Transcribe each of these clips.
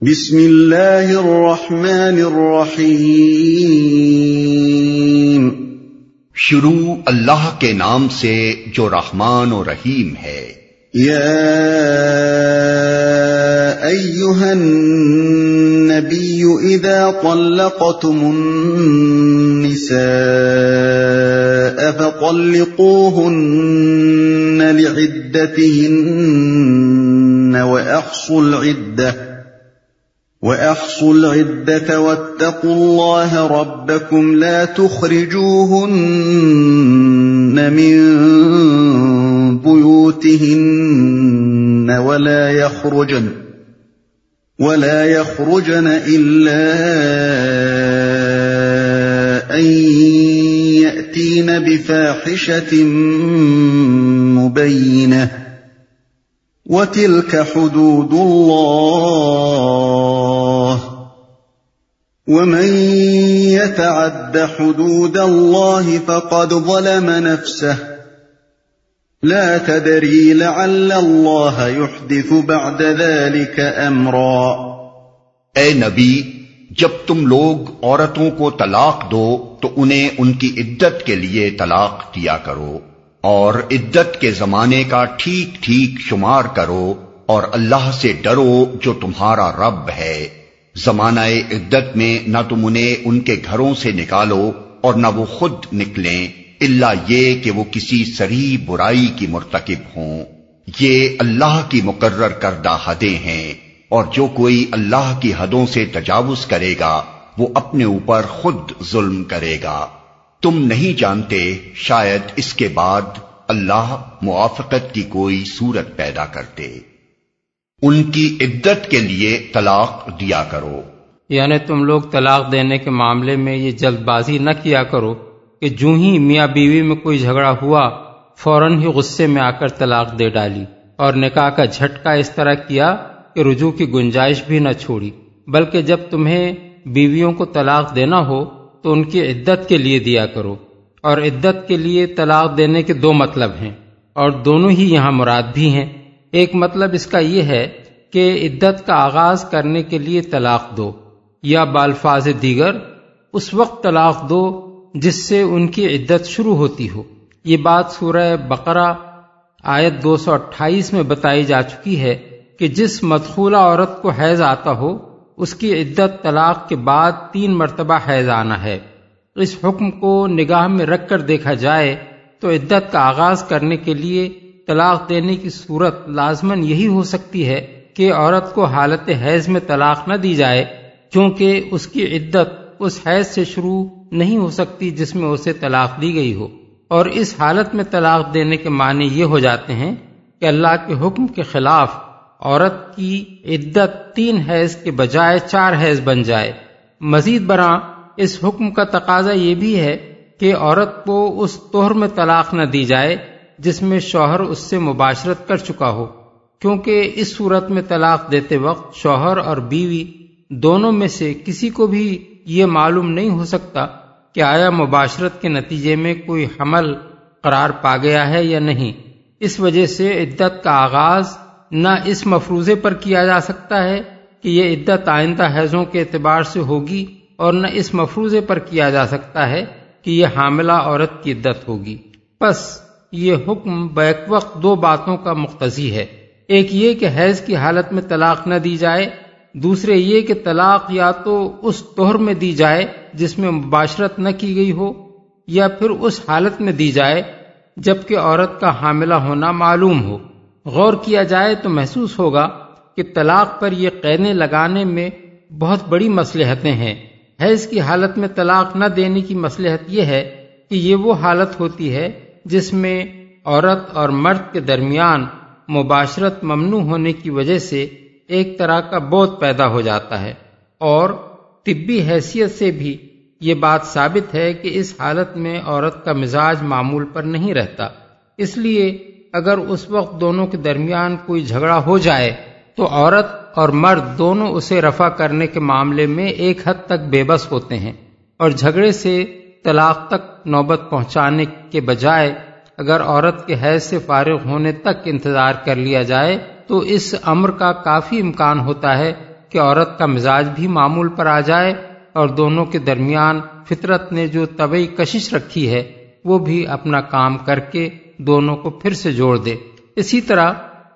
بسم اللہ الرحمن الرحیم شروع اللہ کے نام سے جو رحمان و رحیم ہے۔ یا ایوہا النبی اذا طلقتم النساء فطلقوهن لعدتهن وأحصوا العدة. وأحصوا العدة واتقوا الله ربكم لا تخرجوهن من بيوتهن ولا يخرجن ولا يخرجن إلا أن يأتين بفاحشة مبينة وتلك حدود الله ومن يتعد حدود الله فقد ظلم نفسه لا تدري لعل الله يحدث بعد ذلك امرا اے نبی، جب تم لوگ عورتوں کو طلاق دو تو انہیں ان کی عدت کے لیے طلاق دیا کرو۔ اور عدت کے زمانے کا ٹھیک ٹھیک شمار کرو اور اللہ سے ڈرو جو تمہارا رب ہے۔ زمانہ عدت میں نہ تم انہیں ان کے گھروں سے نکالو اور نہ وہ خود نکلیں اللہ یہ کہ وہ کسی سری برائی کی مرتکب ہوں۔ یہ اللہ کی مقرر کردہ حدیں ہیں اور جو کوئی اللہ کی حدوں سے تجاوز کرے گا، وہ اپنے اوپر خود ظلم کرے گا۔ تم نہیں جانتے شاید اس کے بعد اللہ موافقت کی کوئی صورت پیدا کرتے۔ ان کی عدت کے لیے طلاق دیا کرو۔ یعنی تم لوگ طلاق دینے کے معاملے میں یہ جلد بازی نہ کیا کرو کہ جو ہی میاں بیوی میں کوئی جھگڑا ہوا، فوراً ہی غصے میں آ کر طلاق دے ڈالی اور نکاح کا جھٹکا اس طرح کیا کہ رجوع کی گنجائش بھی نہ چھوڑی، بلکہ جب تمہیں بیویوں کو طلاق دینا ہو تو ان کی عدت کے لیے دیا کرو۔ اور عدت کے لیے طلاق دینے کے دو مطلب ہیں۔ اور دونوں ہی یہاں مراد بھی ہیں۔ ایک مطلب اس کا یہ ہے کہ عدت کا آغاز کرنے کے لیے طلاق دو یا بالفاظ دیگر، اس وقت طلاق دو جس سے ان کی عدت شروع ہوتی ہو۔ یہ بات سورہ بقرہ آیت دو سو اٹھائیس میں بتائی جا چکی ہے کہ جس مدخولہ عورت کو حیض آتا ہو اس کی عدت طلاق کے بعد تین مرتبہ حیض آنا ہے۔ اس حکم کو نگاہ میں رکھ کر دیکھا جائے تو عدت کا آغاز کرنے کے لیے طلاق دینے کی صورت لازمن یہی ہو سکتی ہے کہ عورت کو حالت حیض میں طلاق نہ دی جائے کیونکہ اس کی عدت اس حیض سے شروع نہیں ہو سکتی جس میں اسے طلاق دی گئی ہو۔ اور اس حالت میں طلاق دینے کے معنی یہ ہو جاتے ہیں کہ اللہ کے حکم کے خلاف عورت کی عدت تین حیض کے بجائے چار حیض بن جائے۔ مزید برآں اس حکم کا تقاضا یہ بھی ہے کہ عورت کو اس توہر میں طلاق نہ دی جائے، جس میں شوہر اس سے مباشرت کر چکا ہو۔ کیونکہ اس صورت میں طلاق دیتے وقت شوہر اور بیوی دونوں میں سے کسی کو بھی یہ معلوم نہیں ہو سکتا کہ آیا مباشرت کے نتیجے میں کوئی حمل قرار پا گیا ہے یا نہیں۔ اس وجہ سے عدت کا آغاز نہ اس مفروضے پر کیا جا سکتا ہے کہ یہ عدت آئندہ حیضوں کے اعتبار سے ہوگی اور نہ اس مفروضے پر کیا جا سکتا ہے کہ یہ حاملہ عورت کی عدت ہوگی۔ بس یہ حکم بیک وقت دو باتوں کا مختصی ہے۔ ایک یہ کہ حیض کی حالت میں طلاق نہ دی جائے۔ دوسرے یہ کہ طلاق یا تو اس توہر میں دی جائے جس میں مباشرت نہ کی گئی ہو یا پھر اس حالت میں دی جائے جبکہ عورت کا حاملہ ہونا معلوم ہو۔ غور کیا جائے تو محسوس ہوگا کہ طلاق پر یہ قیدیں لگانے میں بہت بڑی مصلحتیں ہیں۔ حیض کی حالت میں طلاق نہ دینے کی مصلحت یہ ہے کہ یہ وہ حالت ہوتی ہے جس میں عورت اور مرد کے درمیان مباشرت ممنوع ہونے کی وجہ سے ایک طرح کا بودھ پیدا ہو جاتا ہے۔ اور طبی حیثیت سے بھی یہ بات ثابت ہے کہ اس حالت میں عورت کا مزاج معمول پر نہیں رہتا۔ اس لیے اگر اس وقت دونوں کے درمیان کوئی جھگڑا ہو جائے تو عورت اور مرد دونوں اسے رفع کرنے کے معاملے میں ایک حد تک بے بس ہوتے ہیں اور جھگڑے سے طلاق تک نوبت پہنچانے کے بجائے اگر عورت کے حیض سے فارغ ہونے تک انتظار کر لیا جائے تو اس امر کا کافی امکان ہوتا ہے کہ کہ عورت کا مزاج بھی معمول پر آ جائے اور دونوں کے درمیان فطرت نے جو طبی کشش رکھی ہے وہ بھی اپنا کام کر کے دونوں کو پھر سے جوڑ دے۔ اسی طرح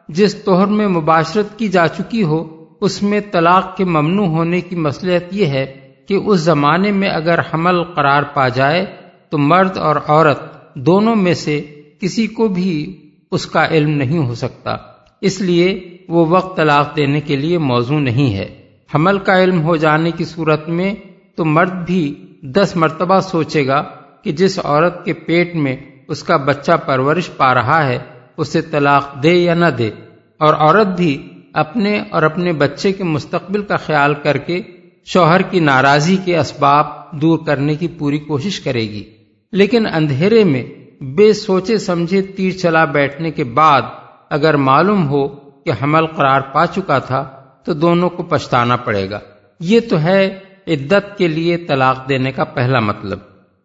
جس توہر میں مباشرت کی جا چکی ہو، اس میں طلاق کے ممنوع ہونے کی مصلحت یہ ہے کہ اس زمانے میں اگر حمل قرار پا جائے تو مرد اور عورت دونوں میں سے کسی کو بھی اس کا علم نہیں ہو سکتا۔ اس لیے وہ وقت طلاق دینے کے لیے موضوع نہیں ہے۔ حمل کا علم ہو جانے کی صورت میں تو مرد بھی دس مرتبہ سوچے گا کہ جس عورت کے پیٹ میں اس کا بچہ پرورش پا رہا ہے، اسے طلاق دے یا نہ دے۔ اور عورت بھی اپنے اور اپنے بچے کے مستقبل کا خیال کر کے شوہر کی ناراضی کے اسباب دور کرنے کی پوری کوشش کرے گی۔ لیکن اندھیرے میں بے سوچے سمجھے تیر چلا بیٹھنے کے بعد اگر معلوم ہو کہ حمل قرار پا چکا تھا، تو دونوں کو پچھتانا پڑے گا۔ یہ تو ہے عدت کے لیے طلاق دینے کا پہلا مطلب۔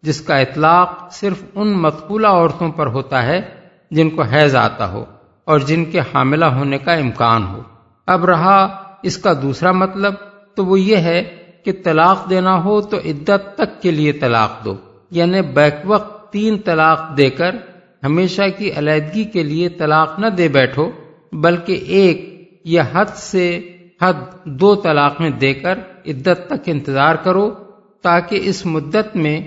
جس کا اطلاق صرف ان مقبولہ عورتوں پر ہوتا ہے جن کو حیض آتا ہو اور جن کے حاملہ ہونے کا امکان ہو۔ اب رہا اس کا دوسرا مطلب تو وہ یہ ہے کہ طلاق دینا ہو تو عدت تک کے لیے طلاق دو۔ یعنی بیک وقت تین طلاق دے کر ہمیشہ کی علیحدگی کے لیے طلاق نہ دے بیٹھو، بلکہ ایک یا حد سے حد دو طلاقیں دے کر عدت تک انتظار کرو تاکہ اس مدت میں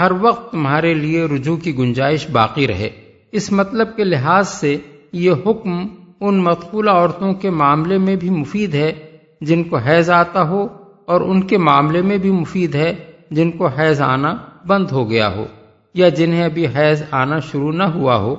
ہر وقت تمہارے لیے رجوع کی گنجائش باقی رہے۔ اس مطلب کے لحاظ سے یہ حکم ان مقبولہ عورتوں کے معاملے میں بھی مفید ہے جن کو حیض آتا ہو اور ان کے معاملے میں بھی مفید ہے جن کو حیض آنا بند ہو گیا ہو یا جنہیں ابھی حیض آنا شروع نہ ہوا ہو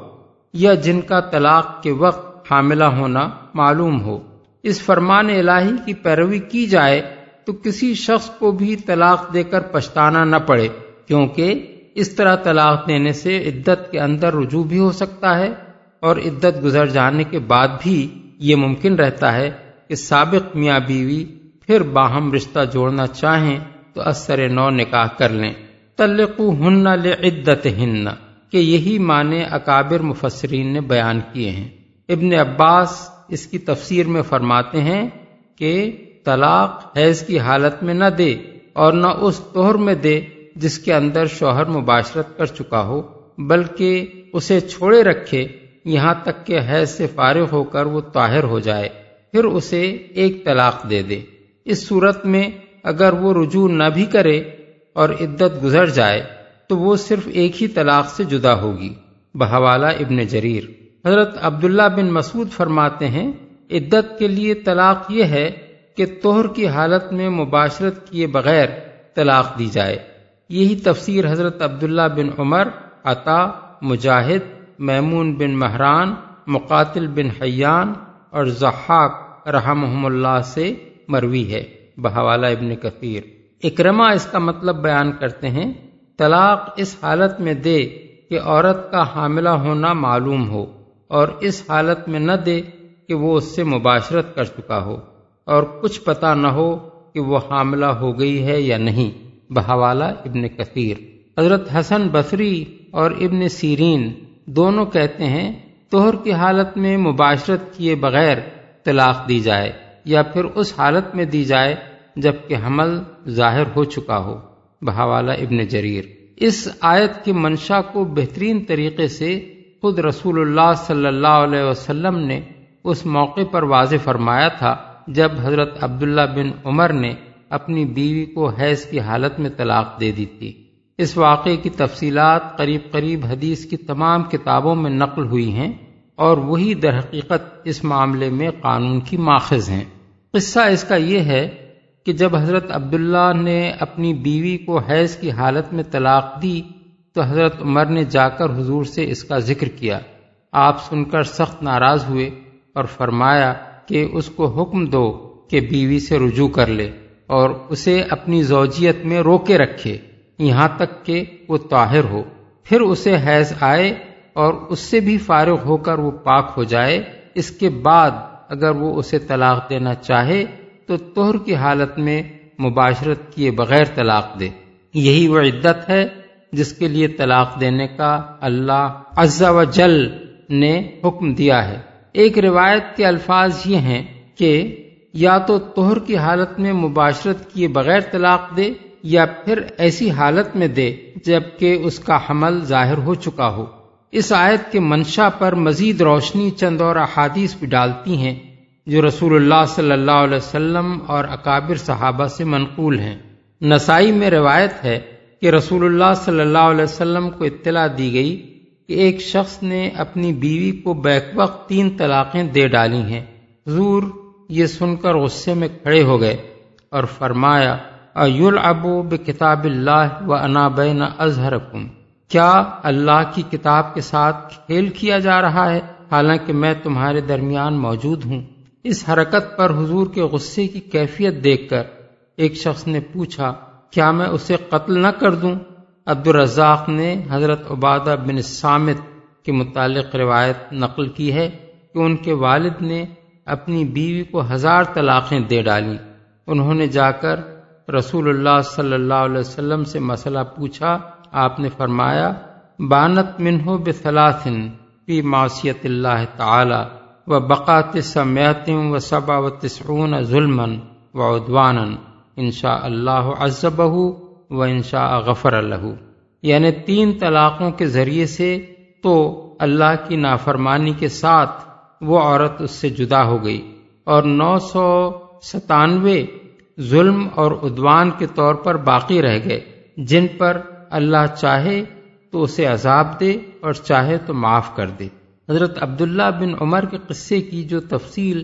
یا جن کا طلاق کے وقت حاملہ ہونا معلوم ہو۔ اس فرمان الہی کی پیروی کی جائے تو کسی شخص کو بھی طلاق دے کر پچھتانا نہ پڑے۔ کیونکہ اس طرح طلاق دینے سے عدت کے اندر رجوع بھی ہو سکتا ہے اور عدت گزر جانے کے بعد بھی یہ ممکن رہتا ہے کہ سابق میاں بیوی پھر باہم رشتہ جوڑنا چاہیں تو اثر نو نکاح کر لیں۔ تلقو ہن عدت ہن کہ یہی معنی اکابر مفسرین نے بیان کیے ہیں۔ ابن عباس اس کی تفسیر میں فرماتے ہیں کہ طلاق حیض کی حالت میں نہ دے اور نہ اس توہر میں دے جس کے اندر شوہر مباشرت کر چکا ہو، بلکہ اسے چھوڑے رکھے، یہاں تک کہ حیض سے فارغ ہو کر وہ طاہر ہو جائے، پھر اسے ایک طلاق دے دے۔ اس صورت میں اگر وہ رجوع نہ بھی کرے اور عدت گزر جائے، تو وہ صرف ایک ہی طلاق سے جدا ہوگی۔ بحوالہ ابن جریر۔ حضرت عبداللہ بن مسعود فرماتے ہیں، عدت کے لیے طلاق یہ ہے کہ توہر کی حالت میں مباشرت کیے بغیر طلاق دی جائے۔ یہی تفسیر حضرت عبداللہ بن عمر، عطا، مجاہد، میمون بن مہران، مقاتل بن حیان اور زحاق رحم اللہ سے مروی ہے بحوالہ ابن کثیر۔ اکرما اس کا مطلب بیان کرتے ہیں، طلاق اس حالت میں دے کہ عورت کا حاملہ ہونا معلوم ہو اور اس حالت میں نہ دے کہ وہ اس سے مباشرت کر چکا ہو اور کچھ پتہ نہ ہو کہ وہ حاملہ ہو گئی ہے یا نہیں۔ بحوالہ ابن کثیر۔ حضرت حسن بصری اور ابن سیرین دونوں کہتے ہیں توہر کی حالت میں مباشرت کیے بغیر طلاق دی جائے یا پھر اس حالت میں دی جائے جبکہ حمل ظاہر ہو چکا ہو۔ بحوالہ ابن جریر۔ اس آیت کی منشا کو بہترین طریقے سے خود رسول اللہ صلی اللہ علیہ وسلم نے اس موقع پر واضح فرمایا تھا، جب حضرت عبداللہ بن عمر نے اپنی بیوی کو حیض کی حالت میں طلاق دے دی تھی۔ اس واقعے کی تفصیلات قریب قریب حدیث کی تمام کتابوں میں نقل ہوئی ہیں اور وہی در حقیقت اس معاملے میں قانون کی ماخذ ہیں۔ قصہ اس کا یہ ہے کہ جب حضرت عبداللہ نے اپنی بیوی کو حیض کی حالت میں طلاق دی تو حضرت عمر نے جا کر حضور سے اس کا ذکر کیا۔ آپ سن کر سخت ناراض ہوئے اور فرمایا کہ اس کو حکم دو کہ بیوی سے رجوع کر لے۔ اور اسے اپنی زوجیت میں روکے رکھے، یہاں تک کہ وہ طاہر ہو۔ پھر اسے حیض آئے اور اس سے بھی فارغ ہو کر وہ پاک ہو جائے۔ اس کے بعد اگر وہ اسے طلاق دینا چاہے تو توہر کی حالت میں مباشرت کیے بغیر طلاق دے۔ یہی وہ عدت ہے جس کے لیے طلاق دینے کا اللہ عز و جل نے حکم دیا ہے۔ ایک روایت کے الفاظ یہ ہیں کہ یا تو توہر کی حالت میں مباشرت کیے بغیر طلاق دے یا پھر ایسی حالت میں دے جبکہ اس کا حمل ظاہر ہو چکا ہو۔ اس آیت کے منشا پر مزید روشنی چند اور احادیث بھی ڈالتی ہیں جو رسول اللہ صلی اللہ علیہ وسلم اور اکابر صحابہ سے منقول ہیں۔ نسائی میں روایت ہے کہ رسول اللہ صلی اللہ علیہ وسلم کو اطلاع دی گئی کہ ایک شخص نے اپنی بیوی کو بیک وقت تین طلاقیں دے ڈالی ہیں۔ حضور یہ سن کر غصے میں کھڑے ہو گئے اور فرمایا ایل ابو کتاب اللہ و انا بین اظہر کیا اللہ کی کتاب کے ساتھ کھیل کیا جا رہا ہے؟ حالانکہ میں تمہارے درمیان موجود ہوں۔ اس حرکت پر حضور کے غصے کی کیفیت دیکھ کر ایک شخص نے پوچھا، کیا میں اسے قتل نہ کر دوں؟ عبد الرزاق نے حضرت عبادہ بن سامت کے متعلق روایت نقل کی ہے کہ ان کے والد نے اپنی بیوی کو ہزار طلاقیں دے ڈالی انہوں نے جا کر رسول اللہ صلی اللہ علیہ وسلم سے مسئلہ پوچھا۔ آپ نے فرمایا، بانت منہ بثلاثن فی معصیت اللہ تعالی و بقات سمیتم و صبا و تسعون ظلم و ادوان انشاء اللہ عزبہ و انشاء غفر اللہ یعنی تین طلاقوں کے ذریعے سے تو اللہ کی نافرمانی کے ساتھ وہ عورت اس سے جدا ہو گئی اور نو سو ستانوے ظلم اور ادوان کے طور پر باقی رہ گئے۔ جن پر اللہ چاہے تو اسے عذاب دے اور چاہے تو معاف کر دے۔ حضرت عبداللہ بن عمر کے قصے کی جو تفصیل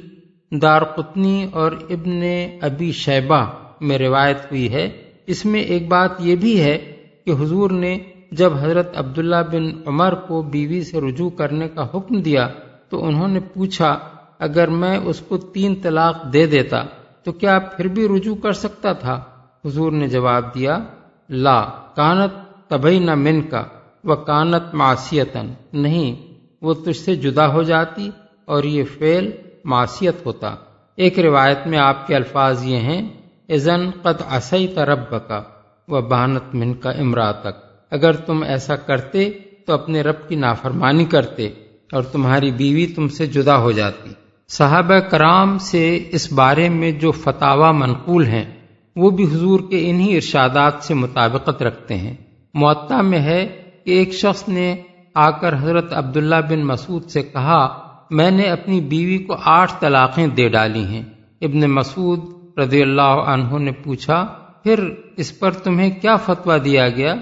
دار قطنی اور ابن ابی شیبہ میں روایت ہوئی ہے، اس میں ایک بات یہ بھی ہے کہ حضور نے جب حضرت عبداللہ بن عمر کو بیوی سے رجوع کرنے کا حکم دیا تو انہوں نے پوچھا، اگر میں اس کو تین طلاق دے دیتا، تو کیا پھر بھی رجوع کر سکتا تھا؟ حضور نے جواب دیا، لا، کانت تبئی نہ من کا وہ کانت معاشیتن نہیں، وہ تجھ سے جدا ہو جاتی اور یہ فعل معاشیت ہوتا۔ ایک روایت میں آپ کے الفاظ یہ ہیں ازن قد اسی رب کا و بانت من کا امراتک۔ اگر تم ایسا کرتے، تو اپنے رب کی نافرمانی کرتے۔ اور تمہاری بیوی تم سے جدا ہو جاتی۔ صحابہ کرام سے اس بارے میں جو فتوا منقول ہیں، وہ بھی حضور کے انہی ارشادات سے مطابقت رکھتے ہیں۔ معطا میں ہے کہ ایک شخص نے آ کر حضرت عبداللہ بن مسعود سے کہا، میں نے اپنی بیوی کو آٹھ طلاقیں دے ڈالی ہیں۔ ابن مسعود رضی اللہ عنہ نے پوچھا، پھر اس پر تمہیں کیا فتویٰ دیا گیا؟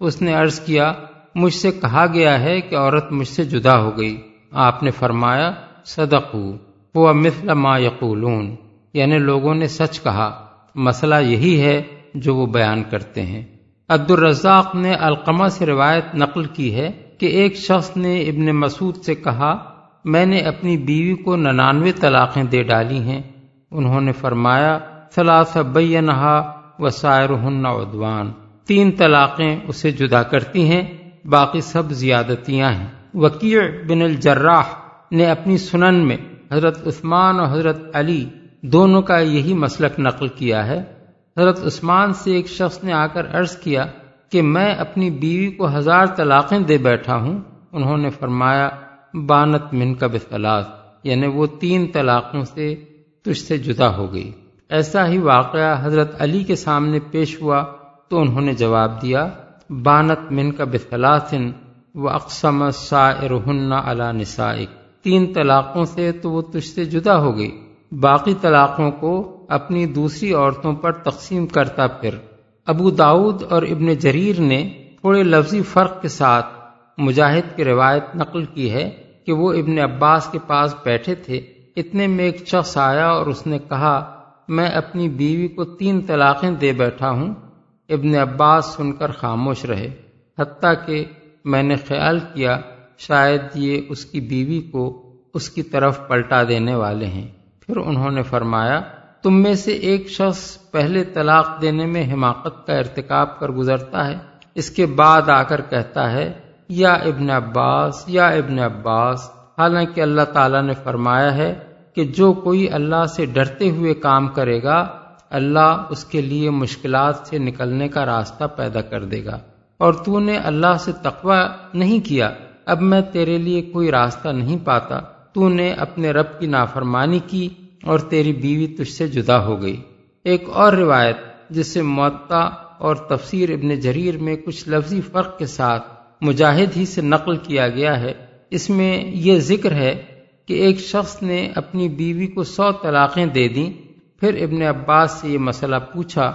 اس نے عرض کیا مجھ سے کہا گیا ہے کہ عورت مجھ سے جدا ہو گئی۔ آپ نے فرمایا صدق ہوا مثل ما یقولون۔ یعنی لوگوں نے سچ کہا۔ مسئلہ یہی ہے جو وہ بیان کرتے ہیں۔ عبد الرزاق نے القمہ سے روایت نقل کی ہے کہ ایک شخص نے ابن مسعود سے کہا، میں نے اپنی بیوی کو ننانوے طلاقیں دے ڈالی ہیں۔ انہوں نے فرمایا، ثلاث بینہا وسائر ہن عدوان۔ تین طلاقیں اسے جدا کرتی ہیں۔ باقی سب زیادتیاں ہیں۔ وکیع بن الجراح نے اپنی سنن میں حضرت عثمان اور حضرت علی دونوں کا یہی مسلک نقل کیا ہے۔ حضرت عثمان سے ایک شخص نے آ کر عرض کیا کہ میں اپنی بیوی کو ہزار طلاقیں دے بیٹھا ہوں۔ انہوں نے فرمایا، بانت من کا بثلاث یعنی وہ تین طلاقوں سے تجھ سے جدا ہو گئی۔ ایسا ہی واقعہ حضرت علی کے سامنے پیش ہوا تو انہوں نے جواب دیا بانت من کا بثلاثن و اقسم سائرہن علی نسائک تین طلاقوں سے تو وہ تجھ سے جدا ہو گئی۔ باقی طلاقوں کو اپنی دوسری عورتوں پر تقسیم کرتا پھر۔ ابو داود اور ابن جریر نے تھوڑے لفظی فرق کے ساتھ مجاہد کی روایت نقل کی ہے کہ وہ ابن عباس کے پاس بیٹھے تھے۔ اتنے میں ایک شخص آیا اور اس نے کہا، میں اپنی بیوی کو تین طلاقیں دے بیٹھا ہوں۔ ابن عباس سن کر خاموش رہے، حتیٰ کہ میں نے خیال کیا شاید یہ اس کی بیوی کو اس کی طرف پلٹا دینے والے ہیں۔ پھر انہوں نے فرمایا، تم میں سے ایک شخص پہلے طلاق دینے میں حماقت کا ارتکاب کر گزرتا ہے، اس کے بعد آ کر کہتا ہے، یا ابن عباس، یا ابن عباس۔ حالانکہ اللہ تعالیٰ نے فرمایا ہے کہ جو کوئی اللہ سے ڈرتے ہوئے کام کرے گا اللہ اس کے لیے مشکلات سے نکلنے کا راستہ پیدا کر دے گا۔ اور تو نے اللہ سے تقوی نہیں کیا، اب میں تیرے لیے کوئی راستہ نہیں پاتا۔ تو نے اپنے رب کی نافرمانی کی اور تیری بیوی تجھ سے جدا ہو گئی۔ ایک اور روایت، جس سے معطا اور تفسیر ابن جریر میں کچھ لفظی فرق کے ساتھ مجاہد ہی سے نقل کیا گیا ہے۔ اس میں یہ ذکر ہے کہ ایک شخص نے اپنی بیوی کو سو طلاقیں دے دیں۔ پھر ابن عباس سے یہ مسئلہ پوچھا،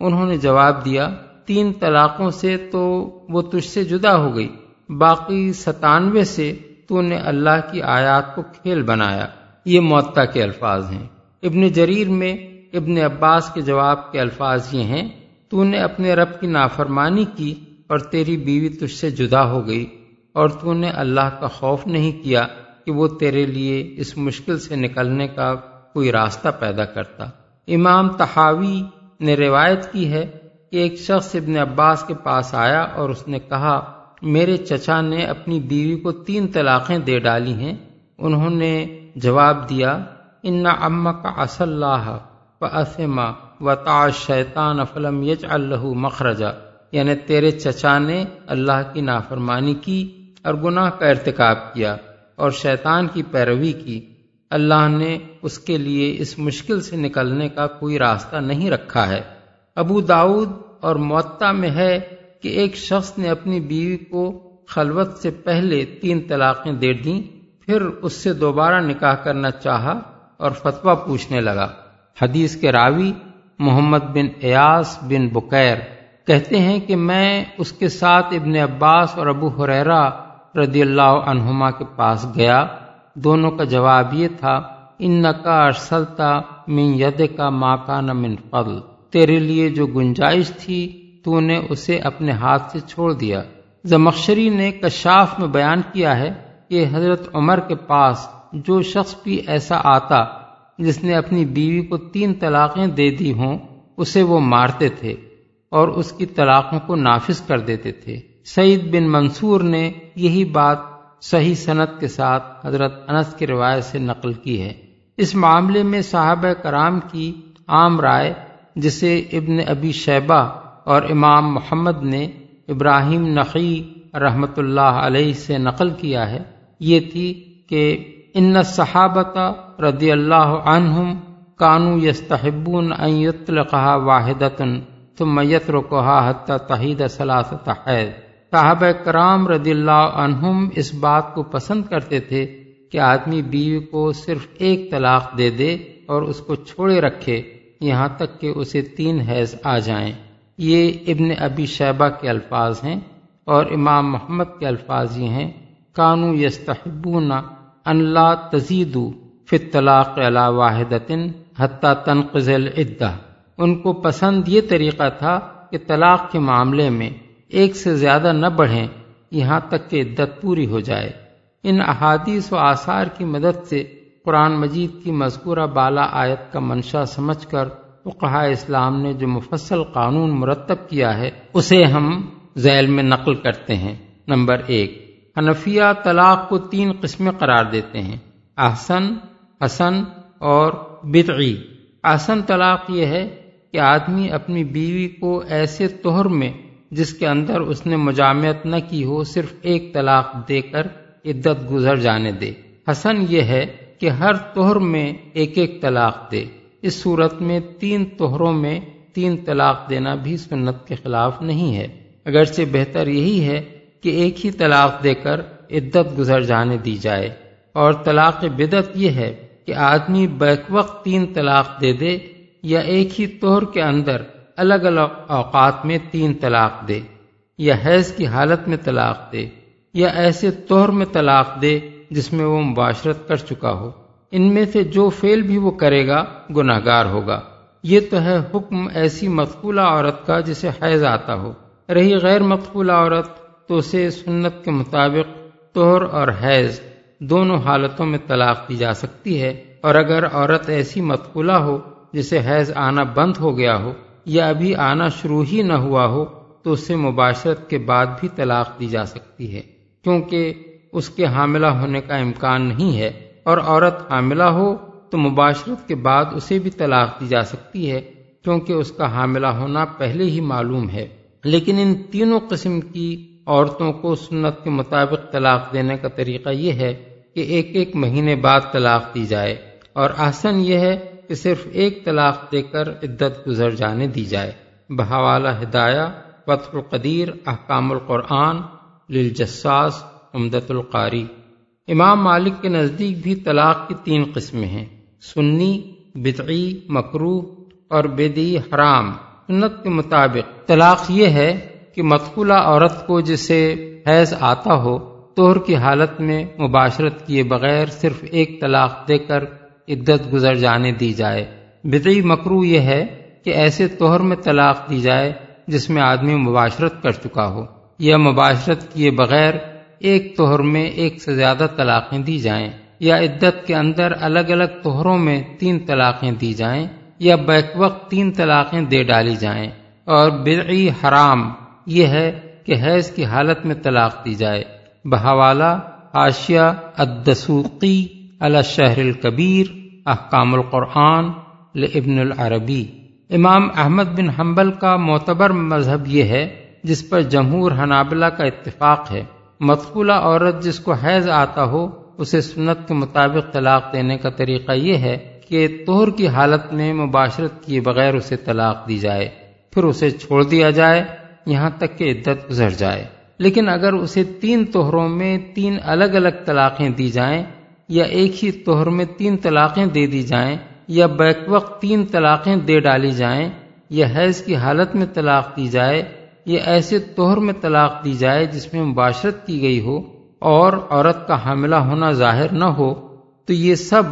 انہوں نے جواب دیا، تین طلاقوں سے تو وہ تجھ سے جدا ہو گئی، باقی ستانوے سے تو نے اللہ کی آیات کو کھیل بنایا۔ یہ معطا کے الفاظ ہیں۔ ابن جریر میں ابن عباس کے جواب کے الفاظ یہ ہیں، تو نے اپنے رب کی نافرمانی کی اور تیری بیوی تجھ سے جدا ہو گئی اور تو نے اللہ کا خوف نہیں کیا کہ وہ تیرے لیے اس مشکل سے نکلنے کا کوئی راستہ پیدا کرتا۔ امام تحاوی نے روایت کی ہے کہ ایک شخص ابن عباس کے پاس آیا اور اس نے کہا، میرے چچا نے اپنی بیوی کو تین طلاقیں دے ڈالی ہیں۔ انہوں نے جواب دیا، ان اما کا اللہ و اسما و تاش شیطان افلم یج اللہ مخرجہ یعنی تیرے چچا نے اللہ کی نافرمانی کی اور گناہ کا ارتکاب کیا اور شیطان کی پیروی کی۔ اللہ نے اس کے لیے اس مشکل سے نکلنے کا کوئی راستہ نہیں رکھا ہے۔ ابو داود اور معطا میں ہے کہ ایک شخص نے اپنی بیوی کو خلوت سے پہلے تین طلاقیں دے دیں، پھر اس سے دوبارہ نکاح کرنا چاہا اور فتویٰ پوچھنے لگا۔ حدیث کے راوی محمد بن ایاس بن بکیر کہتے ہیں کہ میں اس کے ساتھ ابن عباس اور ابو حریرا رضی اللہ عنہما کے پاس گیا۔ دونوں کا جواب یہ تھا ان کا ارسلتا من ید کا ماں کا من فضل تیرے لیے جو گنجائش تھی، تو نے اسے اپنے ہاتھ سے چھوڑ دیا۔ زمخشری نے کشاف میں بیان کیا ہے کہ حضرت عمر کے پاس جو شخص بھی ایسا آتا، جس نے اپنی بیوی کو تین طلاقیں دے دی ہوں، اسے وہ مارتے تھے اور اس کی طلاقوں کو نافذ کر دیتے تھے۔ سعید بن منصور نے یہی بات صحیح صنعت کے ساتھ حضرت انس کی روایت سے نقل کی ہے۔ اس معاملے میں صحابہ کرام کی عام رائے، جسے ابن ابی شیبہ اور امام محمد نے ابراہیم نقی رحمت اللہ علیہ سے نقل کیا ہے، یہ تھی کہ ان صحابت رضی اللہ عنہم کانو یستحبون ان یطلقها واحدتن ثم یترکها حتی تحید ثلاثت حید۔ صحابہ کرام رضی اللہ عنہم اس بات کو پسند کرتے تھے کہ آدمی بیوی کو صرف ایک طلاق دے دے اور اس کو چھوڑے رکھے، یہاں تک کہ اسے تین حیض آ جائیں۔ یہ ابن ابی شیبہ کے الفاظ ہیں اور امام محمد کے الفاظ یہ ہیں، کانو یستحبون ان لا تزیدو فی الطلاق علی واحد حتیٰ تنقض العدہ۔ ان کو پسند یہ طریقہ تھا کہ طلاق کے معاملے میں ایک سے زیادہ نہ بڑھیں، یہاں تک کہ عدت پوری ہو جائے۔ ان احادیث و آثار کی مدد سے قرآن مجید کی مذکورہ بالا آیت کا منشا سمجھ کر فقہ اسلام نے جو مفصل قانون مرتب کیا ہے، اسے ہم ذیل میں نقل کرتے ہیں۔ نمبر ایک، حنفیہ طلاق کو تین قسمیں قرار دیتے ہیں۔ احسن، حسن اور بدعی۔ احسن طلاق یہ ہے کہ آدمی اپنی بیوی کو ایسے توہر میں جس کے اندر اس نے مجامعت نہ کی ہو، صرف ایک طلاق دے کر عدت گزر جانے دے۔ حسن یہ ہے کہ ہر توہر میں ایک ایک طلاق دے۔ اس صورت میں تین توہروں میں تین طلاق دینا بھی سنت کے خلاف نہیں ہے۔ اگرچہ بہتر یہی ہے کہ ایک ہی طلاق دے کر عدت گزر جانے دی جائے۔ اور طلاق بدت یہ ہے کہ آدمی بیک وقت تین طلاق دے دے یا ایک ہی توہر کے اندر الگ الگ اوقات میں تین طلاق دے، یا حیض کی حالت میں طلاق دے، یا ایسے طور میں طلاق دے جس میں وہ مباشرت کر چکا ہو۔ ان میں سے جو فعل بھی وہ کرے گا گناہ گار ہوگا۔ یہ تو ہے حکم ایسی مقبولہ عورت کا جسے حیض آتا ہو۔ رہی غیر مقبولہ عورت تو اسے سنت کے مطابق توہر اور حیض دونوں حالتوں میں طلاق دی جا سکتی ہے۔ اور اگر عورت ایسی مقبولہ ہو جسے حیض آنا بند ہو گیا ہو یا ابھی آنا شروع ہی نہ ہوا ہو تو اسے مباشرت کے بعد بھی طلاق دی جا سکتی ہے، کیونکہ اس کے حاملہ ہونے کا امکان نہیں ہے اور عورت حاملہ ہو تو مباشرت کے بعد اسے بھی طلاق دی جا سکتی ہے، کیونکہ اس کا حاملہ ہونا پہلے ہی معلوم ہے۔ لیکن ان تینوں قسم کی عورتوں کو سنت کے مطابق طلاق دینے کا طریقہ یہ ہے کہ ایک ایک مہینے بعد طلاق دی جائے۔ اور احسن یہ ہے کہ صرف ایک طلاق دے کر عدت گزر جانے دی جائے۔ بحوالہ ہدایہ فتح القدیر، احکام القرآن، للجساس امدت القاری۔ امام مالک کے نزدیک بھی طلاق کی تین قسمیں ہیں، سنی بطعی مکرو اور بدی حرام۔ سنت کے مطابق طلاق یہ ہے کہ مقبولہ عورت کو جسے حیض آتا ہو توہر کی حالت میں مباشرت کیے بغیر صرف ایک طلاق دے کر عدت گزر جانے دی جائے۔ بدعی مکرو یہ ہے کہ ایسے توہر میں طلاق دی جائے جس میں آدمی مباشرت کر چکا ہو، یا مباشرت کیے بغیر ایک توہر میں ایک سے زیادہ طلاقیں دی جائیں، یا عدت کے اندر الگ الگ توہروں میں تین طلاقیں دی جائیں، یا بیک وقت تین طلاقیں دے ڈالی جائیں۔ اور برعی حرام یہ ہے کہ حیض کی حالت میں طلاق دی جائے۔ بحوالہ آشیا الدسوقی۔ الشہر الکبیر، احکام القرآن لابن العربی۔ امام احمد بن حنبل کا معتبر مذہب یہ ہے، جس پر جمہور حنابلہ کا اتفاق ہے۔ مدخولہ عورت جس کو حیض آتا ہو، اسے سنت کے مطابق طلاق دینے کا طریقہ یہ ہے کہ توہر کی حالت میں مباشرت کیے بغیر اسے طلاق دی جائے۔ پھر اسے چھوڑ دیا جائے، یہاں تک کہ عدت گزر جائے۔ لیکن اگر اسے تین توہروں میں تین الگ الگ طلاقیں دی جائیں یا ایک ہی توہر میں تین طلاقیں دے دی جائیں، یا بیک وقت تین طلاقیں دے ڈالی جائیں، یا حیض کی حالت میں طلاق دی جائے، یا ایسے توہر میں طلاق دی جائے جس میں مباشرت کی گئی ہو اور عورت کا حاملہ ہونا ظاہر نہ ہو، تو یہ سب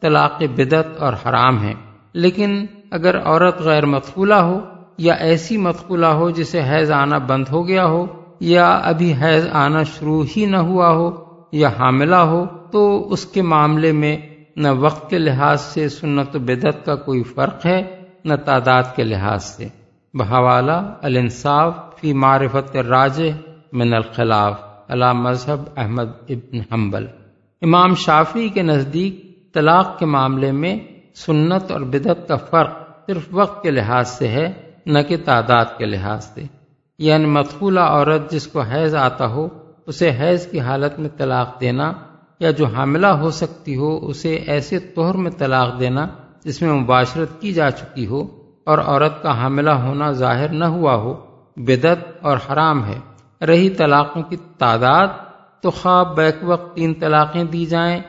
طلاق بدت اور حرام ہیں۔ لیکن اگر عورت غیر مقبولہ ہو، یا ایسی مقبولہ ہو جسے حیض آنا بند ہو گیا ہو، یا ابھی حیض آنا شروع ہی نہ ہوا ہو، یا حاملہ ہو تو اس کے معاملے میں نہ وقت کے لحاظ سے سنت و بدت کا کوئی فرق ہے، نہ تعداد کے لحاظ سے۔ بحوالہ، الانصاف فی معرفت راج من الخلاف علا مذہب احمد ابن حنبل۔ امام شافی کے نزدیک طلاق کے معاملے میں سنت اور بدت کا فرق صرف وقت کے لحاظ سے ہے، نہ کہ تعداد کے لحاظ سے۔ یعنی مدخولہ عورت جس کو حیض آتا ہو، اسے حیض کی حالت میں طلاق دینا یا جو حاملہ ہو سکتی ہو، اسے ایسے طور میں طلاق دینا جس میں مباشرت کی جا چکی ہو اور عورت کا حاملہ ہونا ظاہر نہ ہوا ہو بدت اور حرام ہے۔ رہی طلاقوں کی تعداد تو خواب بیک وقت تین طلاقیں دی جائیں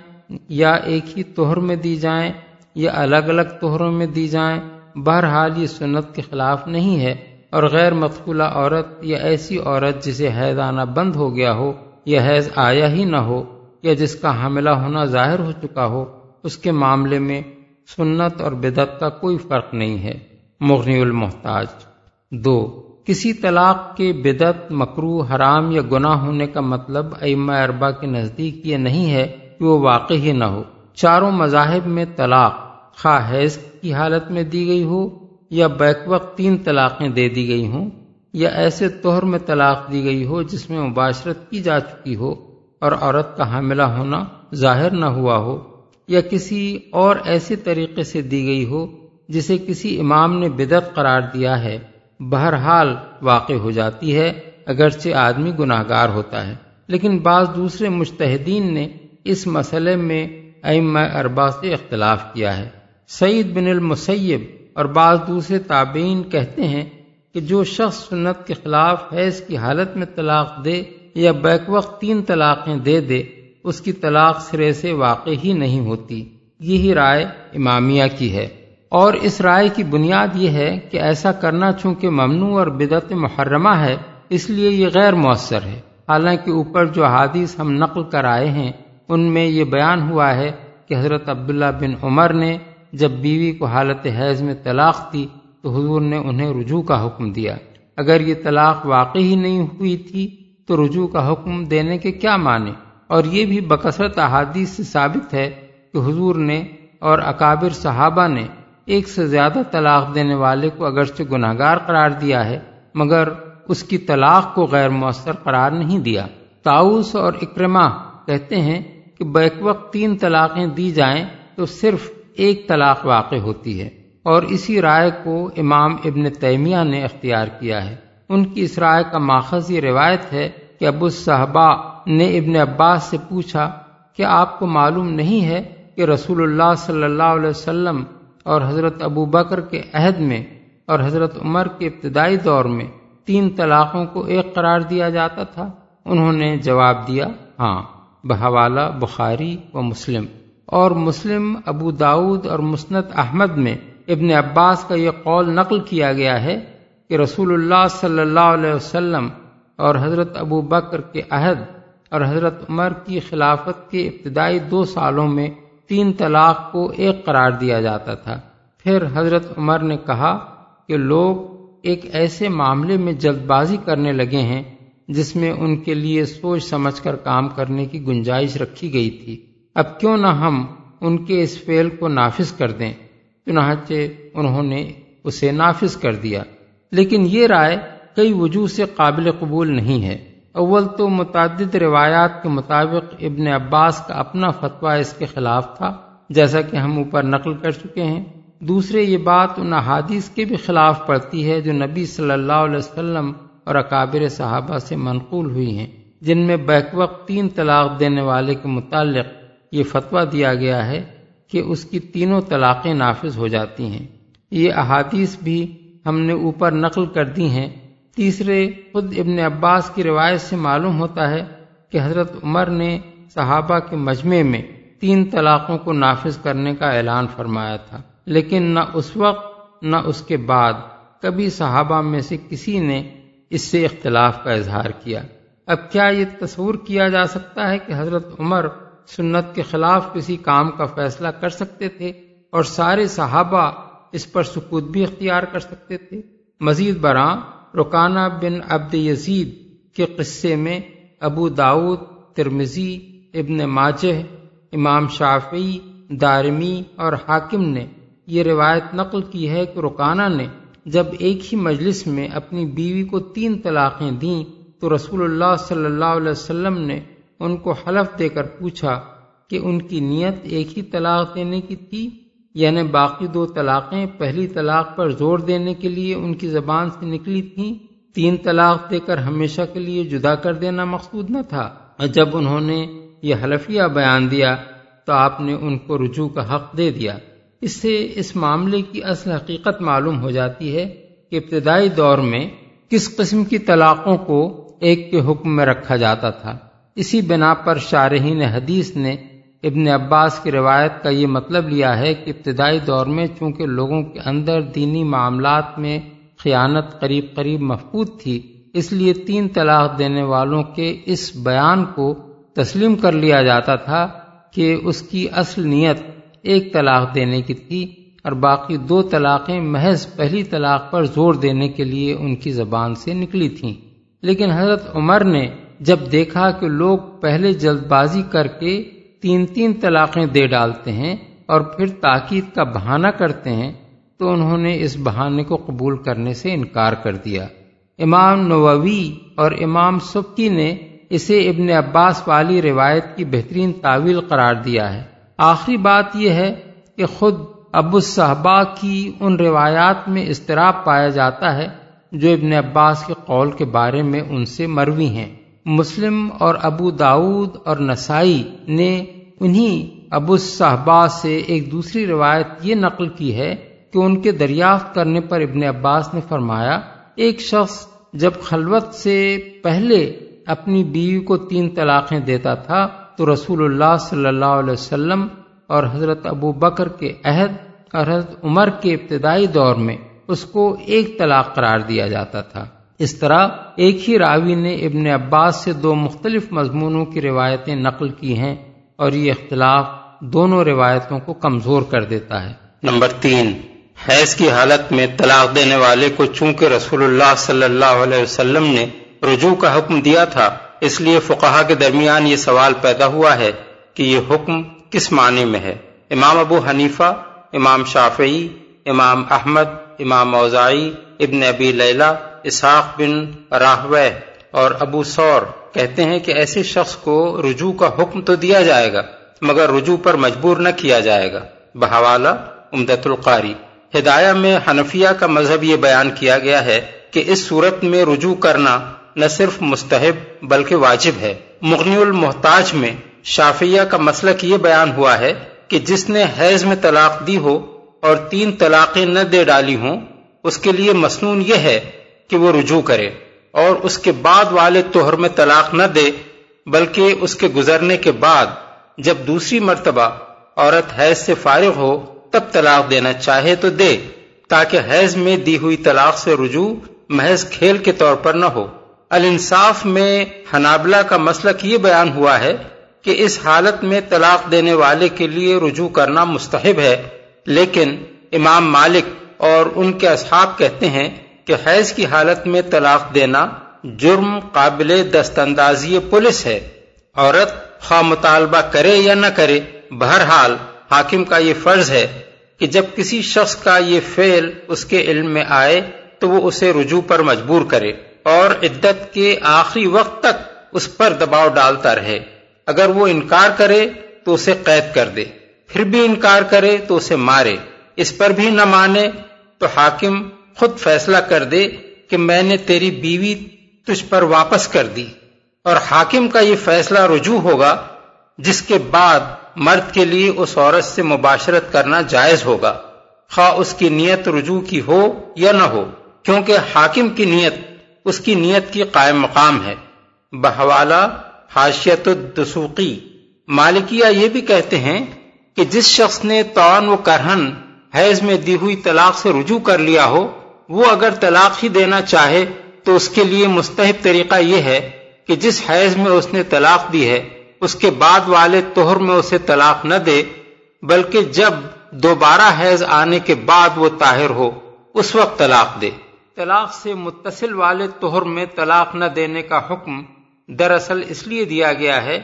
یا ایک ہی توہر میں دی جائیں یا الگ الگ توہروں میں دی جائیں، بہرحال یہ سنت کے خلاف نہیں ہے۔ اور غیر مقبولہ عورت یا ایسی عورت جسے حیض آنا بند ہو گیا ہو یا حیض آیا ہی نہ ہو یا جس کا حاملہ ہونا ظاہر ہو چکا ہو، اس کے معاملے میں سنت اور بدت کا کوئی فرق نہیں ہے، مغنی المحتاج۔ دو، کسی طلاق کے بدت مکرو حرام یا گناہ ہونے کا مطلب ائمہ اربا کے نزدیک یہ نہیں ہے کہ وہ واقع ہی نہ ہو۔ چاروں مذاہب میں طلاق خواہ حیض کی حالت میں دی گئی ہو یا بیک وقت تین طلاقیں دے دی گئی ہوں یا ایسے توہر میں طلاق دی گئی ہو جس میں مباشرت کی جا چکی ہو۔ اور عورت کا حاملہ ہونا ظاہر نہ ہوا ہو یا کسی اور ایسے طریقے سے دی گئی ہو جسے کسی امام نے بدت قرار دیا ہے، بہرحال واقع ہو جاتی ہے، اگرچہ آدمی گناہ گار ہوتا ہے۔ لیکن بعض دوسرے مشتحدین نے اس مسئلے میں ام اربا سے اختلاف کیا ہے۔ سعید بن المسیب اور بعض دوسرے تابعین کہتے ہیں کہ جو شخص سنت کے خلاف حیض کی حالت میں طلاق دے یا بیک وقت تین طلاقیں دے دے، اس کی طلاق سرے سے واقع ہی نہیں ہوتی۔ یہی رائے امامیہ کی ہے۔ اور اس رائے کی بنیاد یہ ہے کہ ایسا کرنا چونکہ ممنوع اور بدعت محرمہ ہے، اس لیے یہ غیر مؤثر ہے۔ حالانکہ اوپر جو حادث ہم نقل کر آئے ہیں، ان میں یہ بیان ہوا ہے کہ حضرت عبداللہ بن عمر نے جب بیوی کو حالت حیض میں طلاق دی، تو حضور نے انہیں رجوع کا حکم دیا۔ اگر یہ طلاق واقعی ہی نہیں ہوئی تھی تو رجوع کا حکم دینے کے کیا معنی؟ اور یہ بھی بکثرت احادیث سے ثابت ہے کہ حضور نے اور اکابر صحابہ نے ایک سے زیادہ طلاق دینے والے کو اگرچہ گناہ گار قرار دیا ہے، مگر اس کی طلاق کو غیر مؤثر قرار نہیں دیا۔ تاؤس اور اکرما کہتے ہیں کہ بیک وقت تین طلاقیں دی جائیں تو صرف ایک طلاق واقع ہوتی ہے۔ اور اسی رائے کو امام ابن تیمیہ نے اختیار کیا ہے۔ ان کی اس رائے کا ماخذ یہ روایت ہے کہ ابو صحابہ نے ابن عباس سے پوچھا کہ آپ کو معلوم نہیں ہے کہ رسول اللہ صلی اللہ علیہ وسلم اور حضرت ابو بکر کے عہد میں اور حضرت عمر کے ابتدائی دور میں تین طلاقوں کو ایک قرار دیا جاتا تھا؟ انہوں نے جواب دیا ہاں بحوالہ بخاری و مسلم۔ اور مسلم، ابو داود اور مسنت احمد میں ابن عباس کا یہ قول نقل کیا گیا ہے کہ رسول اللہ صلی اللہ علیہ وسلم اور حضرت ابو بکر کے عہد اور حضرت عمر کی خلافت کے ابتدائی دو سالوں میں تین طلاق کو ایک قرار دیا جاتا تھا۔ پھر حضرت عمر نے کہا کہ لوگ ایک ایسے معاملے میں جلد بازی کرنے لگے ہیں جس میں ان کے لیے سوچ سمجھ کر کام کرنے کی گنجائش رکھی گئی تھی۔ اب کیوں نہ ہم ان کے اس فعل کو نافذ کر دیں۔ چنانچہ انہوں نے اسے نافذ کر دیا۔ لیکن یہ رائے کئی وجوہ سے قابل قبول نہیں ہے۔ اول تو متعدد روایات کے مطابق ابن عباس کا اپنا فتویٰ اس کے خلاف تھا، جیسا کہ ہم اوپر نقل کر چکے ہیں۔ دوسرے، یہ بات ان احادیث کے بھی خلاف پڑتی ہے جو نبی صلی اللہ علیہ وسلم اور اکابر صحابہ سے منقول ہوئی ہیں، جن میں بیک وقت تین طلاق دینے والے کے متعلق یہ فتویٰ دیا گیا ہے کہ اس کی تینوں طلاقیں نافذ ہو جاتی ہیں۔ یہ احادیث بھی ہم نے اوپر نقل کر دی ہیں۔ تیسرے، خود ابن عباس کی روایت سے معلوم ہوتا ہے کہ حضرت عمر نے صحابہ کے مجمع میں تین طلاقوں کو نافذ کرنے کا اعلان فرمایا تھا۔ لیکن نہ اس وقت، نہ اس کے بعد کبھی صحابہ میں سے کسی نے اس سے اختلاف کا اظہار کیا۔ اب کیا یہ تصور کیا جا سکتا ہے کہ حضرت عمر سنت کے خلاف کسی کام کا فیصلہ کر سکتے تھے اور سارے صحابہ اس پر سکوت بھی اختیار کر سکتے تھے۔ مزید برآں، رکانہ بن عبد یزید کے قصے میں ابو داود ترمزی ابن ماجہ، امام شافعی، دارمی اور حاکم نے یہ روایت نقل کی ہے کہ رکانہ نے جب ایک ہی مجلس میں اپنی بیوی کو تین طلاقیں دیں، تو رسول اللہ صلی اللہ علیہ وسلم نے ان کو حلف دے کر پوچھا کہ ان کی نیت ایک ہی طلاق دینے کی تھی؟ یعنی باقی دو طلاقیں پہلی طلاق پر زور دینے کے لیے ان کی زبان سے نکلی تھیں، تین طلاق دے کر ہمیشہ کے لیے جدا کر دینا مقصود نہ تھا۔ اور جب انہوں نے یہ حلفیہ بیان دیا تو آپ نے ان کو رجوع کا حق دے دیا۔ اس سے اس معاملے کی اصل حقیقت معلوم ہو جاتی ہے کہ ابتدائی دور میں کس قسم کی طلاقوں کو ایک کے حکم میں رکھا جاتا تھا۔ اسی بنا پر شارحین حدیث نے ابن عباس کی روایت کا یہ مطلب لیا ہے کہ ابتدائی دور میں چونکہ لوگوں کے اندر دینی معاملات میں خیانت قریب قریب محفوظ تھی، اس لیے تین طلاق دینے والوں کے اس بیان کو تسلیم کر لیا جاتا تھا کہ اس کی اصل نیت ایک طلاق دینے کی تھی اور باقی دو طلاقیں محض پہلی طلاق پر زور دینے کے لیے ان کی زبان سے نکلی تھیں۔ لیکن حضرت عمر نے جب دیکھا کہ لوگ پہلے جلد بازی کر کے تین تین طلاقیں دے ڈالتے ہیں اور پھر تاکید کا بہانہ کرتے ہیں تو انہوں نے اس بہانے کو قبول کرنے سے انکار کر دیا۔ امام نووی اور امام سبکی نے اسے ابن عباس والی روایت کی بہترین تعویل قرار دیا ہے۔ آخری بات یہ ہے کہ خود ابو صحبا کی ان روایات میں اضطراب پایا جاتا ہے جو ابن عباس کے قول کے بارے میں ان سے مروی ہیں۔ مسلم اور ابو داود اور نسائی نے انہی ابو صحبا سے ایک دوسری روایت یہ نقل کی ہے کہ ان کے دریافت کرنے پر ابن عباس نے فرمایا، ایک شخص جب خلوت سے پہلے اپنی بیوی کو تین طلاقیں دیتا تھا، تو رسول اللہ صلی اللہ علیہ وسلم اور حضرت ابو بکر کے عہد اور حضرت عمر کے ابتدائی دور میں اس کو ایک طلاق قرار دیا جاتا تھا۔ اس طرح ایک ہی راوی نے ابن عباس سے دو مختلف مضمونوں کی روایتیں نقل کی ہیں اور یہ اختلاف دونوں روایتوں کو کمزور کر دیتا ہے۔ نمبر تین، حیض کی حالت میں طلاق دینے والے کو چونکہ رسول اللہ صلی اللہ علیہ وسلم نے رجوع کا حکم دیا تھا، اس لیے فقہا کے درمیان یہ سوال پیدا ہوا ہے کہ یہ حکم کس معنی میں ہے؟ امام ابو حنیفہ، امام شافعی، امام احمد، امام اوزائی ابن ابی لیلہ اسحاق بن راہوے اور ابو سور کہتے ہیں کہ ایسے شخص کو رجوع کا حکم تو دیا جائے گا، مگر رجوع پر مجبور نہ کیا جائے گا۔ بحوالہ امدت القاری۔ ہدایہ میں حنفیہ کا مذہب یہ بیان کیا گیا ہے کہ اس صورت میں رجوع کرنا نہ صرف مستحب بلکہ واجب ہے۔ مغنی المحتاج میں شافیہ کا مسلک یہ بیان ہوا ہے کہ جس نے حیض میں طلاق دی ہو اور تین طلاقیں نہ دے ڈالی ہوں، اس کے لیے مصنون یہ ہے کہ وہ رجوع کرے اور اس کے بعد والے توہر میں طلاق نہ دے، بلکہ اس کے گزرنے کے بعد جب دوسری مرتبہ عورت حیض سے فارغ ہو، تب طلاق دینا چاہے تو دے، تاکہ حیض میں دی ہوئی طلاق سے رجوع محض کھیل کے طور پر نہ ہو۔ الانصاف میں حنابلہ کا مسلک یہ بیان ہوا ہے کہ اس حالت میں طلاق دینے والے کے لیے رجوع کرنا مستحب ہے، لیکن امام مالک اور ان کے اصحاب کہتے ہیں کہ حیض کی حالت میں طلاق دینا جرم قابل دست اندازی پولیس ہے۔ عورت خواہ مطالبہ کرے یا نہ کرے، بہرحال حاکم کا یہ فرض ہے کہ جب کسی شخص کا یہ فعل اس کے علم میں آئے تو وہ اسے رجوع پر مجبور کرے اور عدت کے آخری وقت تک اس پر دباؤ ڈالتا رہے۔ اگر وہ انکار کرے تو اسے قید کر دے۔ پھر بھی انکار کرے تو اسے مارے۔ اس پر بھی نہ مانے تو حاکم خود فیصلہ کر دے کہ میں نے تیری بیوی تجھ پر واپس کر دی اور حاکم کا یہ فیصلہ رجوع ہوگا، جس کے بعد مرد کے لیے اس عورت سے مباشرت کرنا جائز ہوگا۔ خواہ اس کی نیت رجوع کی ہو یا نہ ہو، کیونکہ حاکم کی نیت، اس کی نیت کی قائم مقام ہے۔ بحوالہ حاشیت الدسوقی۔ مالکیہ یہ بھی کہتے ہیں کہ جس شخص نے توان و کرہن حیض میں دی ہوئی طلاق سے رجوع کر لیا ہو وہ اگر طلاق ہی دینا چاہے تو اس کے لیے مستحب طریقہ یہ ہے کہ جس حیض میں اس نے طلاق دی ہے، اس کے بعد والے توہر میں اسے طلاق نہ دے، بلکہ جب دوبارہ حیض آنے کے بعد وہ طاہر ہو، اس وقت طلاق دے۔ طلاق سے متصل والے توہر میں طلاق نہ دینے کا حکم دراصل اس لیے دیا گیا ہے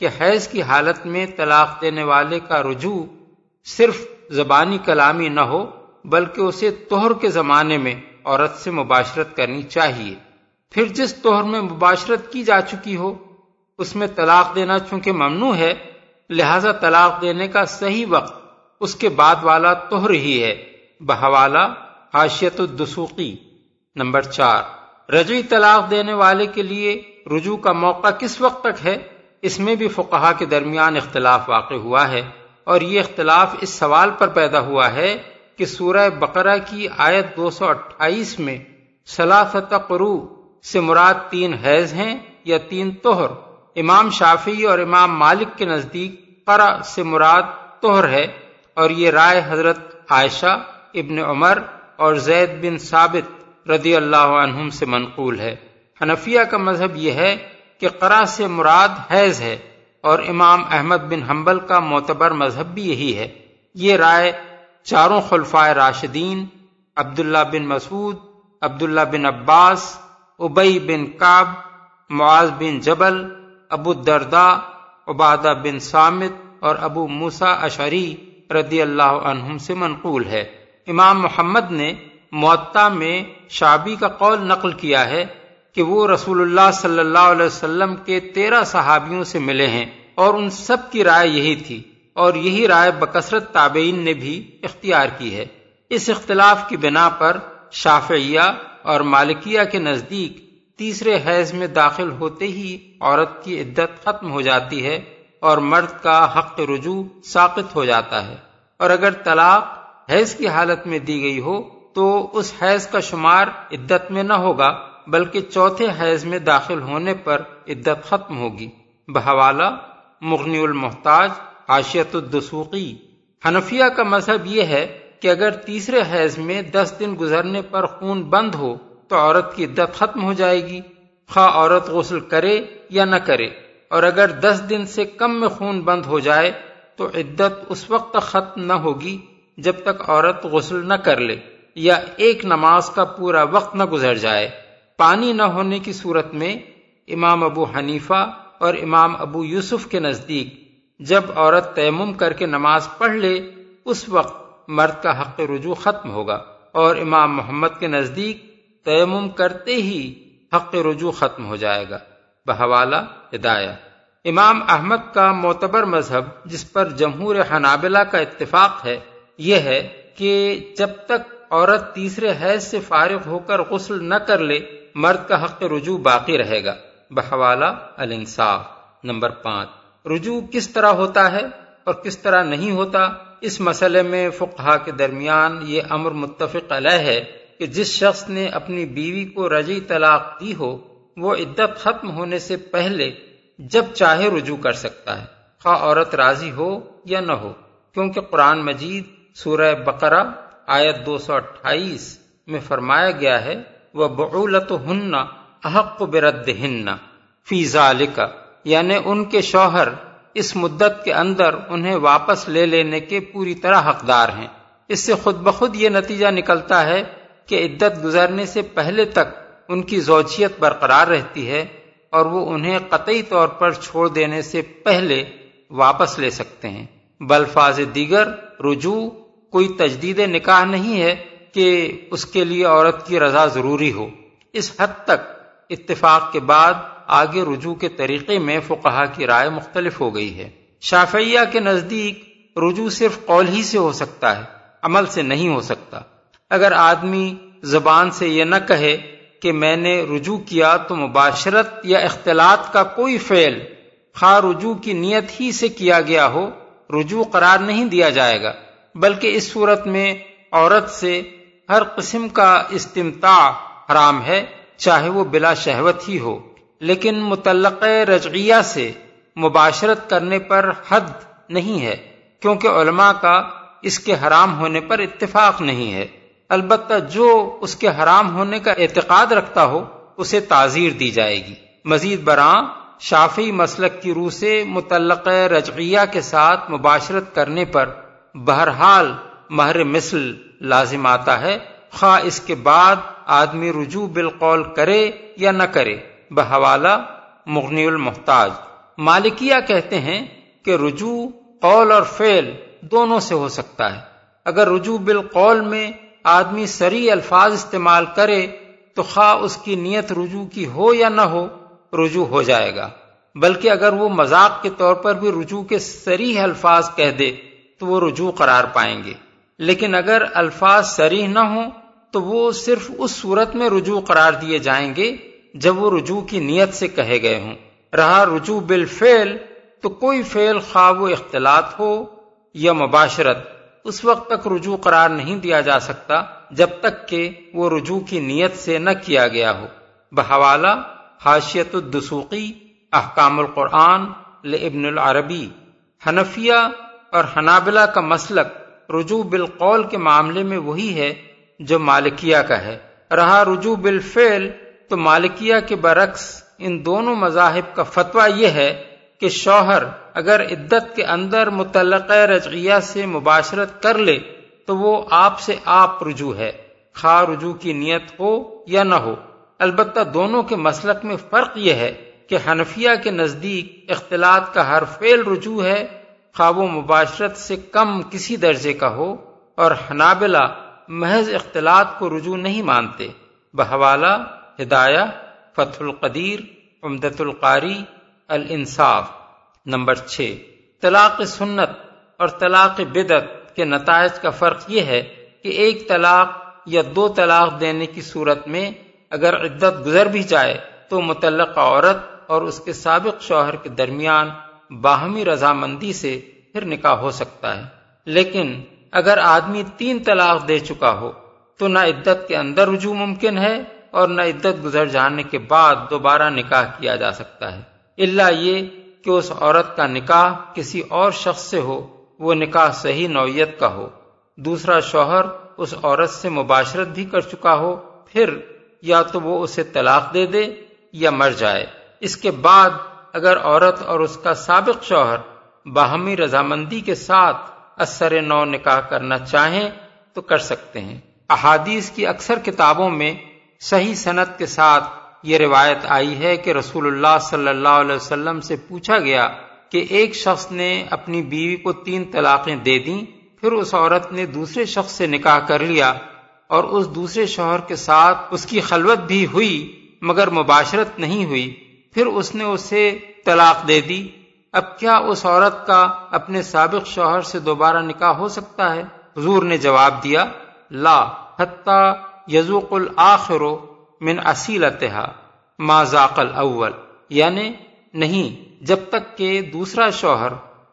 کہ حیض کی حالت میں طلاق دینے والے کا رجوع صرف زبانی کلامی نہ ہو بلکہ اسے توہر کے زمانے میں عورت سے مباشرت کرنی چاہیے۔ پھر جس توہر میں مباشرت کی جا چکی ہو، اس میں طلاق دینا چونکہ ممنوع ہے، لہذا طلاق دینے کا صحیح وقت اس کے بعد والا توہر ہی ہے۔ بحوالہ، حاشیت الدسوقی، نمبر چار۔ رجوی طلاق دینے والے کے لیے رجوع کا موقع کس وقت تک ہے؟ اس میں بھی فقہا کے درمیان اختلاف واقع ہوا ہے اور یہ اختلاف اس سوال پر پیدا ہوا ہے کہ سورہ بقرہ کی آیت دو سو اٹھائیس میں سلاست قرو سے مراد تین حیض ہیں یا تین توہر امام شافی اور امام مالک کے نزدیک قرا سے مراد توہر ہے اور یہ رائے حضرت عائشہ، ابن عمر اور زید بن ثابت رضی اللہ عنہم سے منقول ہے۔ حنفیہ کا مذہب یہ ہے کہ قرا سے مراد حیض ہے اور امام احمد بن حنبل کا معتبر مذہب بھی یہی ہے۔ یہ رائے چاروں خلفائے راشدین، عبداللہ بن مسعود، عبداللہ بن عباس ابئی بن کاب معاذ بن جبل، ابو دردا عبادہ بن سامت اور ابو موسا اشری رضی اللہ عنہم سے منقول ہے۔ امام محمد نے معطا میں شابی کا قول نقل کیا ہے کہ وہ رسول اللہ صلی اللہ علیہ وسلم کے تیرہ صحابیوں سے ملے ہیں اور ان سب کی رائے یہی تھی۔ اور یہی رائے بکثرت تابعین نے بھی اختیار کی ہے۔ اس اختلاف کی بنا پر شافعیہ اور مالکیہ کے نزدیک تیسرے حیض میں داخل ہوتے ہی عورت کی عدت ختم ہو جاتی ہے اور مرد کا حق رجوع ساقط ہو جاتا ہے۔ اور اگر طلاق حیض کی حالت میں دی گئی ہو، تو اس حیض کا شمار عدت میں نہ ہوگا، بلکہ چوتھے حیض میں داخل ہونے پر عدت ختم ہوگی۔ بحوالہ، مغنی المحتاج عاشیت الدسوقی۔ حنفیہ کا مذہب یہ ہے کہ اگر تیسرے حیض میں دس دن گزرنے پر خون بند ہو تو عورت کی عدت ختم ہو جائے گی۔ خواہ عورت غسل کرے یا نہ کرے۔ اور اگر دس دن سے کم میں خون بند ہو جائے تو عدت اس وقت تک ختم نہ ہوگی جب تک عورت غسل نہ کر لے یا ایک نماز کا پورا وقت نہ گزر جائے۔ پانی نہ ہونے کی صورت میں امام ابو حنیفہ اور امام ابو یوسف کے نزدیک جب عورت تیمم کر کے نماز پڑھ لے، اس وقت مرد کا حق رجوع ختم ہوگا اور امام محمد کے نزدیک تیمم کرتے ہی حق رجوع ختم ہو جائے گا۔ بحوالہ، ہدایہ۔ امام احمد کا معتبر مذہب جس پر جمہور حنابلہ کا اتفاق ہے، یہ ہے کہ جب تک عورت تیسرے حیض سے فارغ ہو کر غسل نہ کر لے، مرد کا حق رجوع باقی رہے گا۔ بحوالہ، الانصاف، نمبر پانچ۔ رجوع کس طرح ہوتا ہے اور کس طرح نہیں ہوتا، اس مسئلے میں فقہا کے درمیان یہ امر متفق علیہ ہے کہ جس شخص نے اپنی بیوی کو رجی طلاق دی ہو، وہ عدت ختم ہونے سے پہلے جب چاہے رجوع کر سکتا ہے، خواہ عورت راضی ہو یا نہ ہو، کیونکہ قرآن مجید سورہ بقرہ آیت دو سو اٹھائیس میں فرمایا گیا ہے وہ بعولت ہن احق برد ہن فیضا لکھا یعنی ان کے شوہر اس مدت کے اندر انہیں واپس لے لینے کے پوری طرح حقدار ہیں۔ اس سے خود بخود یہ نتیجہ نکلتا ہے کہ عدت گزرنے سے پہلے تک ان کی زوجیت برقرار رہتی ہے اور وہ انہیں قطعی طور پر چھوڑ دینے سے پہلے واپس لے سکتے ہیں۔ بلفاظ دیگر، رجوع، کوئی تجدید نکاح نہیں ہے کہ اس کے لیے عورت کی رضا ضروری ہو۔ اس حد تک اتفاق کے بعد آگے رجوع کے طریقے میں فقہا کی رائے مختلف ہو گئی ہے۔ شافیہ کے نزدیک رجوع صرف قول ہی سے ہو سکتا ہے، عمل سے نہیں ہو سکتا۔ اگر آدمی زبان سے یہ نہ کہے کہ میں نے رجوع کیا تو مباشرت یا اختلاط کا کوئی فعل خواہ رجوع کی نیت ہی سے کیا گیا ہو، رجوع قرار نہیں دیا جائے گا۔ بلکہ اس صورت میں عورت سے ہر قسم کا استمتاع حرام ہے، چاہے وہ بلا شہوت ہی ہو۔ لیکن متعلق رجعیہ سے مباشرت کرنے پر حد نہیں ہے، کیونکہ علماء کا اس کے حرام ہونے پر اتفاق نہیں ہے۔ البتہ جو اس کے حرام ہونے کا اعتقاد رکھتا ہو، اسے تعزیر دی جائے گی۔ مزید برآں شافی مسلک کی روح سے متعلق رجعیہ کے ساتھ مباشرت کرنے پر بہرحال مہر مثل لازم آتا ہے، خواہ اس کے بعد آدمی رجوع بالقول کرے یا نہ کرے۔ بحوالہ مغنی المحتاج۔ مالکیہ کہتے ہیں کہ رجوع، قول اور فعل دونوں سے ہو سکتا ہے۔ اگر رجوع بالقول میں آدمی سری الفاظ استعمال کرے تو خواہ اس کی نیت رجوع کی ہو یا نہ ہو، رجوع ہو جائے گا۔ بلکہ اگر وہ مذاق کے طور پر بھی رجوع کے سریح الفاظ کہہ دے تو وہ رجوع قرار پائیں گے۔ لیکن اگر الفاظ سریح نہ ہوں تو وہ صرف اس صورت میں رجوع قرار دیے جائیں گے جب وہ رجوع کی نیت سے کہے گئے ہوں۔ رہا رجوع بالفعل، تو کوئی فعل خواہ و اختلاط ہو یا مباشرت، اس وقت تک رجوع قرار نہیں دیا جا سکتا جب تک کہ وہ رجوع کی نیت سے نہ کیا گیا ہو۔ بحوالہ حاشیت الدسوقی، احکام القرآن لابن العربی۔ حنفیہ اور حنابلہ کا مسلک رجوع بالقول کے معاملے میں وہی ہے جو مالکیہ کا ہے۔ رہا رجوع بالفعل تو مالکیہ کے برعکس ان دونوں مذاہب کا فتویٰ یہ ہے کہ شوہر اگر عدت کے اندر متعلقہ رجعیہ سے مباشرت کر لے تو وہ آپ سے آپ رجوع ہے، خواہ رجوع کی نیت ہو یا نہ ہو۔ البتہ دونوں کے مسلک میں فرق یہ ہے کہ حنفیہ کے نزدیک اختلاط کا ہر فعل رجوع ہے، خواہ و مباشرت سے کم کسی درجے کا ہو، اور حنابلہ محض اختلاط کو رجوع نہیں مانتے۔ بحوالہ ہدایہ، فتح القدیر امدت القاری، الانصاف، نمبر چھ۔ طلاق سنت اور طلاق بدت کے نتائج کا فرق یہ ہے کہ ایک طلاق یا دو طلاق دینے کی صورت میں اگر عدت گزر بھی جائے تو متعلقہ عورت اور اس کے سابق شوہر کے درمیان باہمی رضامندی سے پھر نکاح ہو سکتا ہے۔ لیکن اگر آدمی تین طلاق دے چکا ہو تو نہ عدت کے اندر رجوع ممکن ہے اور نہ عدت گزر جانے کے بعد دوبارہ نکاح کیا جا سکتا ہے۔ اللہ یہ کہ اس عورت کا نکاح کسی اور شخص سے ہو، وہ نکاح صحیح نوعیت کا ہو۔ دوسرا شوہر اس عورت سے مباشرت بھی کر چکا ہو، پھر یا تو وہ اسے طلاق دے دے یا مر جائے۔ اس کے بعد اگر عورت اور اس کا سابق شوہر باہمی رضامندی کے ساتھ اثر نو نکاح کرنا چاہیں تو کر سکتے ہیں۔ احادیث کی اکثر کتابوں میں صحیح صنعت کے ساتھ یہ روایت آئی ہے کہ رسول اللہ صلی اللہ علیہ وسلم سے پوچھا گیا کہ ایک شخص نے اپنی بیوی کو تین طلاقیں دے دیں، پھر اس عورت نے دوسرے شخص سے نکاح کر لیا اور اس دوسرے شوہر کے ساتھ اس کی خلوت بھی ہوئی، مگر مباشرت نہیں ہوئی۔ پھر اس نے اسے طلاق دے دی۔ اب کیا اس عورت کا اپنے سابق شوہر سے دوبارہ نکاح ہو سکتا ہے؟ حضور نے جواب دیا، لا، حتیٰ یزوق الآخر من اصیلتہا ما ذاق الاول یعنی نہیں، جب تک کہ دوسرا شوہر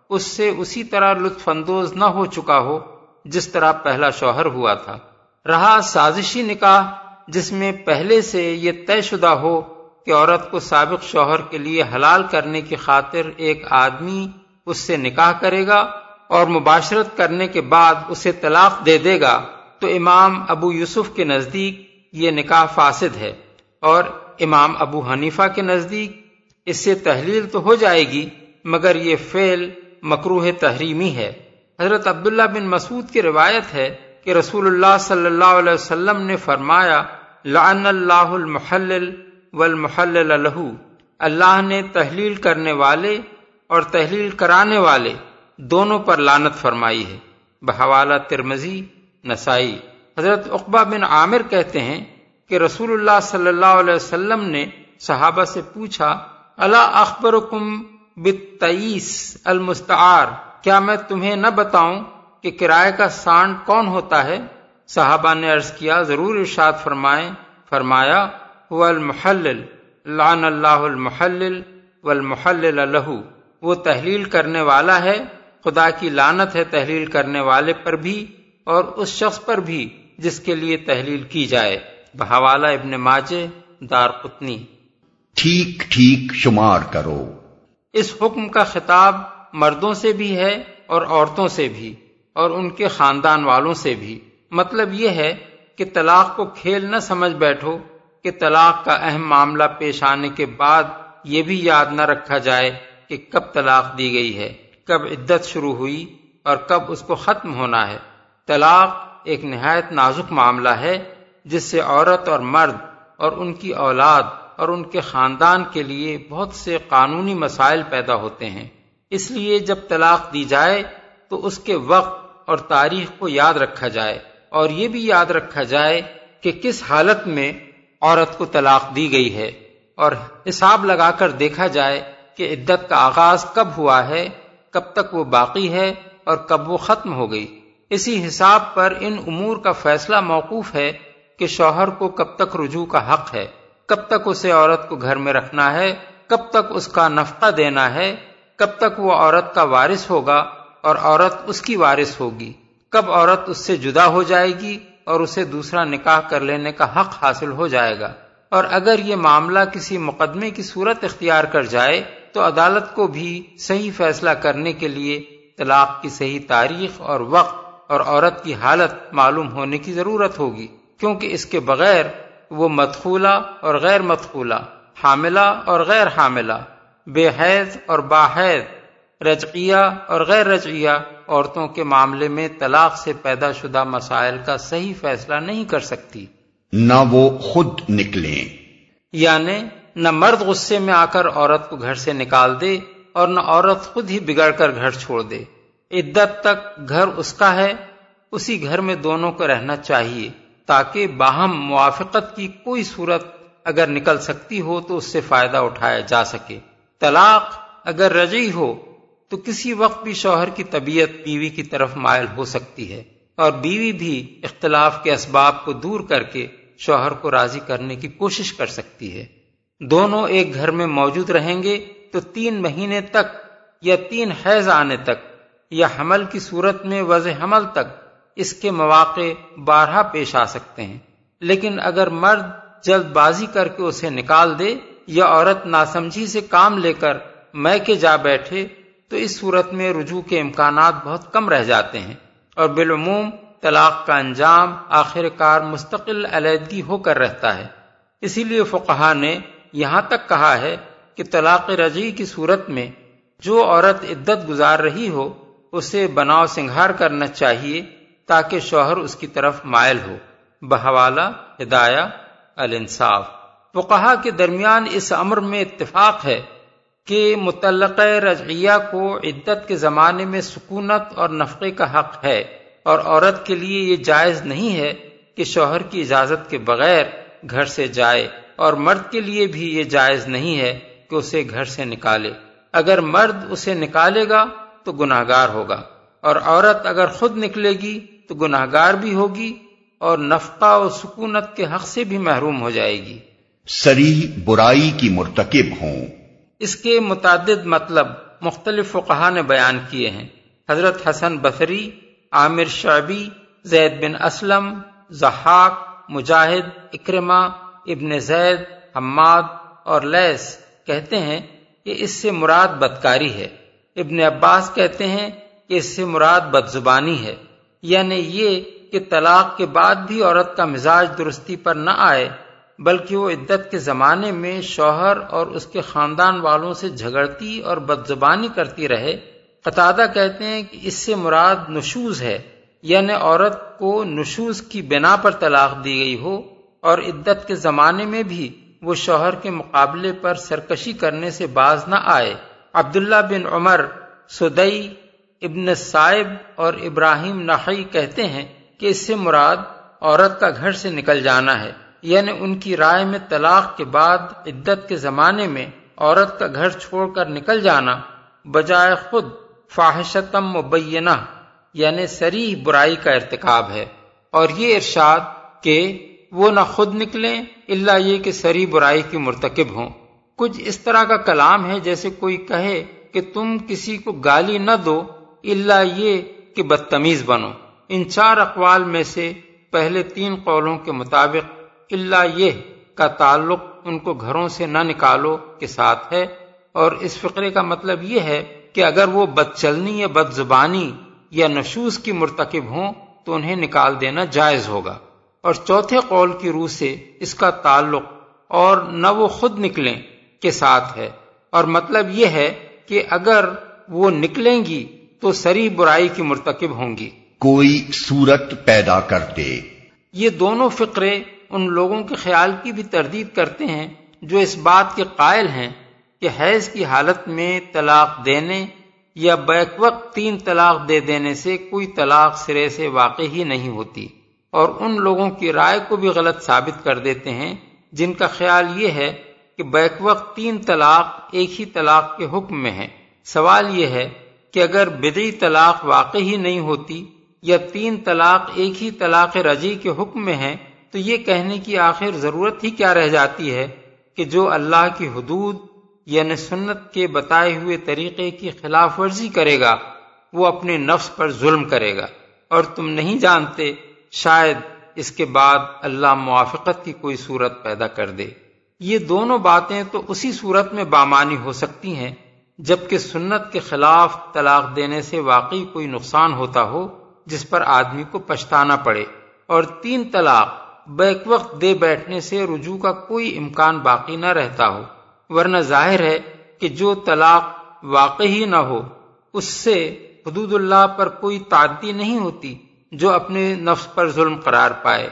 اس سے اسی طرح لطف اندوز نہ ہو چکا ہو جس طرح پہلا شوہر ہوا تھا۔ رہا سازشی نکاح جس میں پہلے سے یہ طے شدہ ہو کہ عورت کو سابق شوہر کے لیے حلال کرنے کی خاطر ایک آدمی اس سے نکاح کرے گا اور مباشرت کرنے کے بعد اسے طلاق دے دے گا۔ تو امام ابو یوسف کے نزدیک یہ نکاح فاسد ہے اور امام ابو حنیفہ کے نزدیک اس سے تحلیل تو ہو جائے گی، مگر یہ فعل مکروح تحریمی ہے۔ حضرت عبداللہ بن مسعود کی روایت ہے کہ رسول اللہ صلی اللہ علیہ وسلم نے فرمایا، لعن اللہ المحلل والمحلل له اللہ نے تحلیل کرنے والے اور تحلیل کرانے والے دونوں پر لانت فرمائی ہے۔ بحوالہ ترمزی نسائی۔ حضرت اقبا بن عامر کہتے ہیں کہ رسول اللہ صلی اللہ علیہ وسلم نے صحابہ سے پوچھا اللہ اخبرکم بتعیس المستعار؟ کیا میں تمہیں نہ بتاؤں کہ کرائے کا سانڈ کون ہوتا ہے؟ صحابہ نے عرض کیا، ضرور ارشاد فرمائیں۔ فرمایا، هو المحلل، لعن اللہ المحلل والمحلل له۔ وہ تحلیل کرنے والا ہے، خدا کی لانت ہے تحلیل کرنے والے پر بھی۔ اور اس شخص پر بھی جس کے لیے تحلیل کی جائے۔ بحوالہ ابن ماجے دار قطنی ٹھیک ٹھیک شمار کرو۔ اس حکم کا خطاب مردوں سے بھی ہے اور عورتوں سے بھی اور ان کے خاندان والوں سے بھی۔ مطلب یہ ہے کہ طلاق کو کھیل نہ سمجھ بیٹھو کہ طلاق کا اہم معاملہ پیش آنے کے بعد یہ بھی یاد نہ رکھا جائے کہ کب طلاق دی گئی ہے کب عدت شروع ہوئی اور کب اس کو ختم ہونا ہے۔ طلاق ایک نہایت نازک معاملہ ہے، جس سے عورت اور مرد اور ان کی اولاد اور ان کے خاندان کے لیے بہت سے قانونی مسائل پیدا ہوتے ہیں۔ اس لیے جب طلاق دی جائے تو اس کے وقت اور تاریخ کو یاد رکھا جائے۔ اور یہ بھی یاد رکھا جائے کہ کس حالت میں عورت کو طلاق دی گئی ہے۔ اور حساب لگا کر دیکھا جائے کہ عدت کا آغاز کب ہوا ہے، کب تک وہ باقی ہے اور کب وہ ختم ہو گئی۔ اسی حساب پر ان امور کا فیصلہ موقوف ہے کہ شوہر کو کب تک رجوع کا حق ہے، کب تک اسے عورت کو گھر میں رکھنا ہے، کب تک اس کا نفقہ دینا ہے، کب تک وہ عورت کا وارث ہوگا اور عورت اس کی وارث ہوگی، کب عورت اس سے جدا ہو جائے گی اور اسے دوسرا نکاح کر لینے کا حق حاصل ہو جائے گا۔ اور اگر یہ معاملہ کسی مقدمے کی صورت اختیار کر جائے تو عدالت کو بھی صحیح فیصلہ کرنے کے لیے طلاق کی صحیح تاریخ اور وقت اور عورت کی حالت معلوم ہونے کی ضرورت ہوگی کیونکہ اس کے بغیر وہ مدخولہ اور غیر مدخولہ حاملہ اور غیر حاملہ بے حیض اور باحیض رجعیہ اور غیر رجعیہ عورتوں کے معاملے میں طلاق سے پیدا شدہ مسائل کا صحیح فیصلہ نہیں کر سکتی۔ نہ وہ خود نکلیں۔ یعنی نہ مرد غصے میں آ کر عورت کو گھر سے نکال دے اور نہ عورت خود ہی بگڑ کر گھر چھوڑ دے۔ عدت تک گھر اس کا ہے، اسی گھر میں دونوں کو رہنا چاہیے، تاکہ باہم موافقت کی کوئی صورت اگر نکل سکتی ہو تو اس سے فائدہ اٹھایا جا سکے۔ طلاق اگر رجعی ہو تو کسی وقت بھی شوہر کی طبیعت بیوی کی طرف مائل ہو سکتی ہے اور بیوی بھی اختلاف کے اسباب کو دور کر کے شوہر کو راضی کرنے کی کوشش کر سکتی ہے۔ دونوں ایک گھر میں موجود رہیں گے تو تین مہینے تک یا تین حیض آنے تک یا حمل کی صورت میں وضع حمل تک اس کے مواقع بارہا پیش آ سکتے ہیں۔ لیکن اگر مرد جلد بازی کر کے اسے نکال دے یا عورت ناسمجھی سے کام لے کر میں کے جا بیٹھے تو اس صورت میں رجوع کے امکانات بہت کم رہ جاتے ہیں اور بالعموم طلاق کا انجام آخر کار مستقل علیحدگی ہو کر رہتا ہے۔ اسی لیے فقہ نے یہاں تک کہا ہے کہ طلاق رجی کی صورت میں جو عورت عدت گزار رہی ہو اسے بناؤ سنگھار کرنا چاہیے تاکہ شوہر اس کی طرف مائل ہو۔ بحوالہ، ہدایہ، الانصاف۔ فقہا کے درمیان اس امر میں اتفاق ہے کہ متعلقہ رجعیہ کو عدت کے زمانے میں سکونت اور نفقے کا حق ہے اور عورت کے لیے یہ جائز نہیں ہے کہ شوہر کی اجازت کے بغیر گھر سے جائے اور مرد کے لیے بھی یہ جائز نہیں ہے کہ اسے گھر سے نکالے۔ اگر مرد اسے نکالے گا تو گناہ گار ہوگا اور عورت اگر خود نکلے گی تو گناہ گار بھی ہوگی اور نفقہ و سکونت کے حق سے بھی محروم ہو جائے گی۔ سری برائی کی مرتکب ہوں۔ اس کے متعدد مطلب مختلف فقہ نے بیان کیے ہیں۔ حضرت حسن بصری عامر شعبی زید بن اسلم زحاق مجاہد اکرما ابن زید حماد اور لیس کہتے ہیں کہ اس سے مراد بدکاری ہے۔ ابن عباس کہتے ہیں کہ اس سے مراد بد زبانی ہے۔ یعنی یہ کہ طلاق کے بعد بھی عورت کا مزاج درستی پر نہ آئے، بلکہ وہ عدت کے زمانے میں شوہر اور اس کے خاندان والوں سے جھگڑتی اور بد زبانی کرتی رہے۔ قطادہ کہتے ہیں کہ اس سے مراد نشوز ہے یعنی عورت کو نشوز کی بنا پر طلاق دی گئی ہو اور عدت کے زمانے میں بھی وہ شوہر کے مقابلے پر سرکشی کرنے سے باز نہ آئے۔ عبداللہ بن عمر سدئی ابن صائب اور ابراہیم نحی کہتے ہیں کہ اس سے مراد عورت کا گھر سے نکل جانا ہے۔ یعنی ان کی رائے میں طلاق کے بعد عدت کے زمانے میں عورت کا گھر چھوڑ کر نکل جانا بجائے خود فاحشتم مبینہ یعنی سریح برائی کا ارتکاب ہے۔ اور یہ ارشاد کہ وہ نہ خود نکلیں اللہ یہ کہ سری برائی کی مرتکب ہوں۔ کچھ اس طرح کا کلام ہے جیسے کوئی کہے کہ تم کسی کو گالی نہ دو اللہ یہ کہ بدتمیز بنو۔ ان چار اقوال میں سے پہلے تین قولوں کے مطابق اللہ یہ کا تعلق ان کو گھروں سے نہ نکالو کے ساتھ ہے۔ اور اس فقرے کا مطلب یہ ہے کہ اگر وہ بد چلنی یا بد زبانی یا نشوز کی مرتکب ہوں تو انہیں نکال دینا جائز ہوگا۔ اور چوتھے قول کی روح سے اس کا تعلق اور نہ وہ خود نکلیں کے ساتھ ہے۔ اور مطلب یہ ہے کہ اگر وہ نکلیں گی تو سری برائی کی مرتکب ہوں گی۔ کوئی صورت پیدا کرتے یہ دونوں فقرے ان لوگوں کے خیال کی بھی تردید کرتے ہیں جو اس بات کے قائل ہیں کہ حیض کی حالت میں طلاق دینے یا بیک وقت تین طلاق دے دینے سے کوئی طلاق سرے سے واقع ہی نہیں ہوتی۔ اور ان لوگوں کی رائے کو بھی غلط ثابت کر دیتے ہیں۔ جن کا خیال یہ ہے کہ بیک وقت تین طلاق ایک ہی طلاق کے حکم میں ہے سوال یہ ہے کہ اگر بدعی طلاق واقع ہی نہیں ہوتی یا تین طلاق ایک ہی طلاق رجی کے حکم میں ہے تو یہ کہنے کی آخر ضرورت ہی کیا رہ جاتی ہے کہ جو اللہ کی حدود یعنی سنت کے بتائے ہوئے طریقے کی خلاف ورزی کرے گا، وہ اپنے نفس پر ظلم کرے گا۔ اور تم نہیں جانتے، شاید اس کے بعد اللہ موافقت کی کوئی صورت پیدا کر دے۔ یہ دونوں باتیں تو اسی صورت میں بامانی ہو سکتی ہیں، جبکہ سنت کے خلاف طلاق دینے سے واقعی کوئی نقصان ہوتا ہو جس پر آدمی کو پچھتانا پڑے۔ اور تین طلاق بیک وقت دے بیٹھنے سے رجوع کا کوئی امکان باقی نہ رہتا ہو، ورنہ ظاہر ہے کہ جو طلاق واقع ہی نہ ہو، اس سے حدود اللہ پر کوئی تعدی نہیں ہوتی جو اپنے نفس پر ظلم قرار پائے۔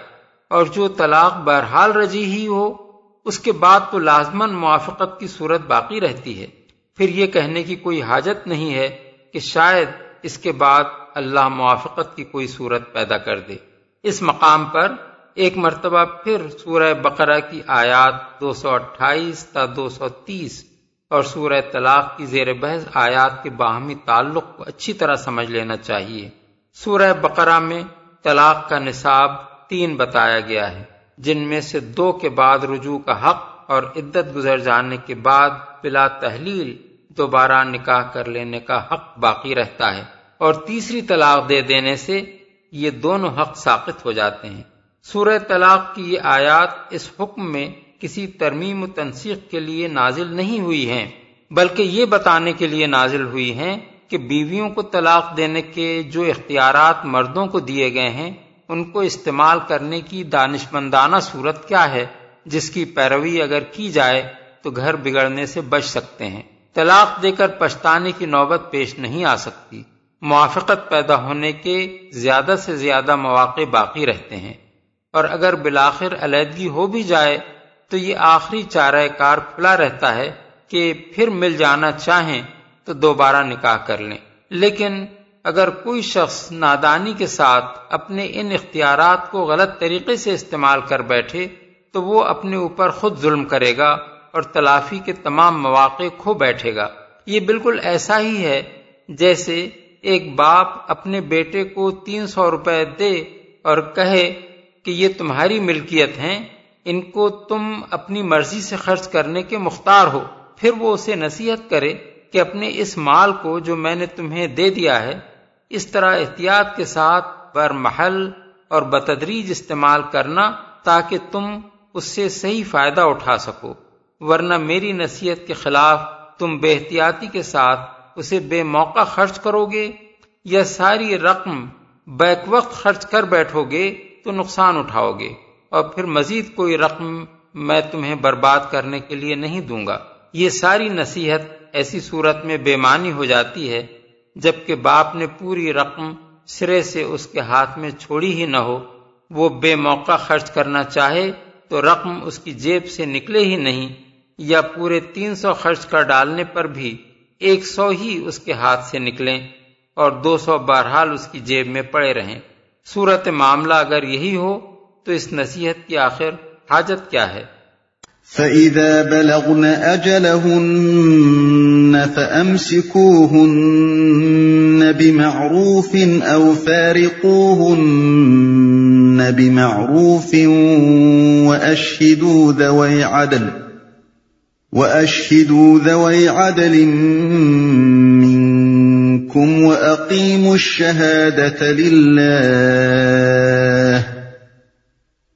اور جو طلاق بہرحال رجی ہی ہو اس کے بعد تو لازمن موافقت کی صورت باقی رہتی ہے۔ پھر یہ کہنے کی کوئی حاجت نہیں ہے کہ شاید اس کے بعد اللہ موافقت کی کوئی صورت پیدا کر دے۔ اس مقام پر ایک مرتبہ پھر سورہ بقرہ کی آیات دو سو اٹھائیس تا دو سو تیس اور سورہ طلاق کی زیر بحث آیات کے باہمی تعلق کو اچھی طرح سمجھ لینا چاہیے۔ سورہ بقرہ میں طلاق کا نصاب تین بتایا گیا ہے۔ جن میں سے دو کے بعد رجوع کا حق اور عدت گزر جانے کے بعد بلا تحلیل دوبارہ نکاح کر لینے کا حق باقی رہتا ہے اور تیسری طلاق دے دینے سے یہ دونوں حق ساقط ہو جاتے ہیں۔ سورہ طلاق کی یہ آیات اس حکم میں کسی ترمیم و تنسیق کے لیے نازل نہیں ہوئی ہیں، بلکہ یہ بتانے کے لیے نازل ہوئی ہیں کہ بیویوں کو طلاق دینے کے جو اختیارات مردوں کو دیے گئے ہیں ان کو استعمال کرنے کی دانش مندانہ صورت کیا ہے؟ جس کی پیروی اگر کی جائے تو گھر بگڑنے سے بچ سکتے ہیں۔ طلاق دے کر پچھتانے کی نوبت پیش نہیں آ سکتی۔ موافقت پیدا ہونے کے زیادہ سے زیادہ مواقع باقی رہتے ہیں۔ اور اگر بلاخر علیحدگی ہو بھی جائے تو یہ آخری چارہ کار کھلا رہتا ہے کہ پھر مل جانا چاہیں تو دوبارہ نکاح کر لیں۔ لیکن اگر کوئی شخص نادانی کے ساتھ اپنے ان اختیارات کو غلط طریقے سے استعمال کر بیٹھے، تو وہ اپنے اوپر خود ظلم کرے گا اور تلافی کے تمام مواقع کھو بیٹھے گا۔ یہ بالکل ایسا ہی ہے جیسے ایک باپ اپنے بیٹے کو تین سو روپے دے اور کہے کہ یہ تمہاری ملکیت ہیں، ان کو تم اپنی مرضی سے خرچ کرنے کے مختار ہو۔ پھر وہ اسے نصیحت کرے کہ اپنے اس مال کو جو میں نے تمہیں دے دیا ہے اس طرح احتیاط کے ساتھ بر محل اور بتدریج استعمال کرنا تاکہ تم اس سے صحیح فائدہ اٹھا سکو، ورنہ میری نصیحت کے خلاف تم بے احتیاطی کے ساتھ اسے بے موقع خرچ کرو گے یا ساری رقم بیک وقت خرچ کر بیٹھو گے تو نقصان اٹھاؤ گے اور پھر مزید کوئی رقم میں تمہیں برباد کرنے کے لیے نہیں دوں گا۔ یہ ساری نصیحت ایسی صورت میں بے معنی ہو جاتی ہے جبکہ باپ نے پوری رقم سرے سے اس کے ہاتھ میں چھوڑی ہی نہ ہو، وہ بے موقع خرچ کرنا چاہے تو رقم اس کی جیب سے نکلے ہی نہیں، یا پورے تین سو خرچ کر ڈالنے پر بھی ایک سو ہی اس کے ہاتھ سے نکلیں اور دو سو بہرحال اس کی جیب میں پڑے رہیں۔ صورت معاملہ اگر یہی ہو تو اس نصیحت کی آخر حاجت کیا ہے؟ فَإِذَا بَلَغْنَ أَجَلَهُنَّ فَأَمْسِكُوهُنَّ بِمَعْرُوفٍ أَوْ فَارِقُوهُنَّ بِمَعْرُوفٍ وَأَشْهِدُوا ذَوَيْ عَدْلٍ وَأَشْهِدُوا ذَوَيْ عَدْلٍ مِّنكُمْ وَأَقِيمُوا الشَّهَادَةَ لِلَّهِ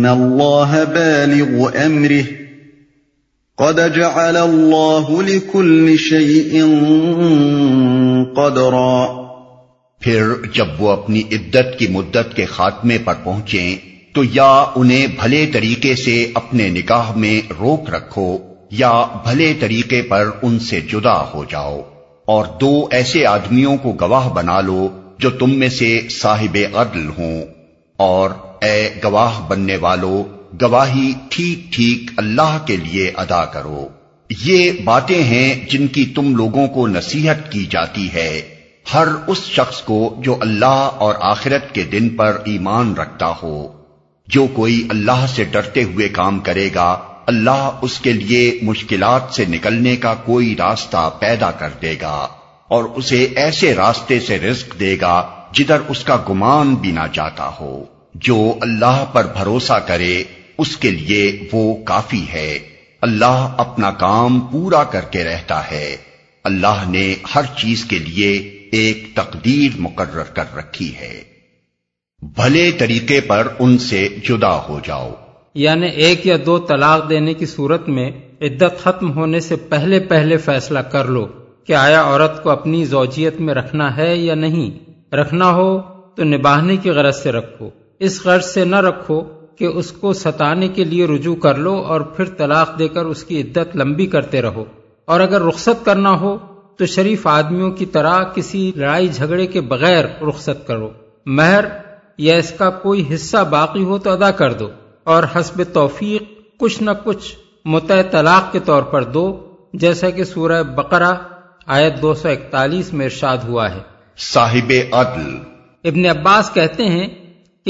ان اللہ بالغ امره قد جعل اللہ لكل شيء قدرا۔ پھر جب وہ اپنی عدت کی مدت کے خاتمے پر پہنچیں، تو یا انہیں بھلے طریقے سے اپنے نکاح میں روک رکھو، یا بھلے طریقے پر ان سے جدا ہو جاؤ۔ اور دو ایسے آدمیوں کو گواہ بنا لو جو تم میں سے صاحب عدل ہوں۔ اور اے گواہ بننے والو، گواہی ٹھیک ٹھیک اللہ کے لیے ادا کرو۔ یہ باتیں ہیں جن کی تم لوگوں کو نصیحت کی جاتی ہے۔ ہر اس شخص کو جو اللہ اور آخرت کے دن پر ایمان رکھتا ہو۔ جو کوئی اللہ سے ڈرتے ہوئے کام کرے گا، اللہ اس کے لیے مشکلات سے نکلنے کا کوئی راستہ پیدا کر دے گا اور اسے ایسے راستے سے رزق دے گا جدھر اس کا گمان بھی نہ جاتا ہو۔ جو اللہ پر بھروسہ کرے، اس کے لیے وہ کافی ہے۔ اللہ اپنا کام پورا کر کے رہتا ہے۔ اللہ نے ہر چیز کے لیے ایک تقدیر مقرر کر رکھی ہے۔ بھلے طریقے پر ان سے جدا ہو جاؤ۔ یعنی ایک یا دو طلاق دینے کی صورت میں عدت ختم ہونے سے پہلے پہلے فیصلہ کر لو کہ آیا عورت کو اپنی زوجیت میں رکھنا ہے یا نہیں۔ رکھنا ہو تو نباہنے کی غرض سے رکھو۔ اس غرض سے نہ رکھو کہ اس کو ستانے کے لیے رجوع کر لو اور پھر طلاق دے کر اس کی عدت لمبی کرتے رہو۔ اور اگر رخصت کرنا ہو تو شریف آدمیوں کی طرح کسی لڑائی جھگڑے کے بغیر رخصت کرو۔ مہر یا اس کا کوئی حصہ باقی ہو تو ادا کر دو اور حسب توفیق کچھ نہ کچھ متع طلاق کے طور پر دو جیسا کہ سورہ بقرہ آیت دو سو اکتالیس میں ارشاد ہوا ہے۔ صاحب عدل۔ ابن عباس کہتے ہیں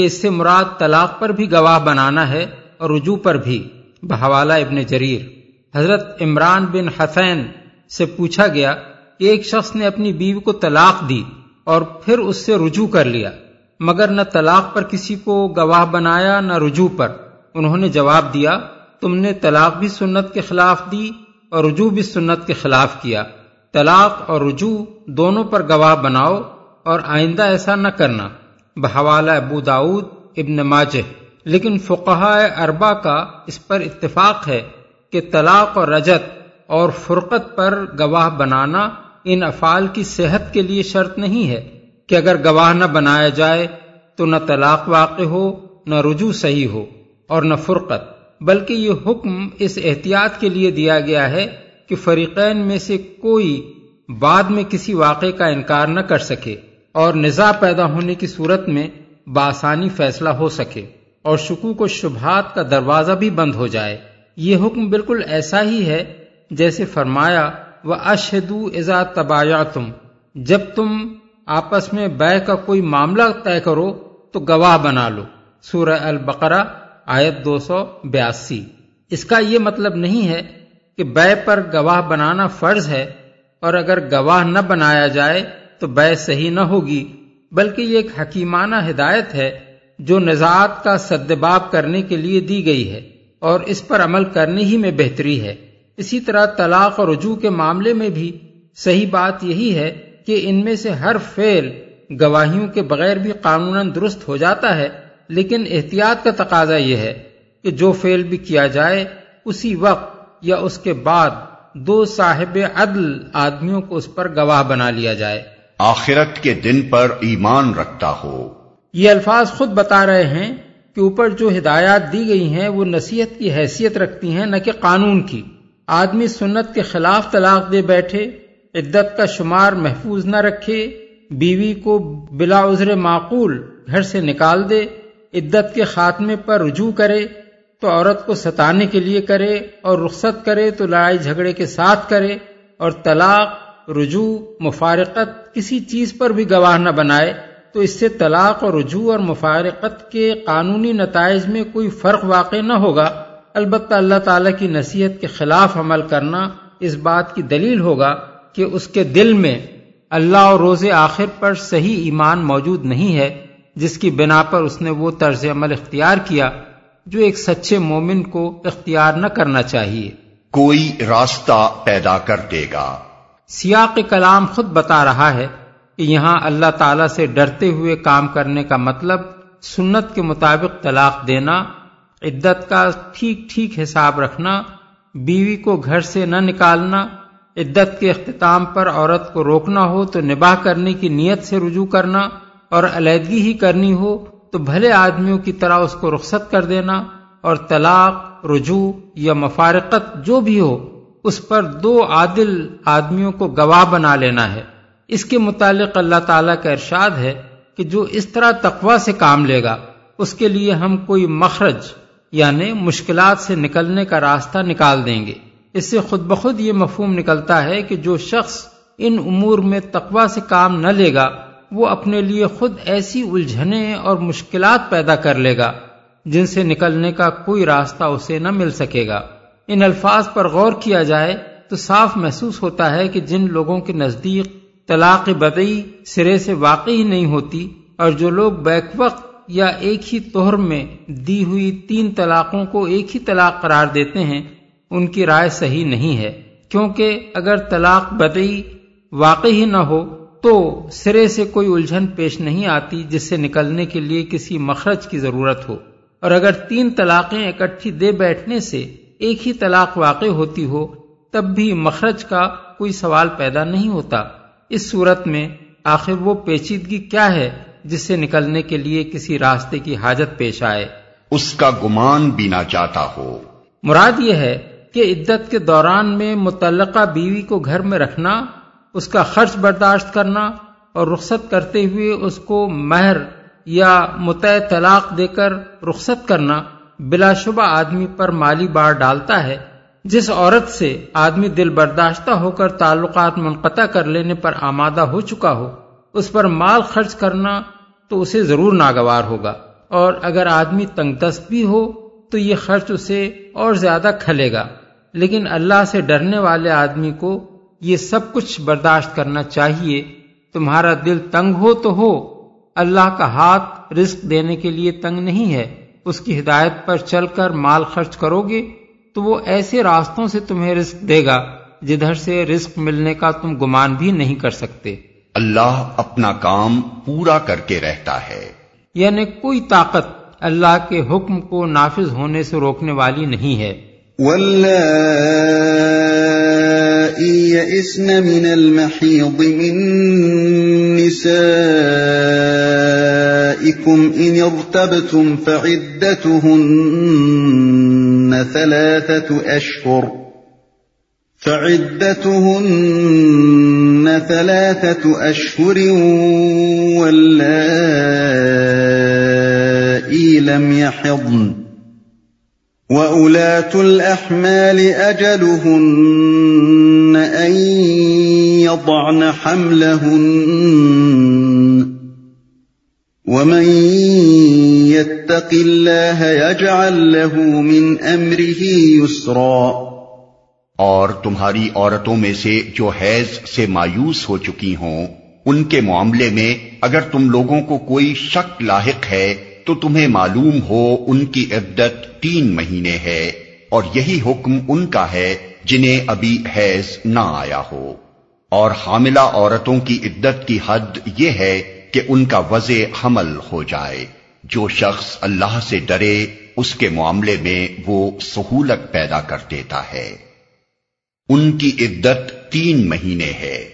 کہ اس سے مراد طلاق پر بھی گواہ بنانا ہے اور رجوع پر بھی، بحوالہ ابن جریر۔ حضرت عمران بن حسین سے پوچھا گیا کہ ایک شخص نے اپنی بیوی کو طلاق دی اور پھر اس سے رجوع کر لیا، مگر نہ طلاق پر کسی کو گواہ بنایا نہ رجوع پر۔ انہوں نے جواب دیا، تم نے طلاق بھی سنت کے خلاف دی اور رجوع بھی سنت کے خلاف کیا۔ طلاق اور رجوع دونوں پر گواہ بناؤ اور آئندہ ایسا نہ کرنا۔ بحوالہ ابو داود ابن ماجہ۔ لیکن فقہ اربا کا اس پر اتفاق ہے کہ طلاق اور رجت اور فرقت پر گواہ بنانا ان افعال کی صحت کے لیے شرط نہیں ہے کہ اگر گواہ نہ بنایا جائے تو نہ طلاق واقع ہو، نہ رجوع صحیح ہو اور نہ فرقت۔ بلکہ یہ حکم اس احتیاط کے لیے دیا گیا ہے کہ فریقین میں سے کوئی بعد میں کسی واقعے کا انکار نہ کر سکے۔ اور نظا پیدا ہونے کی صورت میں بآسانی فیصلہ ہو سکے اور شکوک و شبہات کا دروازہ بھی بند ہو جائے۔ یہ حکم بالکل ایسا ہی ہے جیسے فرمایا وہ اشہدو ازا تبایا تم جب تم آپس میں بے کا کوئی معاملہ طے کرو تو گواہ بنا لو۔ سورہ البقرہ، آیت دو سو بیاسی۔ اس کا یہ مطلب نہیں ہے کہ بے پر گواہ بنانا فرض ہے اور اگر گواہ نہ بنایا جائے تو بے صحیح نہ ہوگی، بلکہ یہ ایک حکیمانہ ہدایت ہے جو نژاعت کا سدباب کرنے کے لیے دی گئی ہے اور اس پر عمل کرنے ہی میں بہتری ہے۔ اسی طرح طلاق اور رجوع کے معاملے میں بھی صحیح بات یہی ہے کہ ان میں سے ہر فعل گواہیوں کے بغیر بھی قانون درست ہو جاتا ہے، لیکن احتیاط کا تقاضا یہ ہے کہ جو فعل بھی کیا جائے، اسی وقت یا اس کے بعد دو صاحب عدل آدمیوں کو اس پر گواہ بنا لیا جائے۔ آخرت کے دن پر ایمان رکھتا ہو۔ یہ الفاظ خود بتا رہے ہیں کہ اوپر جو ہدایات دی گئی ہیں، وہ نصیحت کی حیثیت رکھتی ہیں، نہ کہ قانون کی۔ آدمی سنت کے خلاف طلاق دے بیٹھے، عدت کا شمار محفوظ نہ رکھے، بیوی کو بلا عذر معقول گھر سے نکال دے، عدت کے خاتمے پر رجوع کرے، تو عورت کو ستانے کے لیے کرے اور رخصت کرے، تو لڑائی جھگڑے کے ساتھ کرے اور طلاق رجوع، مفارقت کسی چیز پر بھی گواہ نہ بنائے، تو اس سے طلاق اور رجوع اور مفارقت کے قانونی نتائج میں کوئی فرق واقع نہ ہوگا۔ البتہ اللہ تعالی کی نصیحت کے خلاف عمل کرنا اس بات کی دلیل ہوگا کہ اس کے دل میں اللہ اور روز آخر پر صحیح ایمان موجود نہیں ہے، جس کی بنا پر اس نے وہ طرز عمل اختیار کیا جو ایک سچے مومن کو اختیار نہ کرنا چاہیے۔ کوئی راستہ پیدا کر دے گا۔ سیاق کلام خود بتا رہا ہے کہ یہاں اللہ تعالی سے ڈرتے ہوئے کام کرنے کا مطلب سنت کے مطابق طلاق دینا، عدت کا ٹھیک ٹھیک حساب رکھنا، بیوی کو گھر سے نہ نکالنا، عدت کے اختتام پر عورت کو روکنا ہو تو نباہ کرنے کی نیت سے رجوع کرنا اور علیحدگی ہی کرنی ہو تو بھلے آدمیوں کی طرح اس کو رخصت کر دینا اور طلاق، رجوع یا مفارقت جو بھی ہو اس پر دو عادل آدمیوں کو گواہ بنا لینا ہے۔ اس کے متعلق اللہ تعالیٰ کا ارشاد ہے کہ جو اس طرح تقوا سے کام لے گا، اس کے لیے ہم کوئی مخرج یعنی مشکلات سے نکلنے کا راستہ نکال دیں گے۔ اس سے خود بخود یہ مفہوم نکلتا ہے کہ جو شخص ان امور میں تقوا سے کام نہ لے گا، وہ اپنے لیے خود ایسی الجھنیں اور مشکلات پیدا کر لے گا، جن سے نکلنے کا کوئی راستہ اسے نہ مل سکے گا۔ ان الفاظ پر غور کیا جائے تو صاف محسوس ہوتا ہے کہ جن لوگوں کے نزدیک طلاق بدئی سرے سے واقعی نہیں ہوتی اور جو لوگ بیک وقت یا ایک ہی توہر میں دی ہوئی تین طلاقوں کو ایک ہی طلاق قرار دیتے ہیں، ان کی رائے صحیح نہیں ہے۔ کیونکہ اگر طلاق بدئی واقعی ہی نہ ہو تو سرے سے کوئی الجھن پیش نہیں آتی جس سے نکلنے کے لیے کسی مخرج کی ضرورت ہو۔ اور اگر تین طلاقیں اکٹھی دے بیٹھنے سے ایک ہی طلاق واقع ہوتی ہو تب بھی مخرج کا کوئی سوال پیدا نہیں ہوتا۔ اس صورت میں آخر وہ پیچیدگی کیا ہے جس سے نکلنے کے لیے کسی راستے کی حاجت پیش آئے؟ اس کا گمان بھی نہ چاہتا ہو۔ مراد یہ ہے کہ عدت کے دوران میں متعلقہ بیوی کو گھر میں رکھنا اس کا خرچ برداشت کرنا اور رخصت کرتے ہوئے اس کو مہر یا متع طلاق دے کر رخصت کرنا بلا شبہ آدمی پر مالی بار ڈالتا ہے، جس عورت سے آدمی دل برداشتہ ہو کر تعلقات منقطع کر لینے پر آمادہ ہو چکا ہو، اس پر مال خرچ کرنا تو اسے ضرور ناگوار ہوگا۔ اور اگر آدمی تنگ دست بھی ہو تو یہ خرچ اسے اور زیادہ کھلے گا۔ لیکن اللہ سے ڈرنے والے آدمی کو یہ سب کچھ برداشت کرنا چاہیے۔ تمہارا دل تنگ ہو تو ہو، اللہ کا ہاتھ رزق دینے کے لیے تنگ نہیں ہے۔ اس کی ہدایت پر چل کر مال خرچ کرو گے تو وہ ایسے راستوں سے تمہیں رزق دے گا جدھر سے رزق ملنے کا تم گمان بھی نہیں کر سکتے۔ اللہ اپنا کام پورا کر کے رہتا ہے۔ یعنی کوئی طاقت اللہ کے حکم کو نافذ ہونے سے روکنے والی نہیں ہے۔ يئسن من المحيض من نسائكم إن ارتبتم فعدتهن ثلاثة أشهر فعدتهن ثلاثة أشهر واللائي لم يحضن وَأُولَاتُ الْأَحْمَالِ أَجَلُهُنَّ أَن يضعن حملهن ومن يتق الله يجعل له من امره يسرا اور تمہاری عورتوں میں سے جو حیض سے مایوس ہو چکی ہوں، ان کے معاملے میں اگر تم لوگوں کو کوئی شک لاحق ہے، تو تمہیں معلوم ہو ان کی عدت تین مہینے ہے، اور یہی حکم ان کا ہے جنہیں ابھی حیض نہ آیا ہو۔ اور حاملہ عورتوں کی عدت کی حد یہ ہے کہ ان کا وضع حمل ہو جائے۔ جو شخص اللہ سے ڈرے، اس کے معاملے میں وہ سہولت پیدا کر دیتا ہے۔ ان کی عدت تین مہینے ہے۔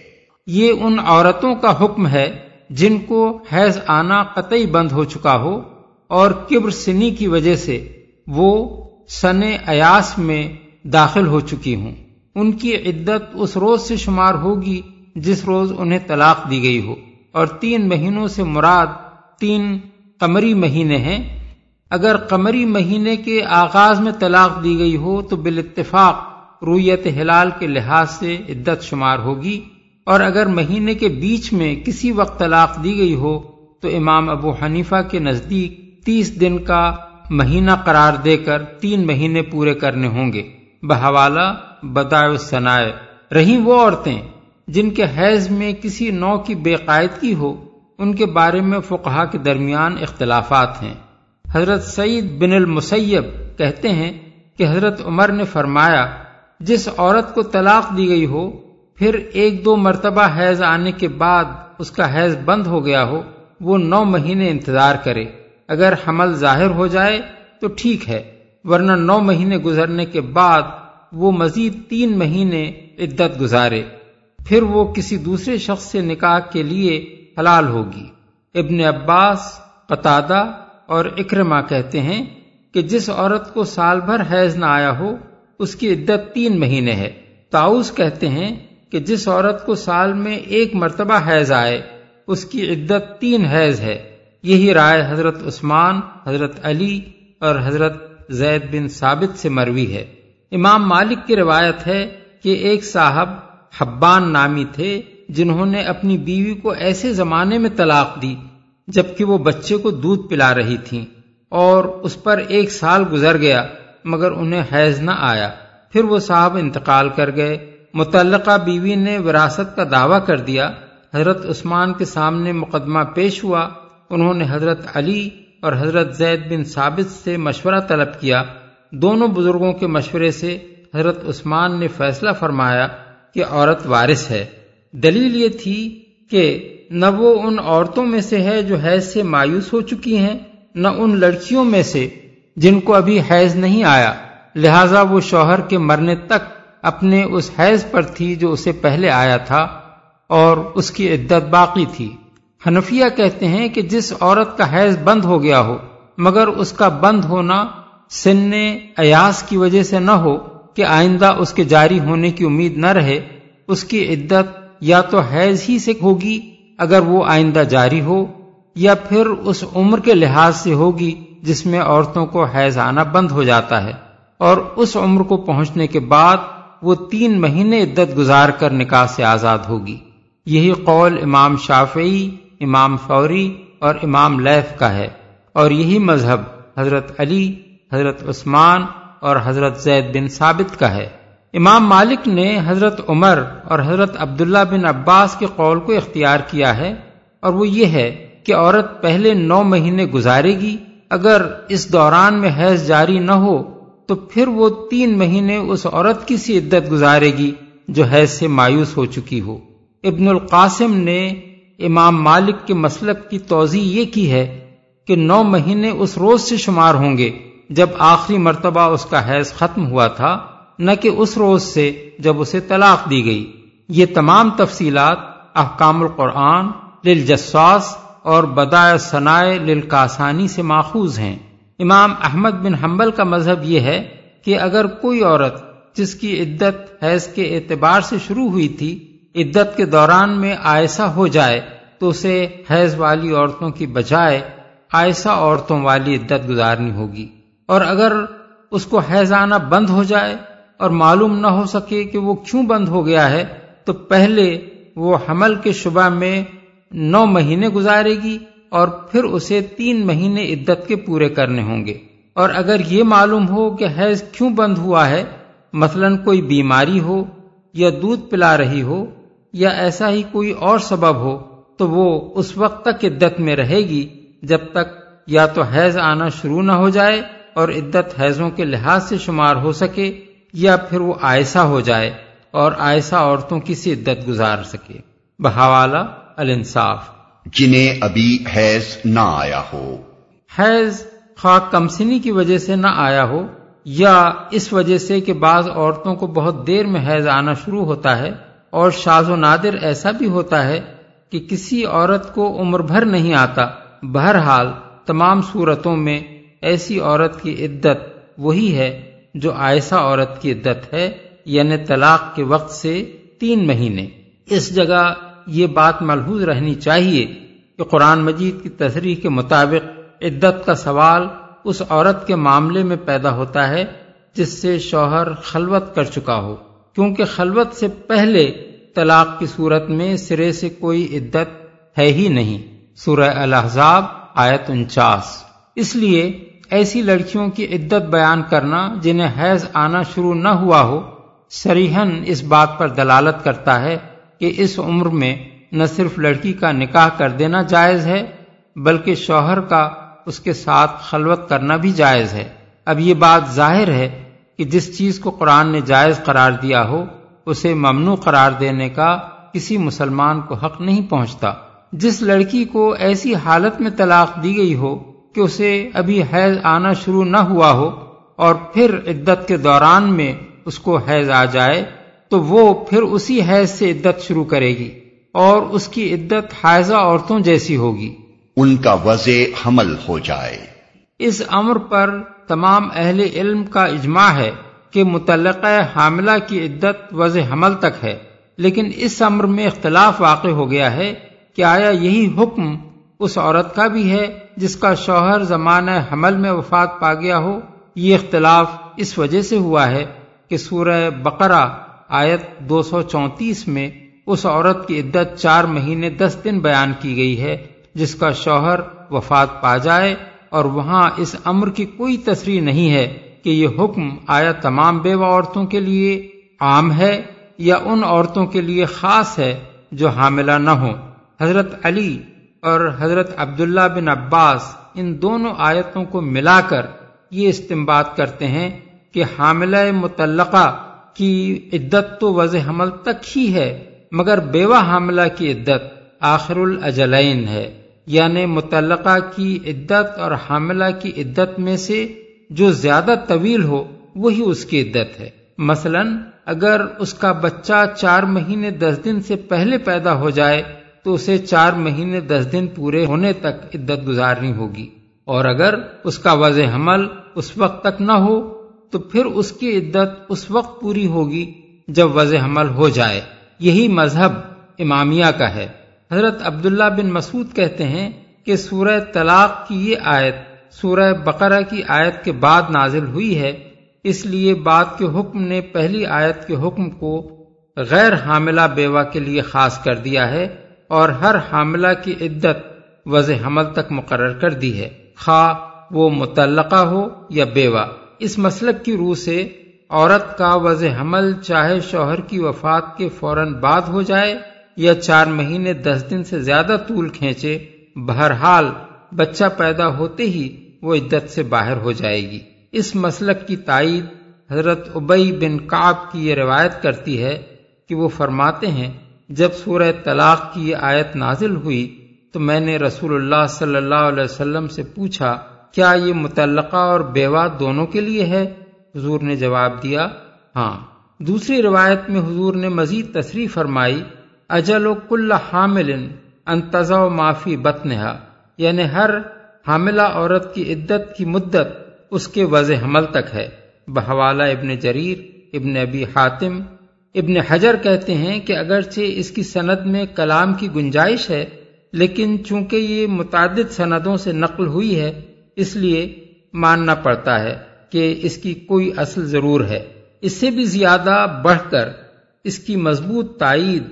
یہ ان عورتوں کا حکم ہے جن کو حیض آنا قطعی بند ہو چکا ہو اور کبر سنی کی وجہ سے وہ سن ایاس میں داخل ہو چکی ہوں۔ ان کی عدت اس روز سے شمار ہوگی جس روز انہیں طلاق دی گئی ہو۔ اور تین مہینوں سے مراد تین قمری مہینے ہیں۔ اگر قمری مہینے کے آغاز میں طلاق دی گئی ہو تو بالاتفاق رویت ہلال کے لحاظ سے عدت شمار ہوگی۔ اور اگر مہینے کے بیچ میں کسی وقت طلاق دی گئی ہو تو امام ابو حنیفہ کے نزدیک تیس دن کا مہینہ قرار دے کر تین مہینے پورے کرنے ہوں گے۔ بحوالہ بدائے ثنائے رہی وہ عورتیں جن کے حیض میں کسی نو کی بے قاعدگی ہو، ان کے بارے میں فقہا کے درمیان اختلافات ہیں۔ حضرت سعید بن المسیب کہتے ہیں کہ حضرت عمر نے فرمایا، جس عورت کو طلاق دی گئی ہو، پھر ایک دو مرتبہ حیض آنے کے بعد اس کا حیض بند ہو گیا ہو، وہ نو مہینے انتظار کرے۔ اگر حمل ظاہر ہو جائے تو ٹھیک ہے، ورنہ نو مہینے گزرنے کے بعد وہ مزید تین مہینے عدت گزارے۔ پھر وہ کسی دوسرے شخص سے نکاح کے لیے حلال ہوگی۔ ابن عباس، قطادہ اور اکرما کہتے ہیں کہ جس عورت کو سال بھر حیض نہ آیا ہو، اس کی عدت تین مہینے ہے۔ تاؤس کہتے ہیں کہ جس عورت کو سال میں ایک مرتبہ حیض آئے، اس کی عدت تین حیض ہے۔ یہی رائے حضرت عثمان، حضرت علی اور حضرت زید بن ثابت سے مروی ہے۔ امام مالک کی روایت ہے کہ ایک صاحب حبان نامی تھے جنہوں نے اپنی بیوی کو ایسے زمانے میں طلاق دی جبکہ وہ بچے کو دودھ پلا رہی تھیں اور اس پر ایک سال گزر گیا مگر انہیں حیض نہ آیا۔ پھر وہ صاحب انتقال کر گئے۔ متعلقہ بیوی نے وراثت کا دعویٰ کر دیا۔ حضرت عثمان کے سامنے مقدمہ پیش ہوا۔ انہوں نے حضرت علی اور حضرت زید بن ثابت سے مشورہ طلب کیا۔ دونوں بزرگوں کے مشورے سے حضرت عثمان نے فیصلہ فرمایا۔ کہ عورت وارث ہے۔ دلیل یہ تھی کہ نہ وہ ان عورتوں میں سے ہے جو حیض سے مایوس ہو چکی ہیں، نہ ان لڑکیوں میں سے جن کو ابھی حیض نہیں آیا۔ لہذا وہ شوہر کے مرنے تک اپنے اس حیض پر تھی جو اسے پہلے آیا تھا اور اس کی عدت باقی تھی۔ حنفیہ کہتے ہیں کہ جس عورت کا حیض بند ہو گیا ہو، مگر اس کا بند ہونا سن ایاس کی وجہ سے نہ ہو کہ آئندہ اس کے جاری ہونے کی امید نہ رہے، اس کی عدت یا تو حیض ہی سے ہوگی اگر وہ آئندہ جاری ہو، یا پھر اس عمر کے لحاظ سے ہوگی جس میں عورتوں کو حیض آنا بند ہو جاتا ہے اور اس عمر کو پہنچنے کے بعد وہ تین مہینے عدت گزار کر نکاح سے آزاد ہوگی۔ یہی قول امام شافعی، امام فوری اور امام لیف کا ہے اور یہی مذہب حضرت علی، حضرت عثمان اور حضرت زید بن ثابت کا ہے۔ امام مالک نے حضرت عمر اور حضرت عبداللہ بن عباس کے قول کو اختیار کیا ہے اور وہ یہ ہے کہ عورت پہلے نو مہینے گزارے گی، اگر اس دوران میں حیض جاری نہ ہو تو پھر وہ تین مہینے اس عورت کی سی عدت گزارے گی جو حیض سے مایوس ہو چکی ہو۔ ابن القاسم نے امام مالک کے مسلک کی توضیع یہ کی ہے کہ نو مہینے اس روز سے شمار ہوں گے۔ جب آخری مرتبہ اس کا حیض ختم ہوا تھا، نہ کہ اس روز سے جب اسے طلاق دی گئی۔ یہ تمام تفصیلات احکام القرآن، للجساس اور بدائے ثنائے للکاسانی سے ماخوذ ہیں۔ امام احمد بن حنبل کا مذہب یہ ہے کہ اگر کوئی عورت جس کی عدت حیض کے اعتبار سے شروع ہوئی تھی، عدت کے دوران میں آئسہ ہو جائے، تو اسے حیض والی عورتوں کی بجائے آئسہ عورتوں والی عدت گزارنی ہوگی۔ اور اگر اس کو حیض آنا بند ہو جائے اور معلوم نہ ہو سکے کہ وہ کیوں بند ہو گیا ہے، تو پہلے وہ حمل کے شبہ میں نو مہینے گزارے گی اور پھر اسے تین مہینے عدت کے پورے کرنے ہوں گے۔ اور اگر یہ معلوم ہو کہ حیض کیوں بند ہوا ہے، مثلا کوئی بیماری ہو یا دودھ پلا رہی ہو یا ایسا ہی کوئی اور سبب ہو، تو وہ اس وقت تک عدت میں رہے گی جب تک یا تو حیض آنا شروع نہ ہو جائے اور عدت حیضوں کے لحاظ سے شمار ہو سکے یا پھر وہ آئسہ ہو جائے اور آئسہ عورتوں کی سی عدت گزار سکے۔ بحوالہ الانصاف۔ جنہیں ابھی حیض نہ آیا ہو۔ حیض خواہ کمسنی کی وجہ سے نہ آیا ہو یا اس وجہ سے کہ بعض عورتوں کو بہت دیر میں حیض آنا شروع ہوتا ہے اور شاز و نادر ایسا بھی ہوتا ہے کہ کسی عورت کو عمر بھر نہیں آتا۔ بہرحال تمام صورتوں میں ایسی عورت کی عدت وہی ہے جو آئسہ عورت کی عدت ہے یعنی طلاق کے وقت سے تین مہینے۔ اس جگہ یہ بات ملحوظ رہنی چاہیے کہ قرآن مجید کی تصریح کے مطابق عدت کا سوال اس عورت کے معاملے میں پیدا ہوتا ہے، جس سے شوہر خلوت کر چکا ہو۔ کیونکہ خلوت سے پہلے طلاق کی صورت میں سرے سے کوئی عدت ہے ہی نہیں۔ سورہ الحضاب آیت انچاس۔ اس لیے ایسی لڑکیوں کی عدت بیان کرنا جنہیں حیض آنا شروع نہ ہوا ہو سریحن اس بات پر دلالت کرتا ہے کہ اس عمر میں نہ صرف لڑکی کا نکاح کر دینا جائز ہے، بلکہ شوہر کا اس کے ساتھ خلوت کرنا بھی جائز ہے۔ اب یہ بات ظاہر ہے کہ جس چیز کو قرآن نے جائز قرار دیا ہو، اسے ممنوع قرار دینے کا کسی مسلمان کو حق نہیں پہنچتا۔ جس لڑکی کو ایسی حالت میں طلاق دی گئی ہو کہ اسے ابھی حیض آنا شروع نہ ہوا ہو اور پھر عدت کے دوران میں اس کو حیض آ جائے تو وہ پھر اسی حیض سے عدت شروع کرے گی اور اس کی عدت حائضہ عورتوں جیسی ہوگی۔ ان کا وضع حمل ہو جائے۔ اس امر پر تمام اہل علم کا اجماع ہے کہ متعلقہ حاملہ کی عدت وز حمل تک ہے لیکن اس امر میں اختلاف واقع ہو گیا ہے کہ آیا یہی حکم اس عورت کا بھی ہے جس کا شوہر زمانہ حمل میں وفات پا گیا ہو، یہ اختلاف اس وجہ سے ہوا ہے کہ سورہ بقرہ آیت دو سو چونتیس میں اس عورت کی عدت چار مہینے دس دن بیان کی گئی ہے جس کا شوہر وفات پا جائے اور وہاں اس امر کی کوئی تصریح نہیں ہے کہ یہ حکم آیا تمام بیوہ عورتوں کے لیے عام ہے یا ان عورتوں کے لیے خاص ہے جو حاملہ نہ ہوں۔ حضرت علی اور حضرت عبداللہ بن عباس ان دونوں آیتوں کو ملا کر یہ استعمال کرتے ہیں کہ حاملہ متعلقہ کی عدت تو وضع حمل تک ہی ہے، مگر بیوہ حاملہ کی عدت آخر الاجلین ہے۔ یعنی متعلقہ کی عدت اور حاملہ کی عدت میں سے جو زیادہ طویل ہو، وہی اس کی عدت ہے۔ مثلا اگر اس کا بچہ چار مہینے دس دن سے پہلے پیدا ہو جائے تو اسے چار مہینے دس دن پورے ہونے تک عدت گزارنی ہوگی۔ اور اگر اس کا وضع حمل اس وقت تک نہ ہو، تو پھر اس کی عدت اس وقت پوری ہوگی جب وضع حمل ہو جائے۔ یہی مذہب امامیہ کا ہے۔ حضرت عبداللہ بن مسعود کہتے ہیں کہ سورہ طلاق کی یہ آیت سورہ بقرہ کی آیت کے بعد نازل ہوئی ہے۔ اس لیے بعد کے حکم نے پہلی آیت کے حکم کو غیر حاملہ بیوہ کے لیے خاص کر دیا ہے۔ اور ہر حاملہ کی عدت وضع حمل تک مقرر کر دی ہے۔ خواہ وہ متعلقہ ہو یا بیوہ، اس مسلک کی روح سے عورت کا وضع حمل چاہے شوہر کی وفات کے فوراً بعد ہو جائے یا چار مہینے دس دن سے زیادہ طول کھینچے، بہرحال بچہ پیدا ہوتے ہی وہ عدت سے باہر ہو جائے گی۔ اس مسلک کی تائید حضرت ابئی بن کاب کی یہ روایت کرتی ہے کہ وہ فرماتے ہیں جب سورہ طلاق کی یہ آیت نازل ہوئی تو میں نے رسول اللہ صلی اللہ علیہ وسلم سے پوچھا، کیا یہ متعلقہ اور بیوہ دونوں کے لیے ہے؟ حضور نے جواب دیا ہاں۔ دوسری روایت میں حضور نے مزید تصریح فرمائی، اجل و کل حامل انتظا و معافی بتنہا یعنی ہر حاملہ عورت کی عدت کی مدت اس کے وضع حمل تک ہے۔ بحوالہ ابن جریر، ابن ابی حاتم ابن حجر کہتے ہیں کہ اگرچہ اس کی سند میں کلام کی گنجائش ہے، لیکن چونکہ یہ متعدد سندوں سے نقل ہوئی ہے، اس لیے ماننا پڑتا ہے کہ اس کی کوئی اصل ضرور ہے۔ اس سے بھی زیادہ بڑھ کر اس کی مضبوط تائید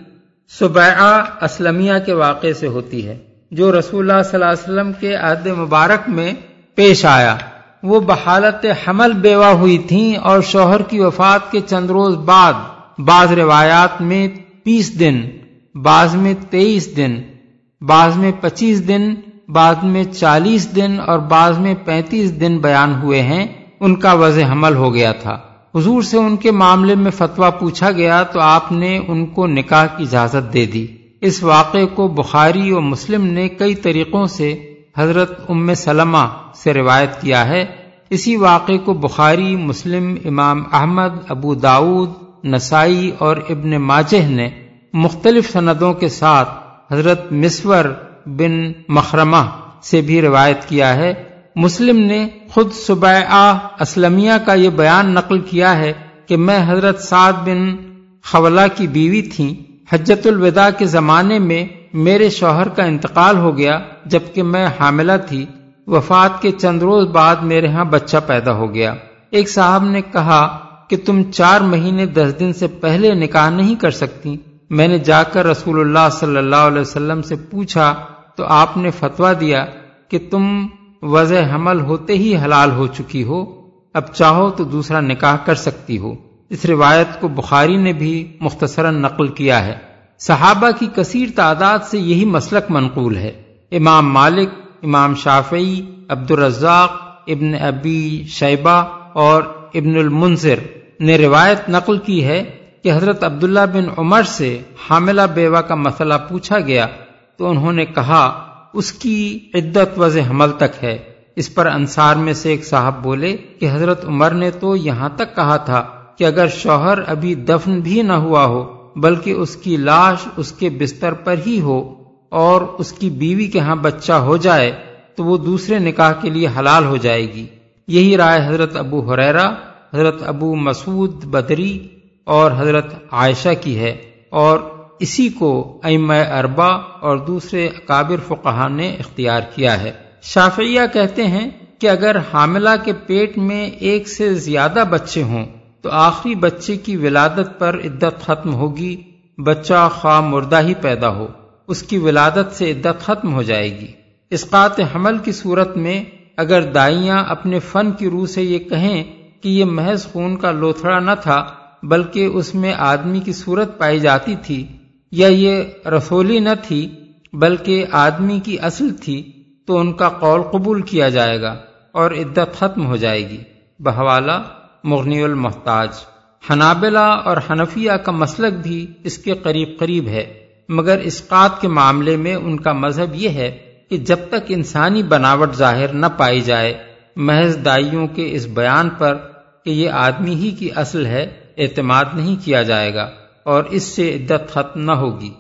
صبح اسلمیہ کے واقعے سے ہوتی ہے، جو رسول اللہ صلی اللہ علیہ وسلم کے عہد مبارک میں پیش آیا۔ وہ بحالت حمل بیوہ ہوئی تھیں اور شوہر کی وفات کے چند روز بعد بعض روایات میں تیس دن، بعض میں تیئیس دن، بعض میں پچیس دن، بعض میں چالیس دن اور بعض میں پینتیس دن بیان ہوئے ہیں۔ ان کا وضع حمل ہو گیا تھا۔ حضور سے ان کے معاملے میں فتویٰ پوچھا گیا تو آپ نے ان کو نکاح کی اجازت دے دی۔ اس واقعے کو بخاری و مسلم نے کئی طریقوں سے حضرت ام سلمہ سے روایت کیا ہے۔ اسی واقعے کو بخاری، مسلم، امام احمد، ابو داود نسائی اور ابن ماجہ نے مختلف سندوں کے ساتھ حضرت مسور بن مخرمہ سے بھی روایت کیا ہے۔ مسلم نے خود صبح اسلمیہ کا یہ بیان نقل کیا ہے کہ میں حضرت سعد بن خولہ کی بیوی تھی۔ حجت الوداع کے زمانے میں میرے شوہر کا انتقال ہو گیا، جبکہ میں حاملہ تھی۔ وفات کے چند روز بعد میرے ہاں بچہ پیدا ہو گیا۔ ایک صاحب نے کہا کہ تم چار مہینے دس دن سے پہلے نکاح نہیں کر سکتی۔ میں نے جا کر رسول اللہ صلی اللہ علیہ وسلم سے پوچھا، تو آپ نے فتوا دیا کہ تم وضع حمل ہوتے ہی حلال ہو چکی ہو، اب چاہو تو دوسرا نکاح کر سکتی ہو۔ اس روایت کو بخاری نے بھی مختصراً نقل کیا ہے۔ صحابہ کی کثیر تعداد سے یہی مسلک منقول ہے۔ امام مالک، امام شافعی عبد الرزاق ابن ابی شیبہ اور ابن المنظر نے روایت نقل کی ہے کہ حضرت عبداللہ بن عمر سے حاملہ بیوہ کا مسئلہ پوچھا گیا تو انہوں نے کہا، اس کی عدت وز حمل تک ہے۔ اس پر انصار میں سے ایک صاحب بولے کہ حضرت عمر نے تو یہاں تک کہا تھا کہ اگر شوہر ابھی دفن بھی نہ ہوا ہو، بلکہ اس کی لاش اس کے بستر پر ہی ہو اور اس کی بیوی کے ہاں بچہ ہو جائے، تو وہ دوسرے نکاح کے لیے حلال ہو جائے گی۔ یہی رائے حضرت ابو حریرا حضرت ابو مسعود بدری اور حضرت عائشہ کی ہے اور اسی کو ام اربا اور دوسرے اکابر فقہ نے اختیار کیا ہے۔ شافیہ کہتے ہیں کہ اگر حاملہ کے پیٹ میں ایک سے زیادہ بچے ہوں تو آخری بچے کی ولادت پر عدت ختم ہوگی، بچہ خواہ مردہ ہی پیدا ہو، اس کی ولادت سے عدت ختم ہو جائے گی۔ اسقات حمل کی صورت میں اگر دائیاں اپنے فن کی روح سے یہ کہیں کہ یہ محض خون کا لوتھڑا نہ تھا، بلکہ اس میں آدمی کی صورت پائی جاتی تھی، یا یہ رسولی نہ تھی، بلکہ آدمی کی اصل تھی، تو ان کا قول قبول کیا جائے گا اور عدت ختم ہو جائے گی۔ بحوالہ مغنی المحتاج۔ حنابلہ اور حنفیہ کا مسلک بھی اس کے قریب قریب ہے، مگر اسقات کے معاملے میں ان کا مذہب یہ ہے کہ جب تک انسانی بناوٹ ظاہر نہ پائی جائے، محض دائیوں کے اس بیان پر کہ یہ آدمی ہی کی اصل ہے، اعتماد نہیں کیا جائے گا اور اس سے عدت ختم نہ ہوگی۔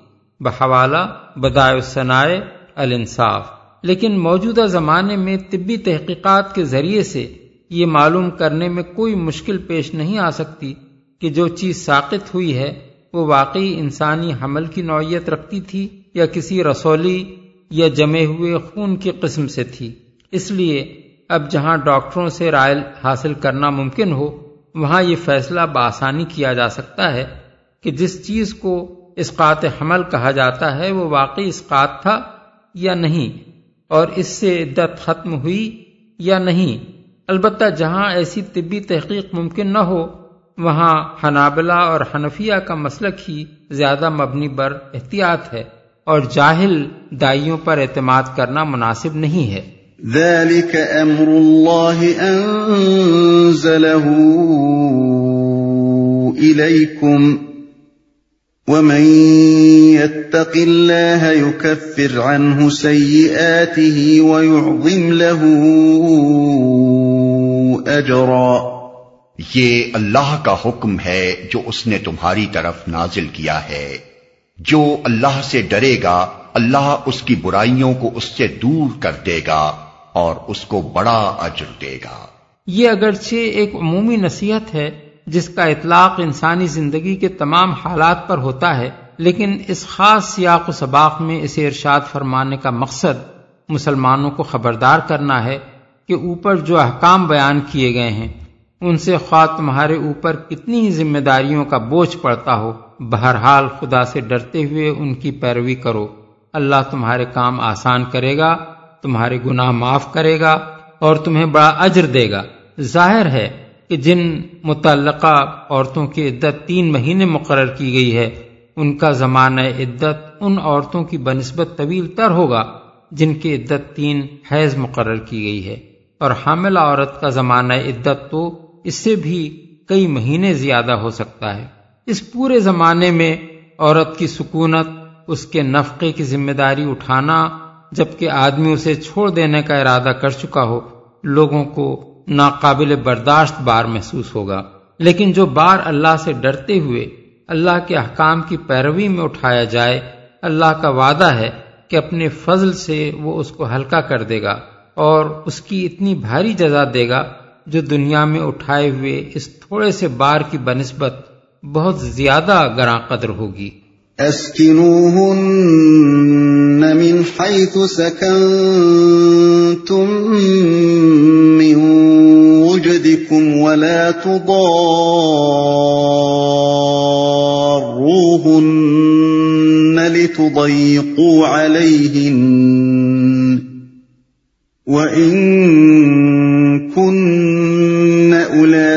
بحوالہ بدائے ثنائے الانصاف۔ لیکن موجودہ زمانے میں طبی تحقیقات کے ذریعے سے یہ معلوم کرنے میں کوئی مشکل پیش نہیں آ سکتی کہ جو چیز ساقت ہوئی ہے، وہ واقعی انسانی حمل کی نوعیت رکھتی تھی یا کسی رسولی یا جمے ہوئے خون کی قسم سے تھی۔ اس لیے اب جہاں ڈاکٹروں سے رائے حاصل کرنا ممکن ہو، وہاں یہ فیصلہ بآسانی کیا جا سکتا ہے کہ جس چیز کو اسقات حمل کہا جاتا ہے، وہ واقعی اسقات تھا یا نہیں، اور اس سے عدت ختم ہوئی یا نہیں۔ البتہ جہاں ایسی طبی تحقیق ممکن نہ ہو، وہاں حنابلہ اور حنفیہ کا مسلک ہی زیادہ مبنی بر احتیاط ہے۔ اور جاہل دائیوں پر اعتماد کرنا مناسب نہیں ہے۔ ذلك امر الله انزله اليكم ومن يتق الله يكفر عنه سيئاته ويعظم له اجرا یہ اللہ کا حکم ہے جو اس نے تمہاری طرف نازل کیا ہے۔ جو اللہ سے ڈرے گا، اللہ اس کی برائیوں کو اس سے دور کر دے گا اور اس کو بڑا اجر دے گا۔ یہ اگرچہ ایک عمومی نصیحت ہے جس کا اطلاق انسانی زندگی کے تمام حالات پر ہوتا ہے، لیکن اس خاص سیاق و سباق میں اسے ارشاد فرمانے کا مقصد مسلمانوں کو خبردار کرنا ہے کہ اوپر جو احکام بیان کیے گئے ہیں ان سے خواہ تمہارے اوپر کتنی ہی ذمہ داریوں کا بوجھ پڑتا ہو، بہرحال خدا سے ڈرتے ہوئے ان کی پیروی کرو۔ اللہ تمہارے کام آسان کرے گا، تمہارے گناہ معاف کرے گا اور تمہیں بڑا اجر دے گا۔ ظاہر ہے کہ جن متعلقہ عورتوں کی عدت تین مہینے مقرر کی گئی ہے، ان کا زمانہ عدت ان عورتوں کی بنسبت طویل تر ہوگا جن کی عدت تین حیض مقرر کی گئی ہے۔ اور حاملہ عورت کا زمانہ عدت تو اس سے بھی کئی مہینے زیادہ ہو سکتا ہے۔ اس پورے زمانے میں عورت کی سکونت، اس کے نفقے کی ذمہ داری اٹھانا، جبکہ آدمی اسے چھوڑ دینے کا ارادہ کر چکا ہو، لوگوں کو ناقابل برداشت بار محسوس ہوگا۔ لیکن جو بار اللہ سے ڈرتے ہوئے اللہ کے احکام کی پیروی میں اٹھایا جائے، اللہ کا وعدہ ہے کہ اپنے فضل سے وہ اس کو ہلکا کر دے گا اور اس کی اتنی بھاری جزا دے گا جو دنیا میں اٹھائے ہوئے اس تھوڑے سے بار کی بنسبت بہت زیادہ گراں قدر ہوگی۔ اسکنوهن من حيث سكنتم من وجدكم ولا تضاروهن لتضيقوا عليهن وإن كن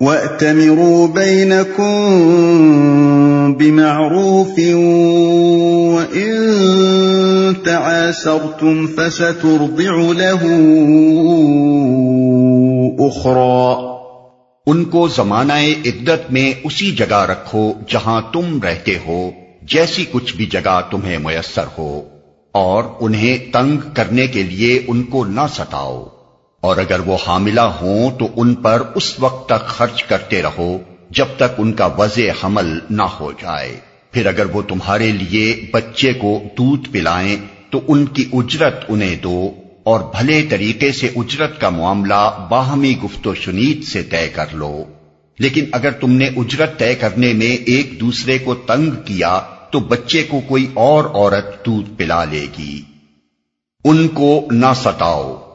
وَأْتَمِرُوا بَيْنَكُمْ بِمَعْرُوفٍ وَإِن تَعَاسَرْتُمْ فَسَتُرْضِعُ لَهُ أُخْرَى۔ ان کو زمانہ عدت میں اسی جگہ رکھو جہاں تم رہتے ہو، جیسی کچھ بھی جگہ تمہیں میسر ہو، اور انہیں تنگ کرنے کے لیے ان کو نہ ستاؤ۔ اور اگر وہ حاملہ ہوں تو ان پر اس وقت تک خرچ کرتے رہو جب تک ان کا وضع حمل نہ ہو جائے۔ پھر اگر وہ تمہارے لیے بچے کو دودھ پلائیں تو ان کی اجرت انہیں دو اور بھلے طریقے سے اجرت کا معاملہ باہمی گفت و شنید سے طے کر لو۔ لیکن اگر تم نے اجرت طے کرنے میں ایک دوسرے کو تنگ کیا تو بچے کو کوئی اور عورت دودھ پلا لے گی۔ ان کو نہ ستاؤ۔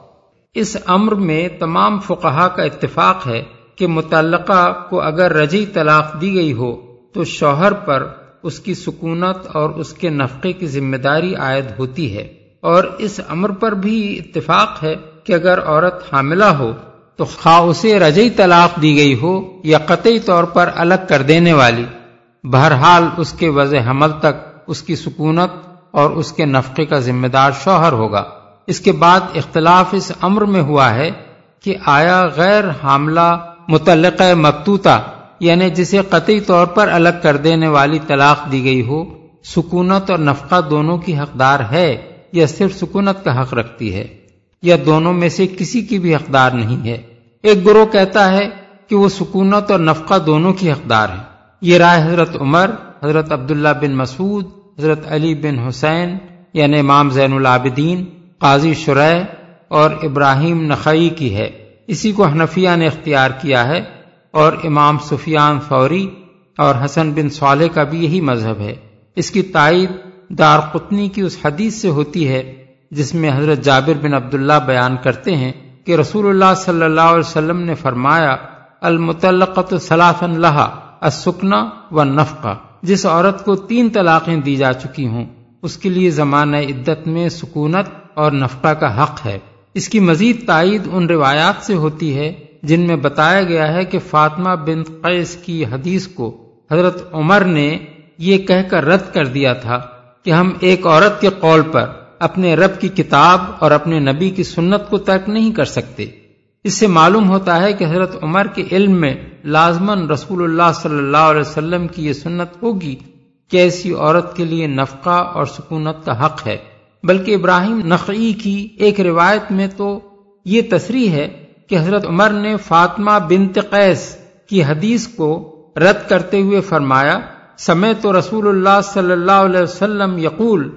اس امر میں تمام فقہا کا اتفاق ہے کہ متعلقہ کو اگر رجی طلاق دی گئی ہو، تو شوہر پر اس کی سکونت اور اس کے نفقے کی ذمہ داری عائد ہوتی ہے۔ اور اس امر پر بھی اتفاق ہے کہ اگر عورت حاملہ ہو، تو خواہ اسے رجی طلاق دی گئی ہو یا قطعی طور پر الگ کر دینے والی، بہرحال اس کے وضع حمل تک اس کی سکونت اور اس کے نفقے کا ذمہ دار شوہر ہوگا۔ اس کے بعد اختلاف اس امر میں ہوا ہے کہ آیا غیر حاملہ متعلق مکتوتا یعنی جسے قطعی طور پر الگ کر دینے والی طلاق دی گئی ہو، سکونت اور نفقہ دونوں کی حقدار ہے یا صرف سکونت کا حق رکھتی ہے، یا دونوں میں سے کسی کی بھی حقدار نہیں ہے؟ ایک گروہ کہتا ہے کہ وہ سکونت اور نفقہ دونوں کی حقدار ہے۔ یہ رائے حضرت عمر، حضرت عبداللہ بن مسعود، حضرت علی بن حسین یعنی امام زین العابدین قاضی شرح اور ابراہیم نقی کی ہے۔ اسی کو حنفیہ نے اختیار کیا ہے اور امام سفیان فوری اور حسن بن صالح کا بھی یہی مذہب ہے۔ اس کی تائید دار قطنی کی اس حدیث سے ہوتی ہے جس میں حضرت جابر بن عبداللہ بیان کرتے ہیں کہ رسول اللہ صلی اللہ علیہ وسلم نے فرمایا المتلقت صلاحن لہا السکنا و نفقہ جس عورت کو تین طلاقیں دی جا چکی ہوں، اس کے لیے زمانہ عدت میں سکونت اور نفقہ کا حق ہے۔ اس کی مزید تائید ان روایات سے ہوتی ہے جن میں بتایا گیا ہے کہ فاطمہ بن قیس کی حدیث کو حضرت عمر نے یہ کہہ کر رد کر دیا تھا کہ ہم ایک عورت کے قول پر اپنے رب کی کتاب اور اپنے نبی کی سنت کو ترک نہیں کر سکتے۔ اس سے معلوم ہوتا ہے کہ حضرت عمر کے علم میں لازمن رسول اللہ صلی اللہ علیہ وسلم کی یہ سنت ہوگی کہ ایسی عورت کے لیے نفقہ اور سکونت کا حق ہے۔ بلکہ ابراہیم نقی کی ایک روایت میں تو یہ تصریح ہے کہ حضرت عمر نے فاطمہ بنت قیس کی حدیث کو رد کرتے ہوئے فرمایا سمے تو رسول اللہ صلی اللہ علیہ وسلم یقول،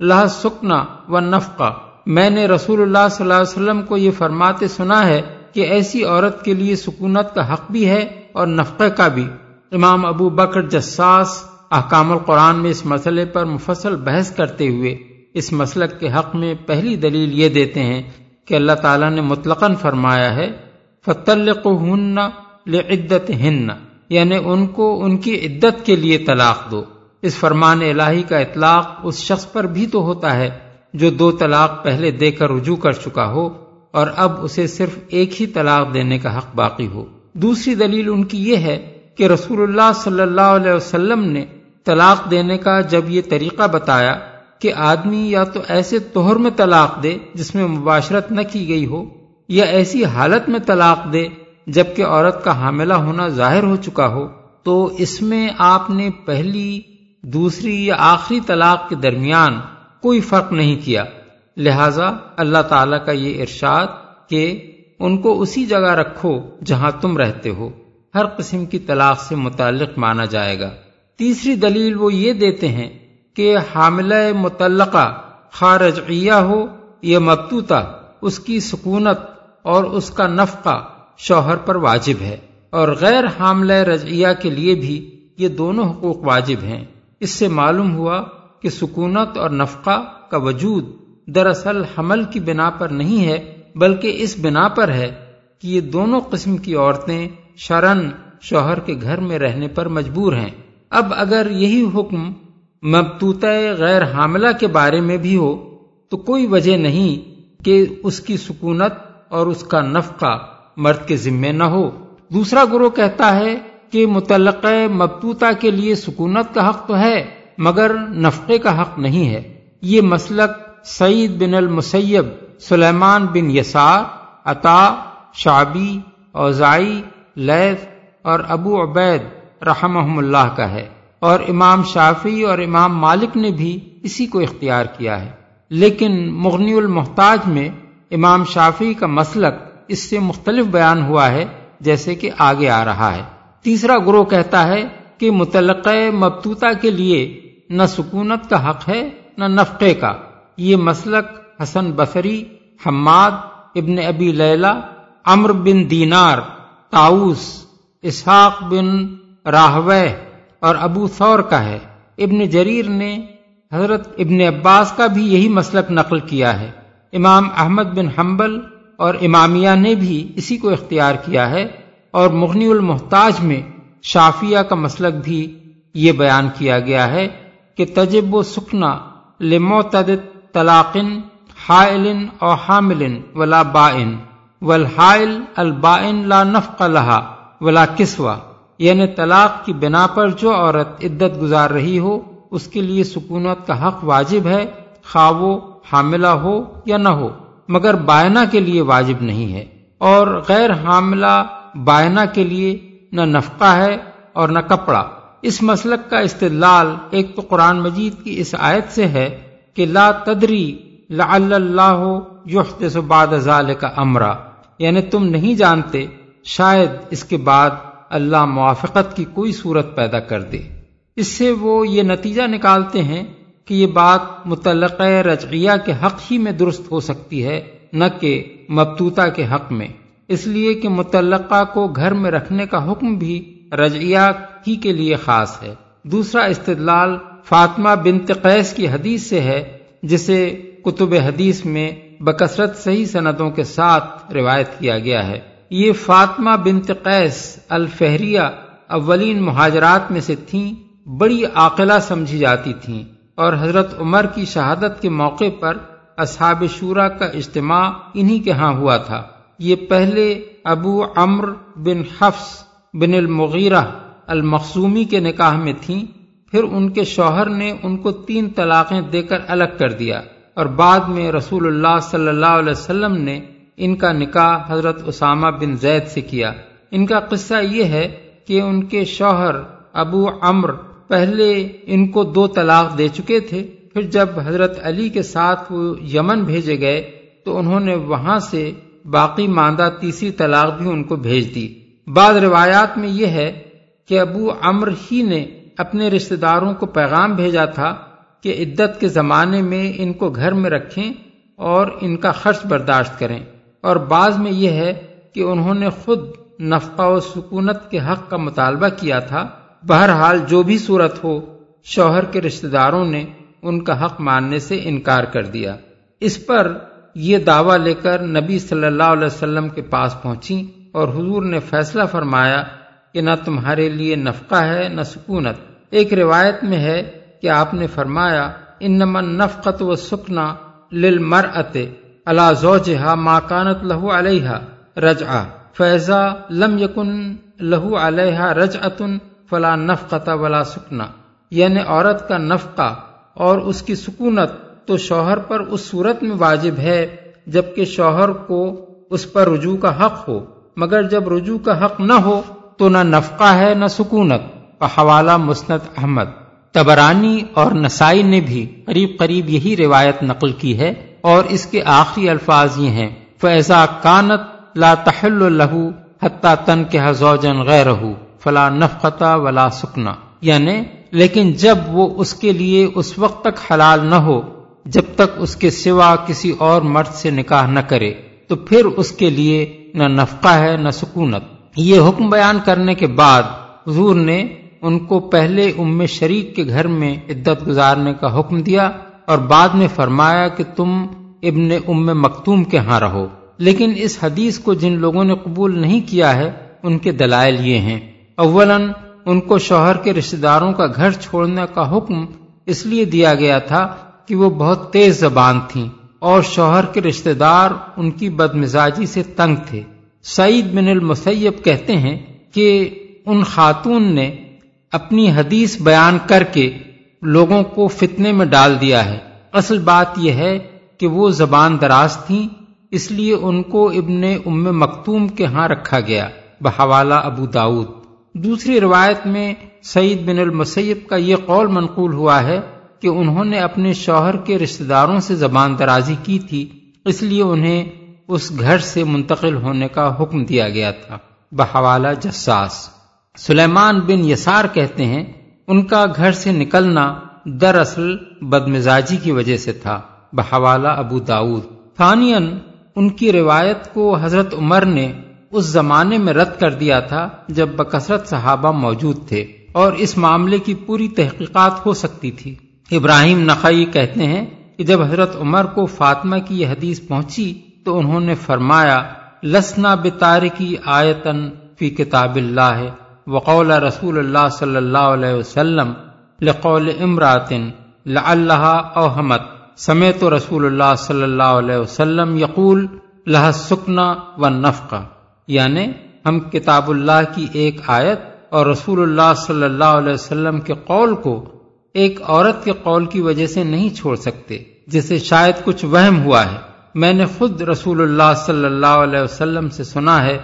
لہ سکنا و نفقہ میں نے رسول اللہ صلی اللہ علیہ وسلم کو یہ فرماتے سنا ہے کہ ایسی عورت کے لیے سکونت کا حق بھی ہے اور نفقے کا بھی۔ امام ابو بکر جساس احکام القرآن میں اس مسئلے پر مفصل بحث کرتے ہوئے اس مسلک کے حق میں پہلی دلیل یہ دیتے ہیں کہ اللہ تعالیٰ نے مطلقاً فرمایا ہے فتلق ہن لعدت ہن یعنی ان کو ان کی عدت کے لیے طلاق دو۔ اس فرمان الہی کا اطلاق اس شخص پر بھی تو ہوتا ہے جو دو طلاق پہلے دے کر رجوع کر چکا ہو اور اب اسے صرف ایک ہی طلاق دینے کا حق باقی ہو۔ دوسری دلیل ان کی یہ ہے کہ رسول اللہ صلی اللہ علیہ وسلم نے طلاق دینے کا جب یہ طریقہ بتایا کہ آدمی یا تو ایسے توہر میں طلاق دے جس میں مباشرت نہ کی گئی ہو، یا ایسی حالت میں طلاق دے جبکہ عورت کا حاملہ ہونا ظاہر ہو چکا ہو، تو اس میں آپ نے پہلی، دوسری یا آخری طلاق کے درمیان کوئی فرق نہیں کیا۔ لہذا اللہ تعالی کا یہ ارشاد کہ ان کو اسی جگہ رکھو جہاں تم رہتے ہو۔ ہر قسم کی طلاق سے متعلق مانا جائے گا۔ تیسری دلیل وہ یہ دیتے ہیں کہ حاملہ متعلقہ خارجیہ ہو یا مبتوتا اس کی سکونت اور اس کا نفقہ شوہر پر واجب ہے۔ اور غیر حاملہ رجعیہ کے لیے بھی یہ دونوں حقوق واجب ہیں۔ اس سے معلوم ہوا کہ سکونت اور نفقہ کا وجود دراصل حمل کی بنا پر نہیں ہے، بلکہ اس بنا پر ہے کہ یہ دونوں قسم کی عورتیں شرن شوہر کے گھر میں رہنے پر مجبور ہیں۔ اب اگر یہی حکم مبتوط غیر حاملہ کے بارے میں بھی ہو، تو کوئی وجہ نہیں کہ اس کی سکونت اور اس کا نفقہ مرد کے ذمے نہ ہو۔ دوسرا گروہ کہتا ہے کہ متعلقہ مبتوطہ کے لیے سکونت کا حق تو ہے، مگر نفقے کا حق نہیں ہے۔ یہ مسلک سعید بن المسیب، سلیمان بن یسار، عطا شابی اوزائی لیف اور ابو عبید رحمہ اللہ کا ہے۔ اور امام شافی اور امام مالک نے بھی اسی کو اختیار کیا ہے۔ لیکن مغنی المحتاج میں امام شافی کا مسلک اس سے مختلف بیان ہوا ہے، جیسے کہ آگے آ رہا ہے۔ تیسرا گروہ کہتا ہے کہ متعلقہ مبتوطہ کے لیے نہ سکونت کا حق ہے، نہ نفقے کا۔ یہ مسلک حسن بصری، حماد ابن ابی لیلا امر بن دینار تاؤس اسحاق بن راہو اور ابو ثور کا ہے۔ ابن جریر نے حضرت ابن عباس کا بھی یہی مسلک نقل کیا ہے۔ امام احمد بن حنبل اور امامیہ نے بھی اسی کو اختیار کیا ہے اور مغنی المحتاج میں شافیہ کا مسلک بھی یہ بیان کیا گیا ہے کہ تجب و سکنا لموتد طلاقن حائل اور حامل ولا بائن، والحائل البائن لا نفق لہا ولا کسوا یعنی طلاق کی بنا پر جو عورت عدت گزار رہی ہو، اس کے لیے سکونت کا حق واجب ہے، خواہ وہ حاملہ ہو یا نہ ہو، مگر بائنا کے لیے واجب نہیں ہے۔ اور غیر حاملہ بائنا کے لیے نہ نفقہ ہے اور نہ کپڑا۔ اس مسلک کا استدلال ایک تو قرآن مجید کی اس آیت سے ہے کہ لا تدری لعل اللہ یحدث بعد ذالک امرا۔ یعنی تم نہیں جانتے، شاید اس کے بعد اللہ موافقت کی کوئی صورت پیدا کر دے۔ اس سے وہ یہ نتیجہ نکالتے ہیں کہ یہ بات متعلقہ رجعیہ کے حق ہی میں درست ہو سکتی ہے، نہ کہ مبتوطہ کے حق میں۔ اس لیے کہ متعلقہ کو گھر میں رکھنے کا حکم بھی رجعیہ ہی کے لیے خاص ہے۔ دوسرا استدلال فاطمہ بنت قیس کی حدیث سے ہے، جسے کتب حدیث میں بکثرت صحیح سندوں کے ساتھ روایت کیا گیا ہے۔ یہ فاطمہ بنت قیس الفہریہ اولین مہاجرات میں سے تھیں، بڑی عاقلہ سمجھی جاتی تھیں اور حضرت عمر کی شہادت کے موقع پر اصحاب شورا کا اجتماع انہی کے ہاں ہوا تھا۔ یہ پہلے ابو امر بن حفظ بن المغیرہ المخصومی کے نکاح میں تھیں، پھر ان کے شوہر نے ان کو تین طلاقیں دے کر الگ کر دیا اور بعد میں رسول اللہ صلی اللہ علیہ وسلم نے ان کا نکاح حضرت اسامہ بن زید سے کیا۔ ان کا قصہ یہ ہے کہ ان کے شوہر ابو امر پہلے ان کو دو طلاق دے چکے تھے، پھر جب حضرت علی کے ساتھ وہ یمن بھیجے گئے تو انہوں نے وہاں سے باقی ماندہ تیسری طلاق بھی ان کو بھیج دی۔ بعض روایات میں یہ ہے کہ ابو امر ہی نے اپنے رشتہ داروں کو پیغام بھیجا تھا کہ عدت کے زمانے میں ان کو گھر میں رکھیں اور ان کا خرچ برداشت کریں۔ اور بعض میں یہ ہے کہ انہوں نے خود نفقہ و سکونت کے حق کا مطالبہ کیا تھا۔ بہرحال جو بھی صورت ہو، شوہر کے رشتہ داروں نے ان کا حق ماننے سے انکار کر دیا۔ اس پر یہ دعویٰ لے کر نبی صلی اللہ علیہ وسلم کے پاس پہنچی اور حضور نے فیصلہ فرمایا کہ نہ تمہارے لیے نفقہ ہے نہ سکونت۔ ایک روایت میں ہے کہ آپ نے فرمایا ان نفقت و سکنا لل مر اللہ زوجہ ماکانت لہو علیہ رج فیضا لم یکن لہو علیہ رج اتن فلا نفقت ولا سکنا یعنی عورت کا نفقہ اور اس کی سکونت تو شوہر پر اس صورت میں واجب ہے جبکہ شوہر کو اس پر رجوع کا حق ہو۔ مگر جب رجوع کا حق نہ ہو تو نہ نفقہ ہے نہ سکونت۔ کا حوالہ مسند احمد۔ تبرانی اور نسائی نے بھی قریب قریب یہی روایت نقل کی ہے۔ اور اس کے آخری الفاظ یہ ہیں فیضا کانت لا تحل لہو حتہ تن کے حضوجن غیر فلا نفقتا ولا سکنا یعنی لیکن جب وہ اس کے لیے اس وقت تک حلال نہ ہو، جب تک اس کے سوا کسی اور مرد سے نکاح نہ کرے، تو پھر اس کے لیے نہ نفقہ ہے نہ سکونت۔ یہ حکم بیان کرنے کے بعد حضور نے ان کو پہلے ام شریک کے گھر میں عدت گزارنے کا حکم دیا۔ اور بعد میں فرمایا کہ تم ابن ام مکتوم کے ہاں رہو۔ لیکن اس حدیث کو جن لوگوں نے قبول نہیں کیا ہے، ان کے دلائل یہ ہیں۔ اولا، ان کو شوہر کے رشتہ داروں کا گھر چھوڑنے کا حکم اس لیے دیا گیا تھا کہ وہ بہت تیز زبان تھیں اور شوہر کے رشتہ دار ان کی بد مزاجی سے تنگ تھے۔ سعید بن المسیب کہتے ہیں کہ ان خاتون نے اپنی حدیث بیان کر کے لوگوں کو فتنے میں ڈال دیا ہے۔ اصل بات یہ ہے کہ وہ زبان دراز تھیں، اس لیے ان کو ابن ام مکتوم کے ہاں رکھا گیا، بحوالہ ابو داود دوسری روایت میں سعید بن المسیب کا یہ قول منقول ہوا ہے کہ انہوں نے اپنے شوہر کے رشتہ داروں سے زبان درازی کی تھی، اس لیے انہیں اس گھر سے منتقل ہونے کا حکم دیا گیا تھا، بحوالہ جساس۔ سلیمان بن یسار کہتے ہیں ان کا گھر سے نکلنا دراصل بدمزاجی کی وجہ سے تھا۔ بحوالہ ابو داود ثانین ان کی روایت کو حضرت عمر نے اس زمانے میں رد کر دیا تھا جب بکثرت صحابہ موجود تھے اور اس معاملے کی پوری تحقیقات ہو سکتی تھی۔ ابراہیم نقی کہتے ہیں کہ جب حضرت عمر کو فاطمہ کی یہ حدیث پہنچی تو انہوں نے فرمایا، لسنا بتار کی آیتن فی کتاب اللہ۔ وقول رسول اللہ صلی اللہ علیہ وسلم لقول امراتن اللہ اوہمت۔ سمیت رسول اللہ صلی اللہ علیہ وسلم یقول لہ سکنا و نفقہ یعنی ہم کتاب اللہ کی ایک آیت اور رسول اللہ صلی اللہ علیہ وسلم کے قول کو ایک عورت کے قول کی وجہ سے نہیں چھوڑ سکتے، جسے شاید کچھ وہم ہوا ہے۔ میں نے خود رسول اللہ صلی اللہ علیہ وسلم سے سنا ہے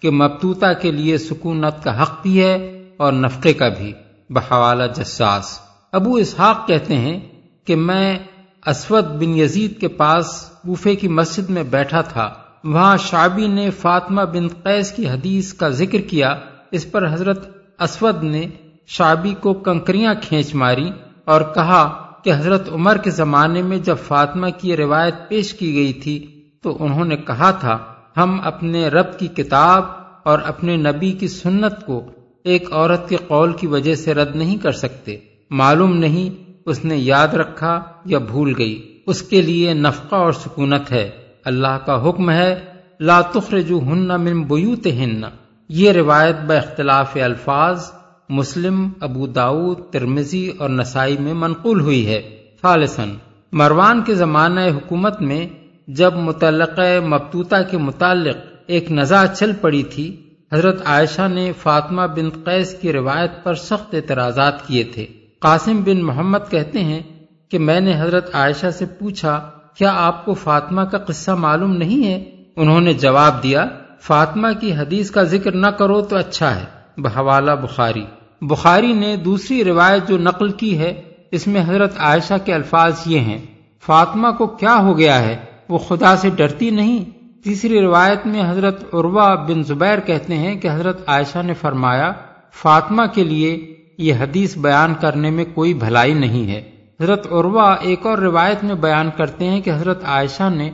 کہ مبتوتا کے لیے سکونت کا حق بھی ہے اور نفقے کا بھی، بحوالہ جساس ابو اسحاق کہتے ہیں کہ میں اسود بن یزید کے پاس بوفے کی مسجد میں بیٹھا تھا۔ وہاں شابی نے فاطمہ بن قیس کی حدیث کا ذکر کیا۔ اس پر حضرت اسود نے شابی کو کنکریاں کھینچ ماری اور کہا کہ حضرت عمر کے زمانے میں جب فاطمہ کی روایت پیش کی گئی تھی تو انہوں نے کہا تھا ہم اپنے رب کی کتاب اور اپنے نبی کی سنت کو ایک عورت کے قول کی وجہ سے رد نہیں کر سکتے۔ معلوم نہیں اس نے یاد رکھا یا بھول گئی۔ اس کے لیے نفقہ اور سکونت ہے۔ اللہ کا حکم ہے، لا تخرجو ہن من بیوت ہن یہ روایت با اختلاف الفاظ مسلم، ابو داود ترمزی اور نسائی میں منقول ہوئی ہے۔ فالسن مروان کے زمانہ حکومت میں جب متعلقہ مبتوتا کے متعلق ایک نزا چل پڑی تھی، حضرت عائشہ نے فاطمہ بن قیس کی روایت پر سخت اعتراضات کیے تھے۔ قاسم بن محمد کہتے ہیں کہ میں نے حضرت عائشہ سے پوچھا، کیا آپ کو فاطمہ کا قصہ معلوم نہیں ہے؟ انہوں نے جواب دیا، فاطمہ کی حدیث کا ذکر نہ کرو تو اچھا ہے۔ بحوالہ بخاری۔ بخاری نے دوسری روایت جو نقل کی ہے، اس میں حضرت عائشہ کے الفاظ یہ ہیں، فاطمہ کو کیا ہو گیا ہے؟ وہ خدا سے ڈرتی نہیں۔ تیسری روایت میں حضرت عروا بن زبیر کہتے ہیں کہ حضرت عائشہ نے فرمایا، فاطمہ کے لیے یہ حدیث بیان کرنے میں کوئی بھلائی نہیں ہے۔ حضرت عروا ایک اور روایت میں بیان کرتے ہیں کہ حضرت عائشہ نے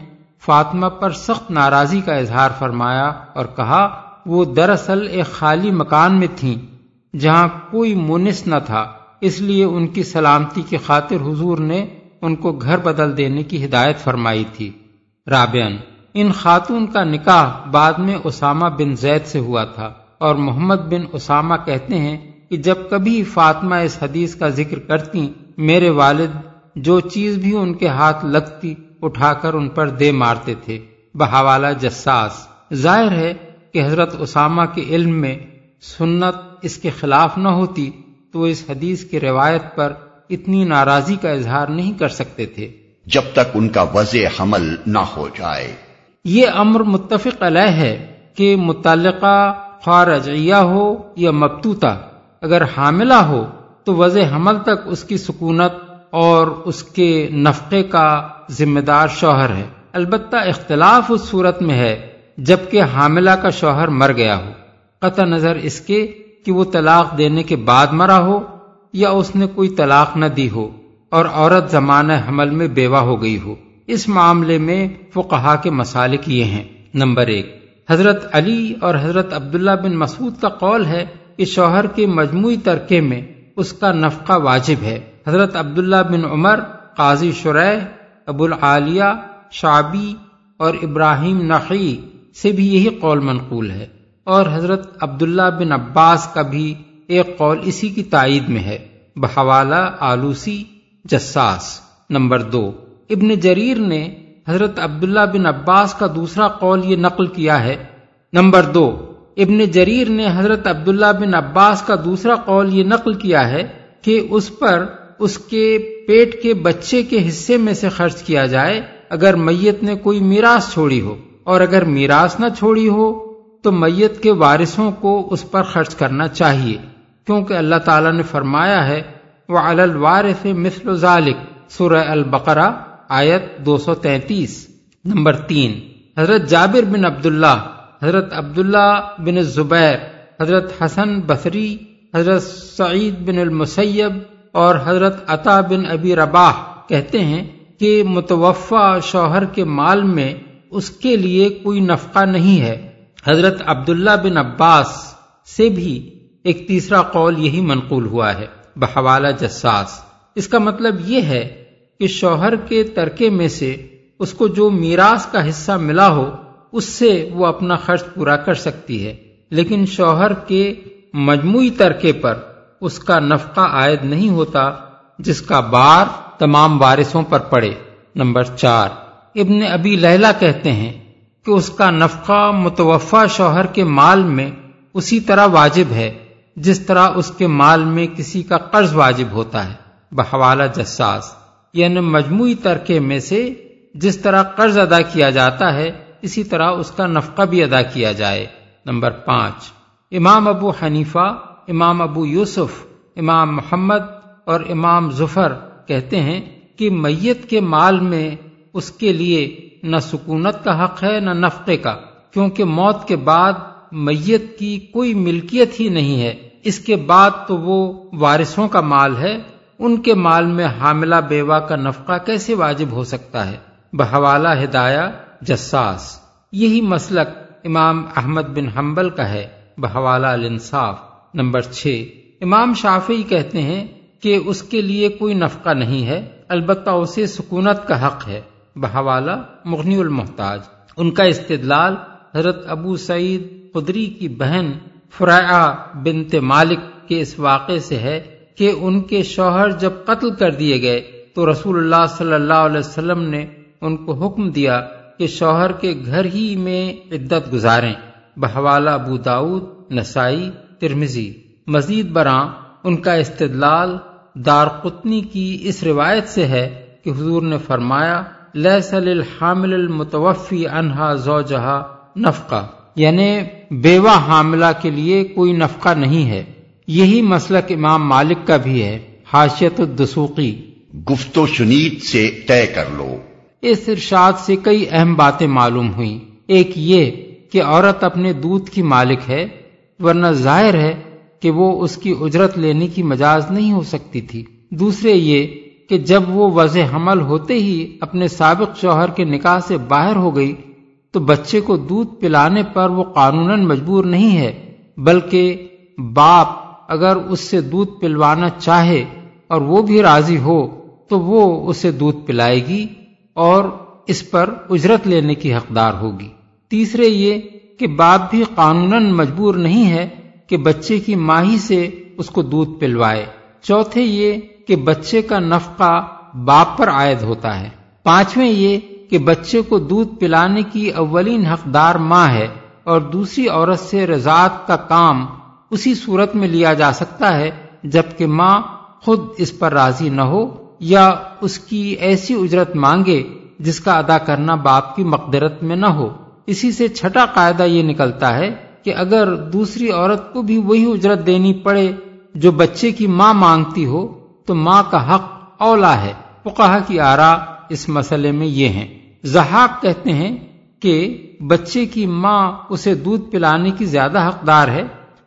فاطمہ پر سخت ناراضی کا اظہار فرمایا اور کہا، وہ دراصل ایک خالی مکان میں تھیں جہاں کوئی مونس نہ تھا۔ اس لیے ان کی سلامتی کی خاطر حضور نے ان کو گھر بدل دینے کی ہدایت فرمائی تھی۔ رابعن ان خاتون کا نکاح بعد میں اسامہ بن زید سے ہوا تھا اور محمد بن اسامہ کہتے ہیں کہ جب کبھی فاطمہ اس حدیث کا ذکر کرتی، میرے والد جو چیز بھی ان کے ہاتھ لگتی اٹھا کر ان پر دے مارتے تھے۔ بحوالہ جساس۔ ظاہر ہے کہ حضرت اسامہ کے علم میں سنت اس کے خلاف نہ ہوتی تو اس حدیث کی روایت پر اتنی ناراضی کا اظہار نہیں کر سکتے تھے۔ جب تک ان کا وضع حمل نہ ہو جائے۔ یہ امر متفق علیہ ہے کہ متعلقہ خارجیہ ہو یا مبتوتا اگر حاملہ ہو تو وضع حمل تک اس کی سکونت اور اس کے نفقے کا ذمہ دار شوہر ہے۔ البتہ اختلاف اس صورت میں ہے جبکہ حاملہ کا شوہر مر گیا ہو۔ قطع نظر اس کے کہ وہ طلاق دینے کے بعد مرا ہو یا اس نے کوئی طلاق نہ دی ہو۔ اور عورت زمانہ حمل میں بیوہ ہو گئی ہو۔ اس معاملے میں فقہا کے مسالک یہ ہیں۔ نمبر ایک، حضرت علی اور حضرت عبداللہ بن مسعود کا قول ہے کہ شوہر کے مجموعی ترکے میں اس کا نفقہ واجب ہے۔ حضرت عبداللہ بن عمر، قاضی شرح ابو العالیہ شابی اور ابراہیم نقی سے بھی یہی قول منقول ہے۔ اور حضرت عبداللہ بن عباس کا بھی ایک قول اسی کی تائید میں ہے۔ بحوالہ آلوسی جساس، نمبر دو۔ ابن جریر نے حضرت عبداللہ بن عباس کا دوسرا قول یہ نقل کیا ہے۔ نمبر دو۔ ابن جریر نے حضرت عبداللہ بن عباس کا دوسرا قول یہ نقل کیا ہے کہ اس پر اس کے پیٹ کے بچے کے حصے میں سے خرچ کیا جائے اگر میت نے کوئی میراث چھوڑی ہو۔ اور اگر میراث نہ چھوڑی ہو تو میت کے وارثوں کو اس پر خرچ کرنا چاہیے۔ کیونکہ اللہ تعالیٰ نے فرمایا ہے وہ الوارث مثل ذالک سورہ البقرہ، آیت دو سو تینتیس، نمبر تین۔ حضرت جابر بن عبداللہ، حضرت عبداللہ بن زبیر حضرت حسن بصری، حضرت سعید بن المسیب اور حضرت عطا بن ابی رباح کہتے ہیں کہ متوفع شوہر کے مال میں اس کے لیے کوئی نفقہ نہیں ہے۔ حضرت عبداللہ بن عباس سے بھی ایک تیسرا قول یہی منقول ہوا ہے۔ بحوالہ جساس۔ اس کا مطلب یہ ہے کہ شوہر کے ترکے میں سے اس کو جو میراث کا حصہ ملا ہو، اس سے وہ اپنا خرچ پورا کر سکتی ہے۔ لیکن شوہر کے مجموعی ترکے پر اس کا نفقہ عائد نہیں ہوتا، جس کا بار تمام وارثوں پر پڑے۔ نمبر چار۔ ابن ابی لہلا کہتے ہیں کہ اس کا نفقہ متوفع شوہر کے مال میں اسی طرح واجب ہے۔ جس طرح اس کے مال میں کسی کا قرض واجب ہوتا ہے۔ بحوالہ جساس یعنی مجموعی ترکے میں سے جس طرح قرض ادا کیا جاتا ہے، اسی طرح اس کا نفقہ بھی ادا کیا جائے۔ نمبر پانچ، امام ابو حنیفہ، امام ابو یوسف، امام محمد اور امام ظفر کہتے ہیں کہ میت کے مال میں اس کے لیے نہ سکونت کا حق ہے، نہ نفقے کا، کیونکہ موت کے بعد میت کی کوئی ملکیت ہی نہیں ہے۔ اس کے بعد تو وہ وارثوں کا مال ہے۔ ان کے مال میں حاملہ بیوہ کا نفقہ کیسے واجب ہو سکتا ہے؟ بحوالہ ہدایہ جساس۔ یہی مسلک امام احمد بن حنبل کا ہے۔ بحوالہ الانصاف۔ نمبر چھ۔ امام شافی کہتے ہیں کہ اس کے لیے کوئی نفقہ نہیں ہے۔ البتہ اسے سکونت کا حق ہے۔ بحوالہ مغنی المحتاج۔ ان کا استدلال حضرت ابو سعید قدری کی بہن فرا بنت مالک کے اس واقعے سے ہے کہ ان کے شوہر جب قتل کر دیے گئے تو رسول اللہ صلی اللہ علیہ وسلم نے ان کو حکم دیا کہ شوہر کے گھر ہی میں عدت گزاریں۔ بحوالہ ابو داود نسائی ترمزی مزید براں ان کا استدلال دار قطنی کی اس روایت سے ہے کہ حضور نے فرمایا لسل الحامل المتوفی انہا زوجہا نفقہ یعنی بیوہ حاملہ کے لیے کوئی نفقہ نہیں ہے۔ یہی مسلک امام مالک کا بھی ہے حاشیت الدسوقی۔ گفت و شنید سے طے کر لو۔ اس ارشاد سے کئی اہم باتیں معلوم ہوئیں۔ ایک یہ کہ عورت اپنے دودھ کی مالک ہے ورنہ ظاہر ہے کہ وہ اس کی اجرت لینے کی مجاز نہیں ہو سکتی تھی۔ دوسرے یہ کہ جب وہ وضع حمل ہوتے ہی اپنے سابق شوہر کے نکاح سے باہر ہو گئی تو بچے کو دودھ پلانے پر وہ قانون مجبور نہیں ہے، بلکہ باپ اگر اس سے دودھ پلوانا چاہے اور وہ بھی راضی ہو تو وہ اسے دودھ پلائے گی اور اس پر اجرت لینے کی حقدار ہوگی۔ تیسرے یہ کہ باپ بھی قانون مجبور نہیں ہے کہ بچے کی ماہی سے اس کو دودھ پلوائے۔ چوتھے یہ کہ بچے کا نفقہ باپ پر عائد ہوتا ہے۔ پانچویں یہ کہ بچے کو دودھ پلانے کی اولین حقدار ماں ہے اور دوسری عورت سے رضاعت کا کام اسی صورت میں لیا جا سکتا ہے، جبکہ ماں خود اس پر راضی نہ ہو یا اس کی ایسی اجرت مانگے جس کا ادا کرنا باپ کی مقدرت میں نہ ہو۔ اسی سے چھٹا قاعدہ یہ نکلتا ہے کہ اگر دوسری عورت کو بھی وہی اجرت دینی پڑے جو بچے کی ماں مانگتی ہو، تو ماں کا حق اولا ہے۔ فقہ کی آرا اس مسئلے میں یہ ہیں۔ زحاق کہتے ہیں کہ بچے کی ماں اسے دودھ پلانے کی زیادہ حقدار ہے،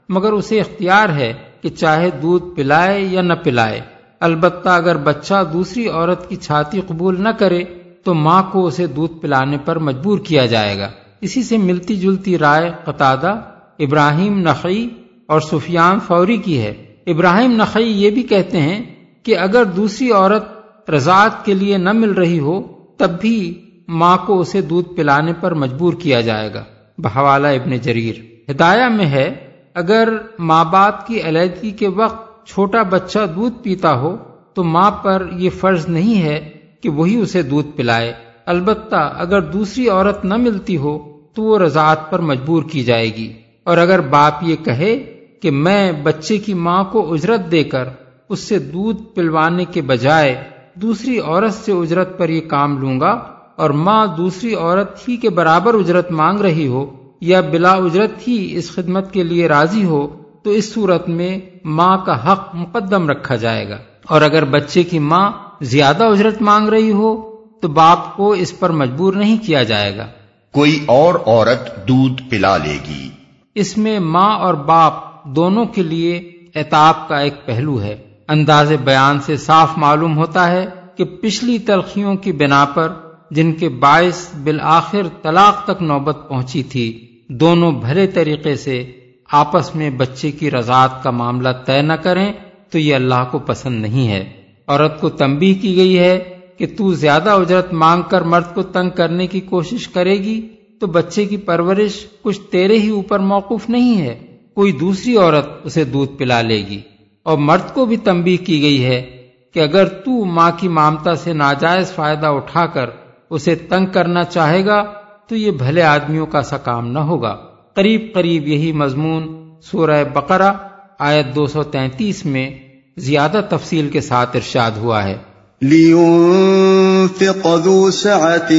مگر اسے اختیار ہے کہ چاہے دودھ پلائے یا نہ پلائے۔ البتہ اگر بچہ دوسری عورت کی چھاتی قبول نہ کرے، تو ماں کو اسے دودھ پلانے پر مجبور کیا جائے گا۔ اسی سے ملتی جلتی رائے قطادہ، ابراہیم نقی اور سفیان فوری کی ہے۔ ابراہیم نقی یہ بھی کہتے ہیں کہ اگر دوسری عورت رضاعت کے لیے نہ مل رہی ہو، تب بھی ماں کو اسے دودھ پلانے پر مجبور کیا جائے گا۔ بحوالہ ابن جریر۔ ہدایہ میں ہے، اگر ماں باپ کی علیحدگی کے وقت چھوٹا بچہ دودھ پیتا ہو، تو ماں پر یہ فرض نہیں ہے کہ وہی اسے دودھ پلائے۔ البتہ اگر دوسری عورت نہ ملتی ہو، تو وہ رضاعت پر مجبور کی جائے گی۔ اور اگر باپ یہ کہے کہ میں بچے کی ماں کو اجرت دے کر اس سے دودھ پلوانے کے بجائے دوسری عورت سے اجرت پر یہ کام لوں گا اور ماں دوسری عورت ہی کے برابر اجرت مانگ رہی ہو یا بلا اجرت ہی اس خدمت کے لیے راضی ہو تو اس صورت میں ماں کا حق مقدم رکھا جائے گا۔ اور اگر بچے کی ماں زیادہ اجرت مانگ رہی ہو تو باپ کو اس پر مجبور نہیں کیا جائے گا۔ کوئی اور عورت دودھ پلا لے گی۔ اس میں ماں اور باپ دونوں کے لیے اعتاب کا ایک پہلو ہے۔ انداز بیان سے صاف معلوم ہوتا ہے کہ پچھلی تلخیوں کی بنا پر جن کے باعث بالآخر طلاق تک نوبت پہنچی تھی، دونوں بھلے طریقے سے آپس میں بچے کی رضاعت کا معاملہ طے نہ کریں تو یہ اللہ کو پسند نہیں ہے۔ عورت کو تنبیہ کی گئی ہے کہ تو زیادہ اجرت مانگ کر مرد کو تنگ کرنے کی کوشش کرے گی تو بچے کی پرورش کچھ تیرے ہی اوپر موقف نہیں ہے۔ کوئی دوسری عورت اسے دودھ پلا لے گی۔ اور مرد کو بھی تنبیہ کی گئی ہے کہ اگر تو ماں کی مامتا سے ناجائز فائدہ اٹھا کر اسے تنگ کرنا چاہے گا تو یہ بھلے آدمیوں کا سا کام نہ ہوگا۔ قریب قریب یہی مضمون سورہ بقرہ آیت دو سو تینتیس میں زیادہ تفصیل کے ساتھ ارشاد ہوا ہے۔ لينفق ذو سعة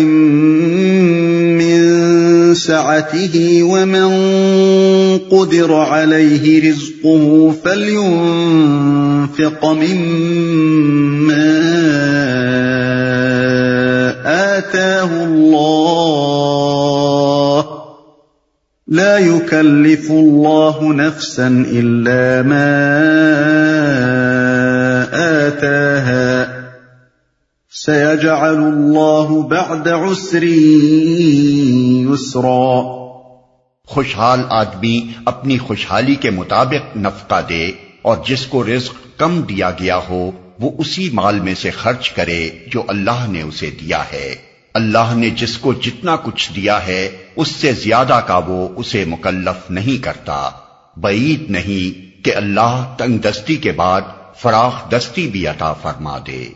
من سعته ومن قدر عليه رزقه فلينفق مما آتاه الله. لا يكلف الله نفسا إلا ما آتاها. سيجعل الله بعد عسر يسرا. خوشحال آدمی اپنی خوشحالی کے مطابق نفقہ دے اور جس کو رزق کم دیا گیا ہو، وہ اسی مال میں سے خرچ کرے جو اللہ نے اسے دیا ہے۔ اللہ نے جس کو جتنا کچھ دیا ہے، اس سے زیادہ کا وہ اسے مکلف نہیں کرتا۔ بعید نہیں کہ اللہ تنگ دستی کے بعد فراخ دستی بھی عطا فرما دے۔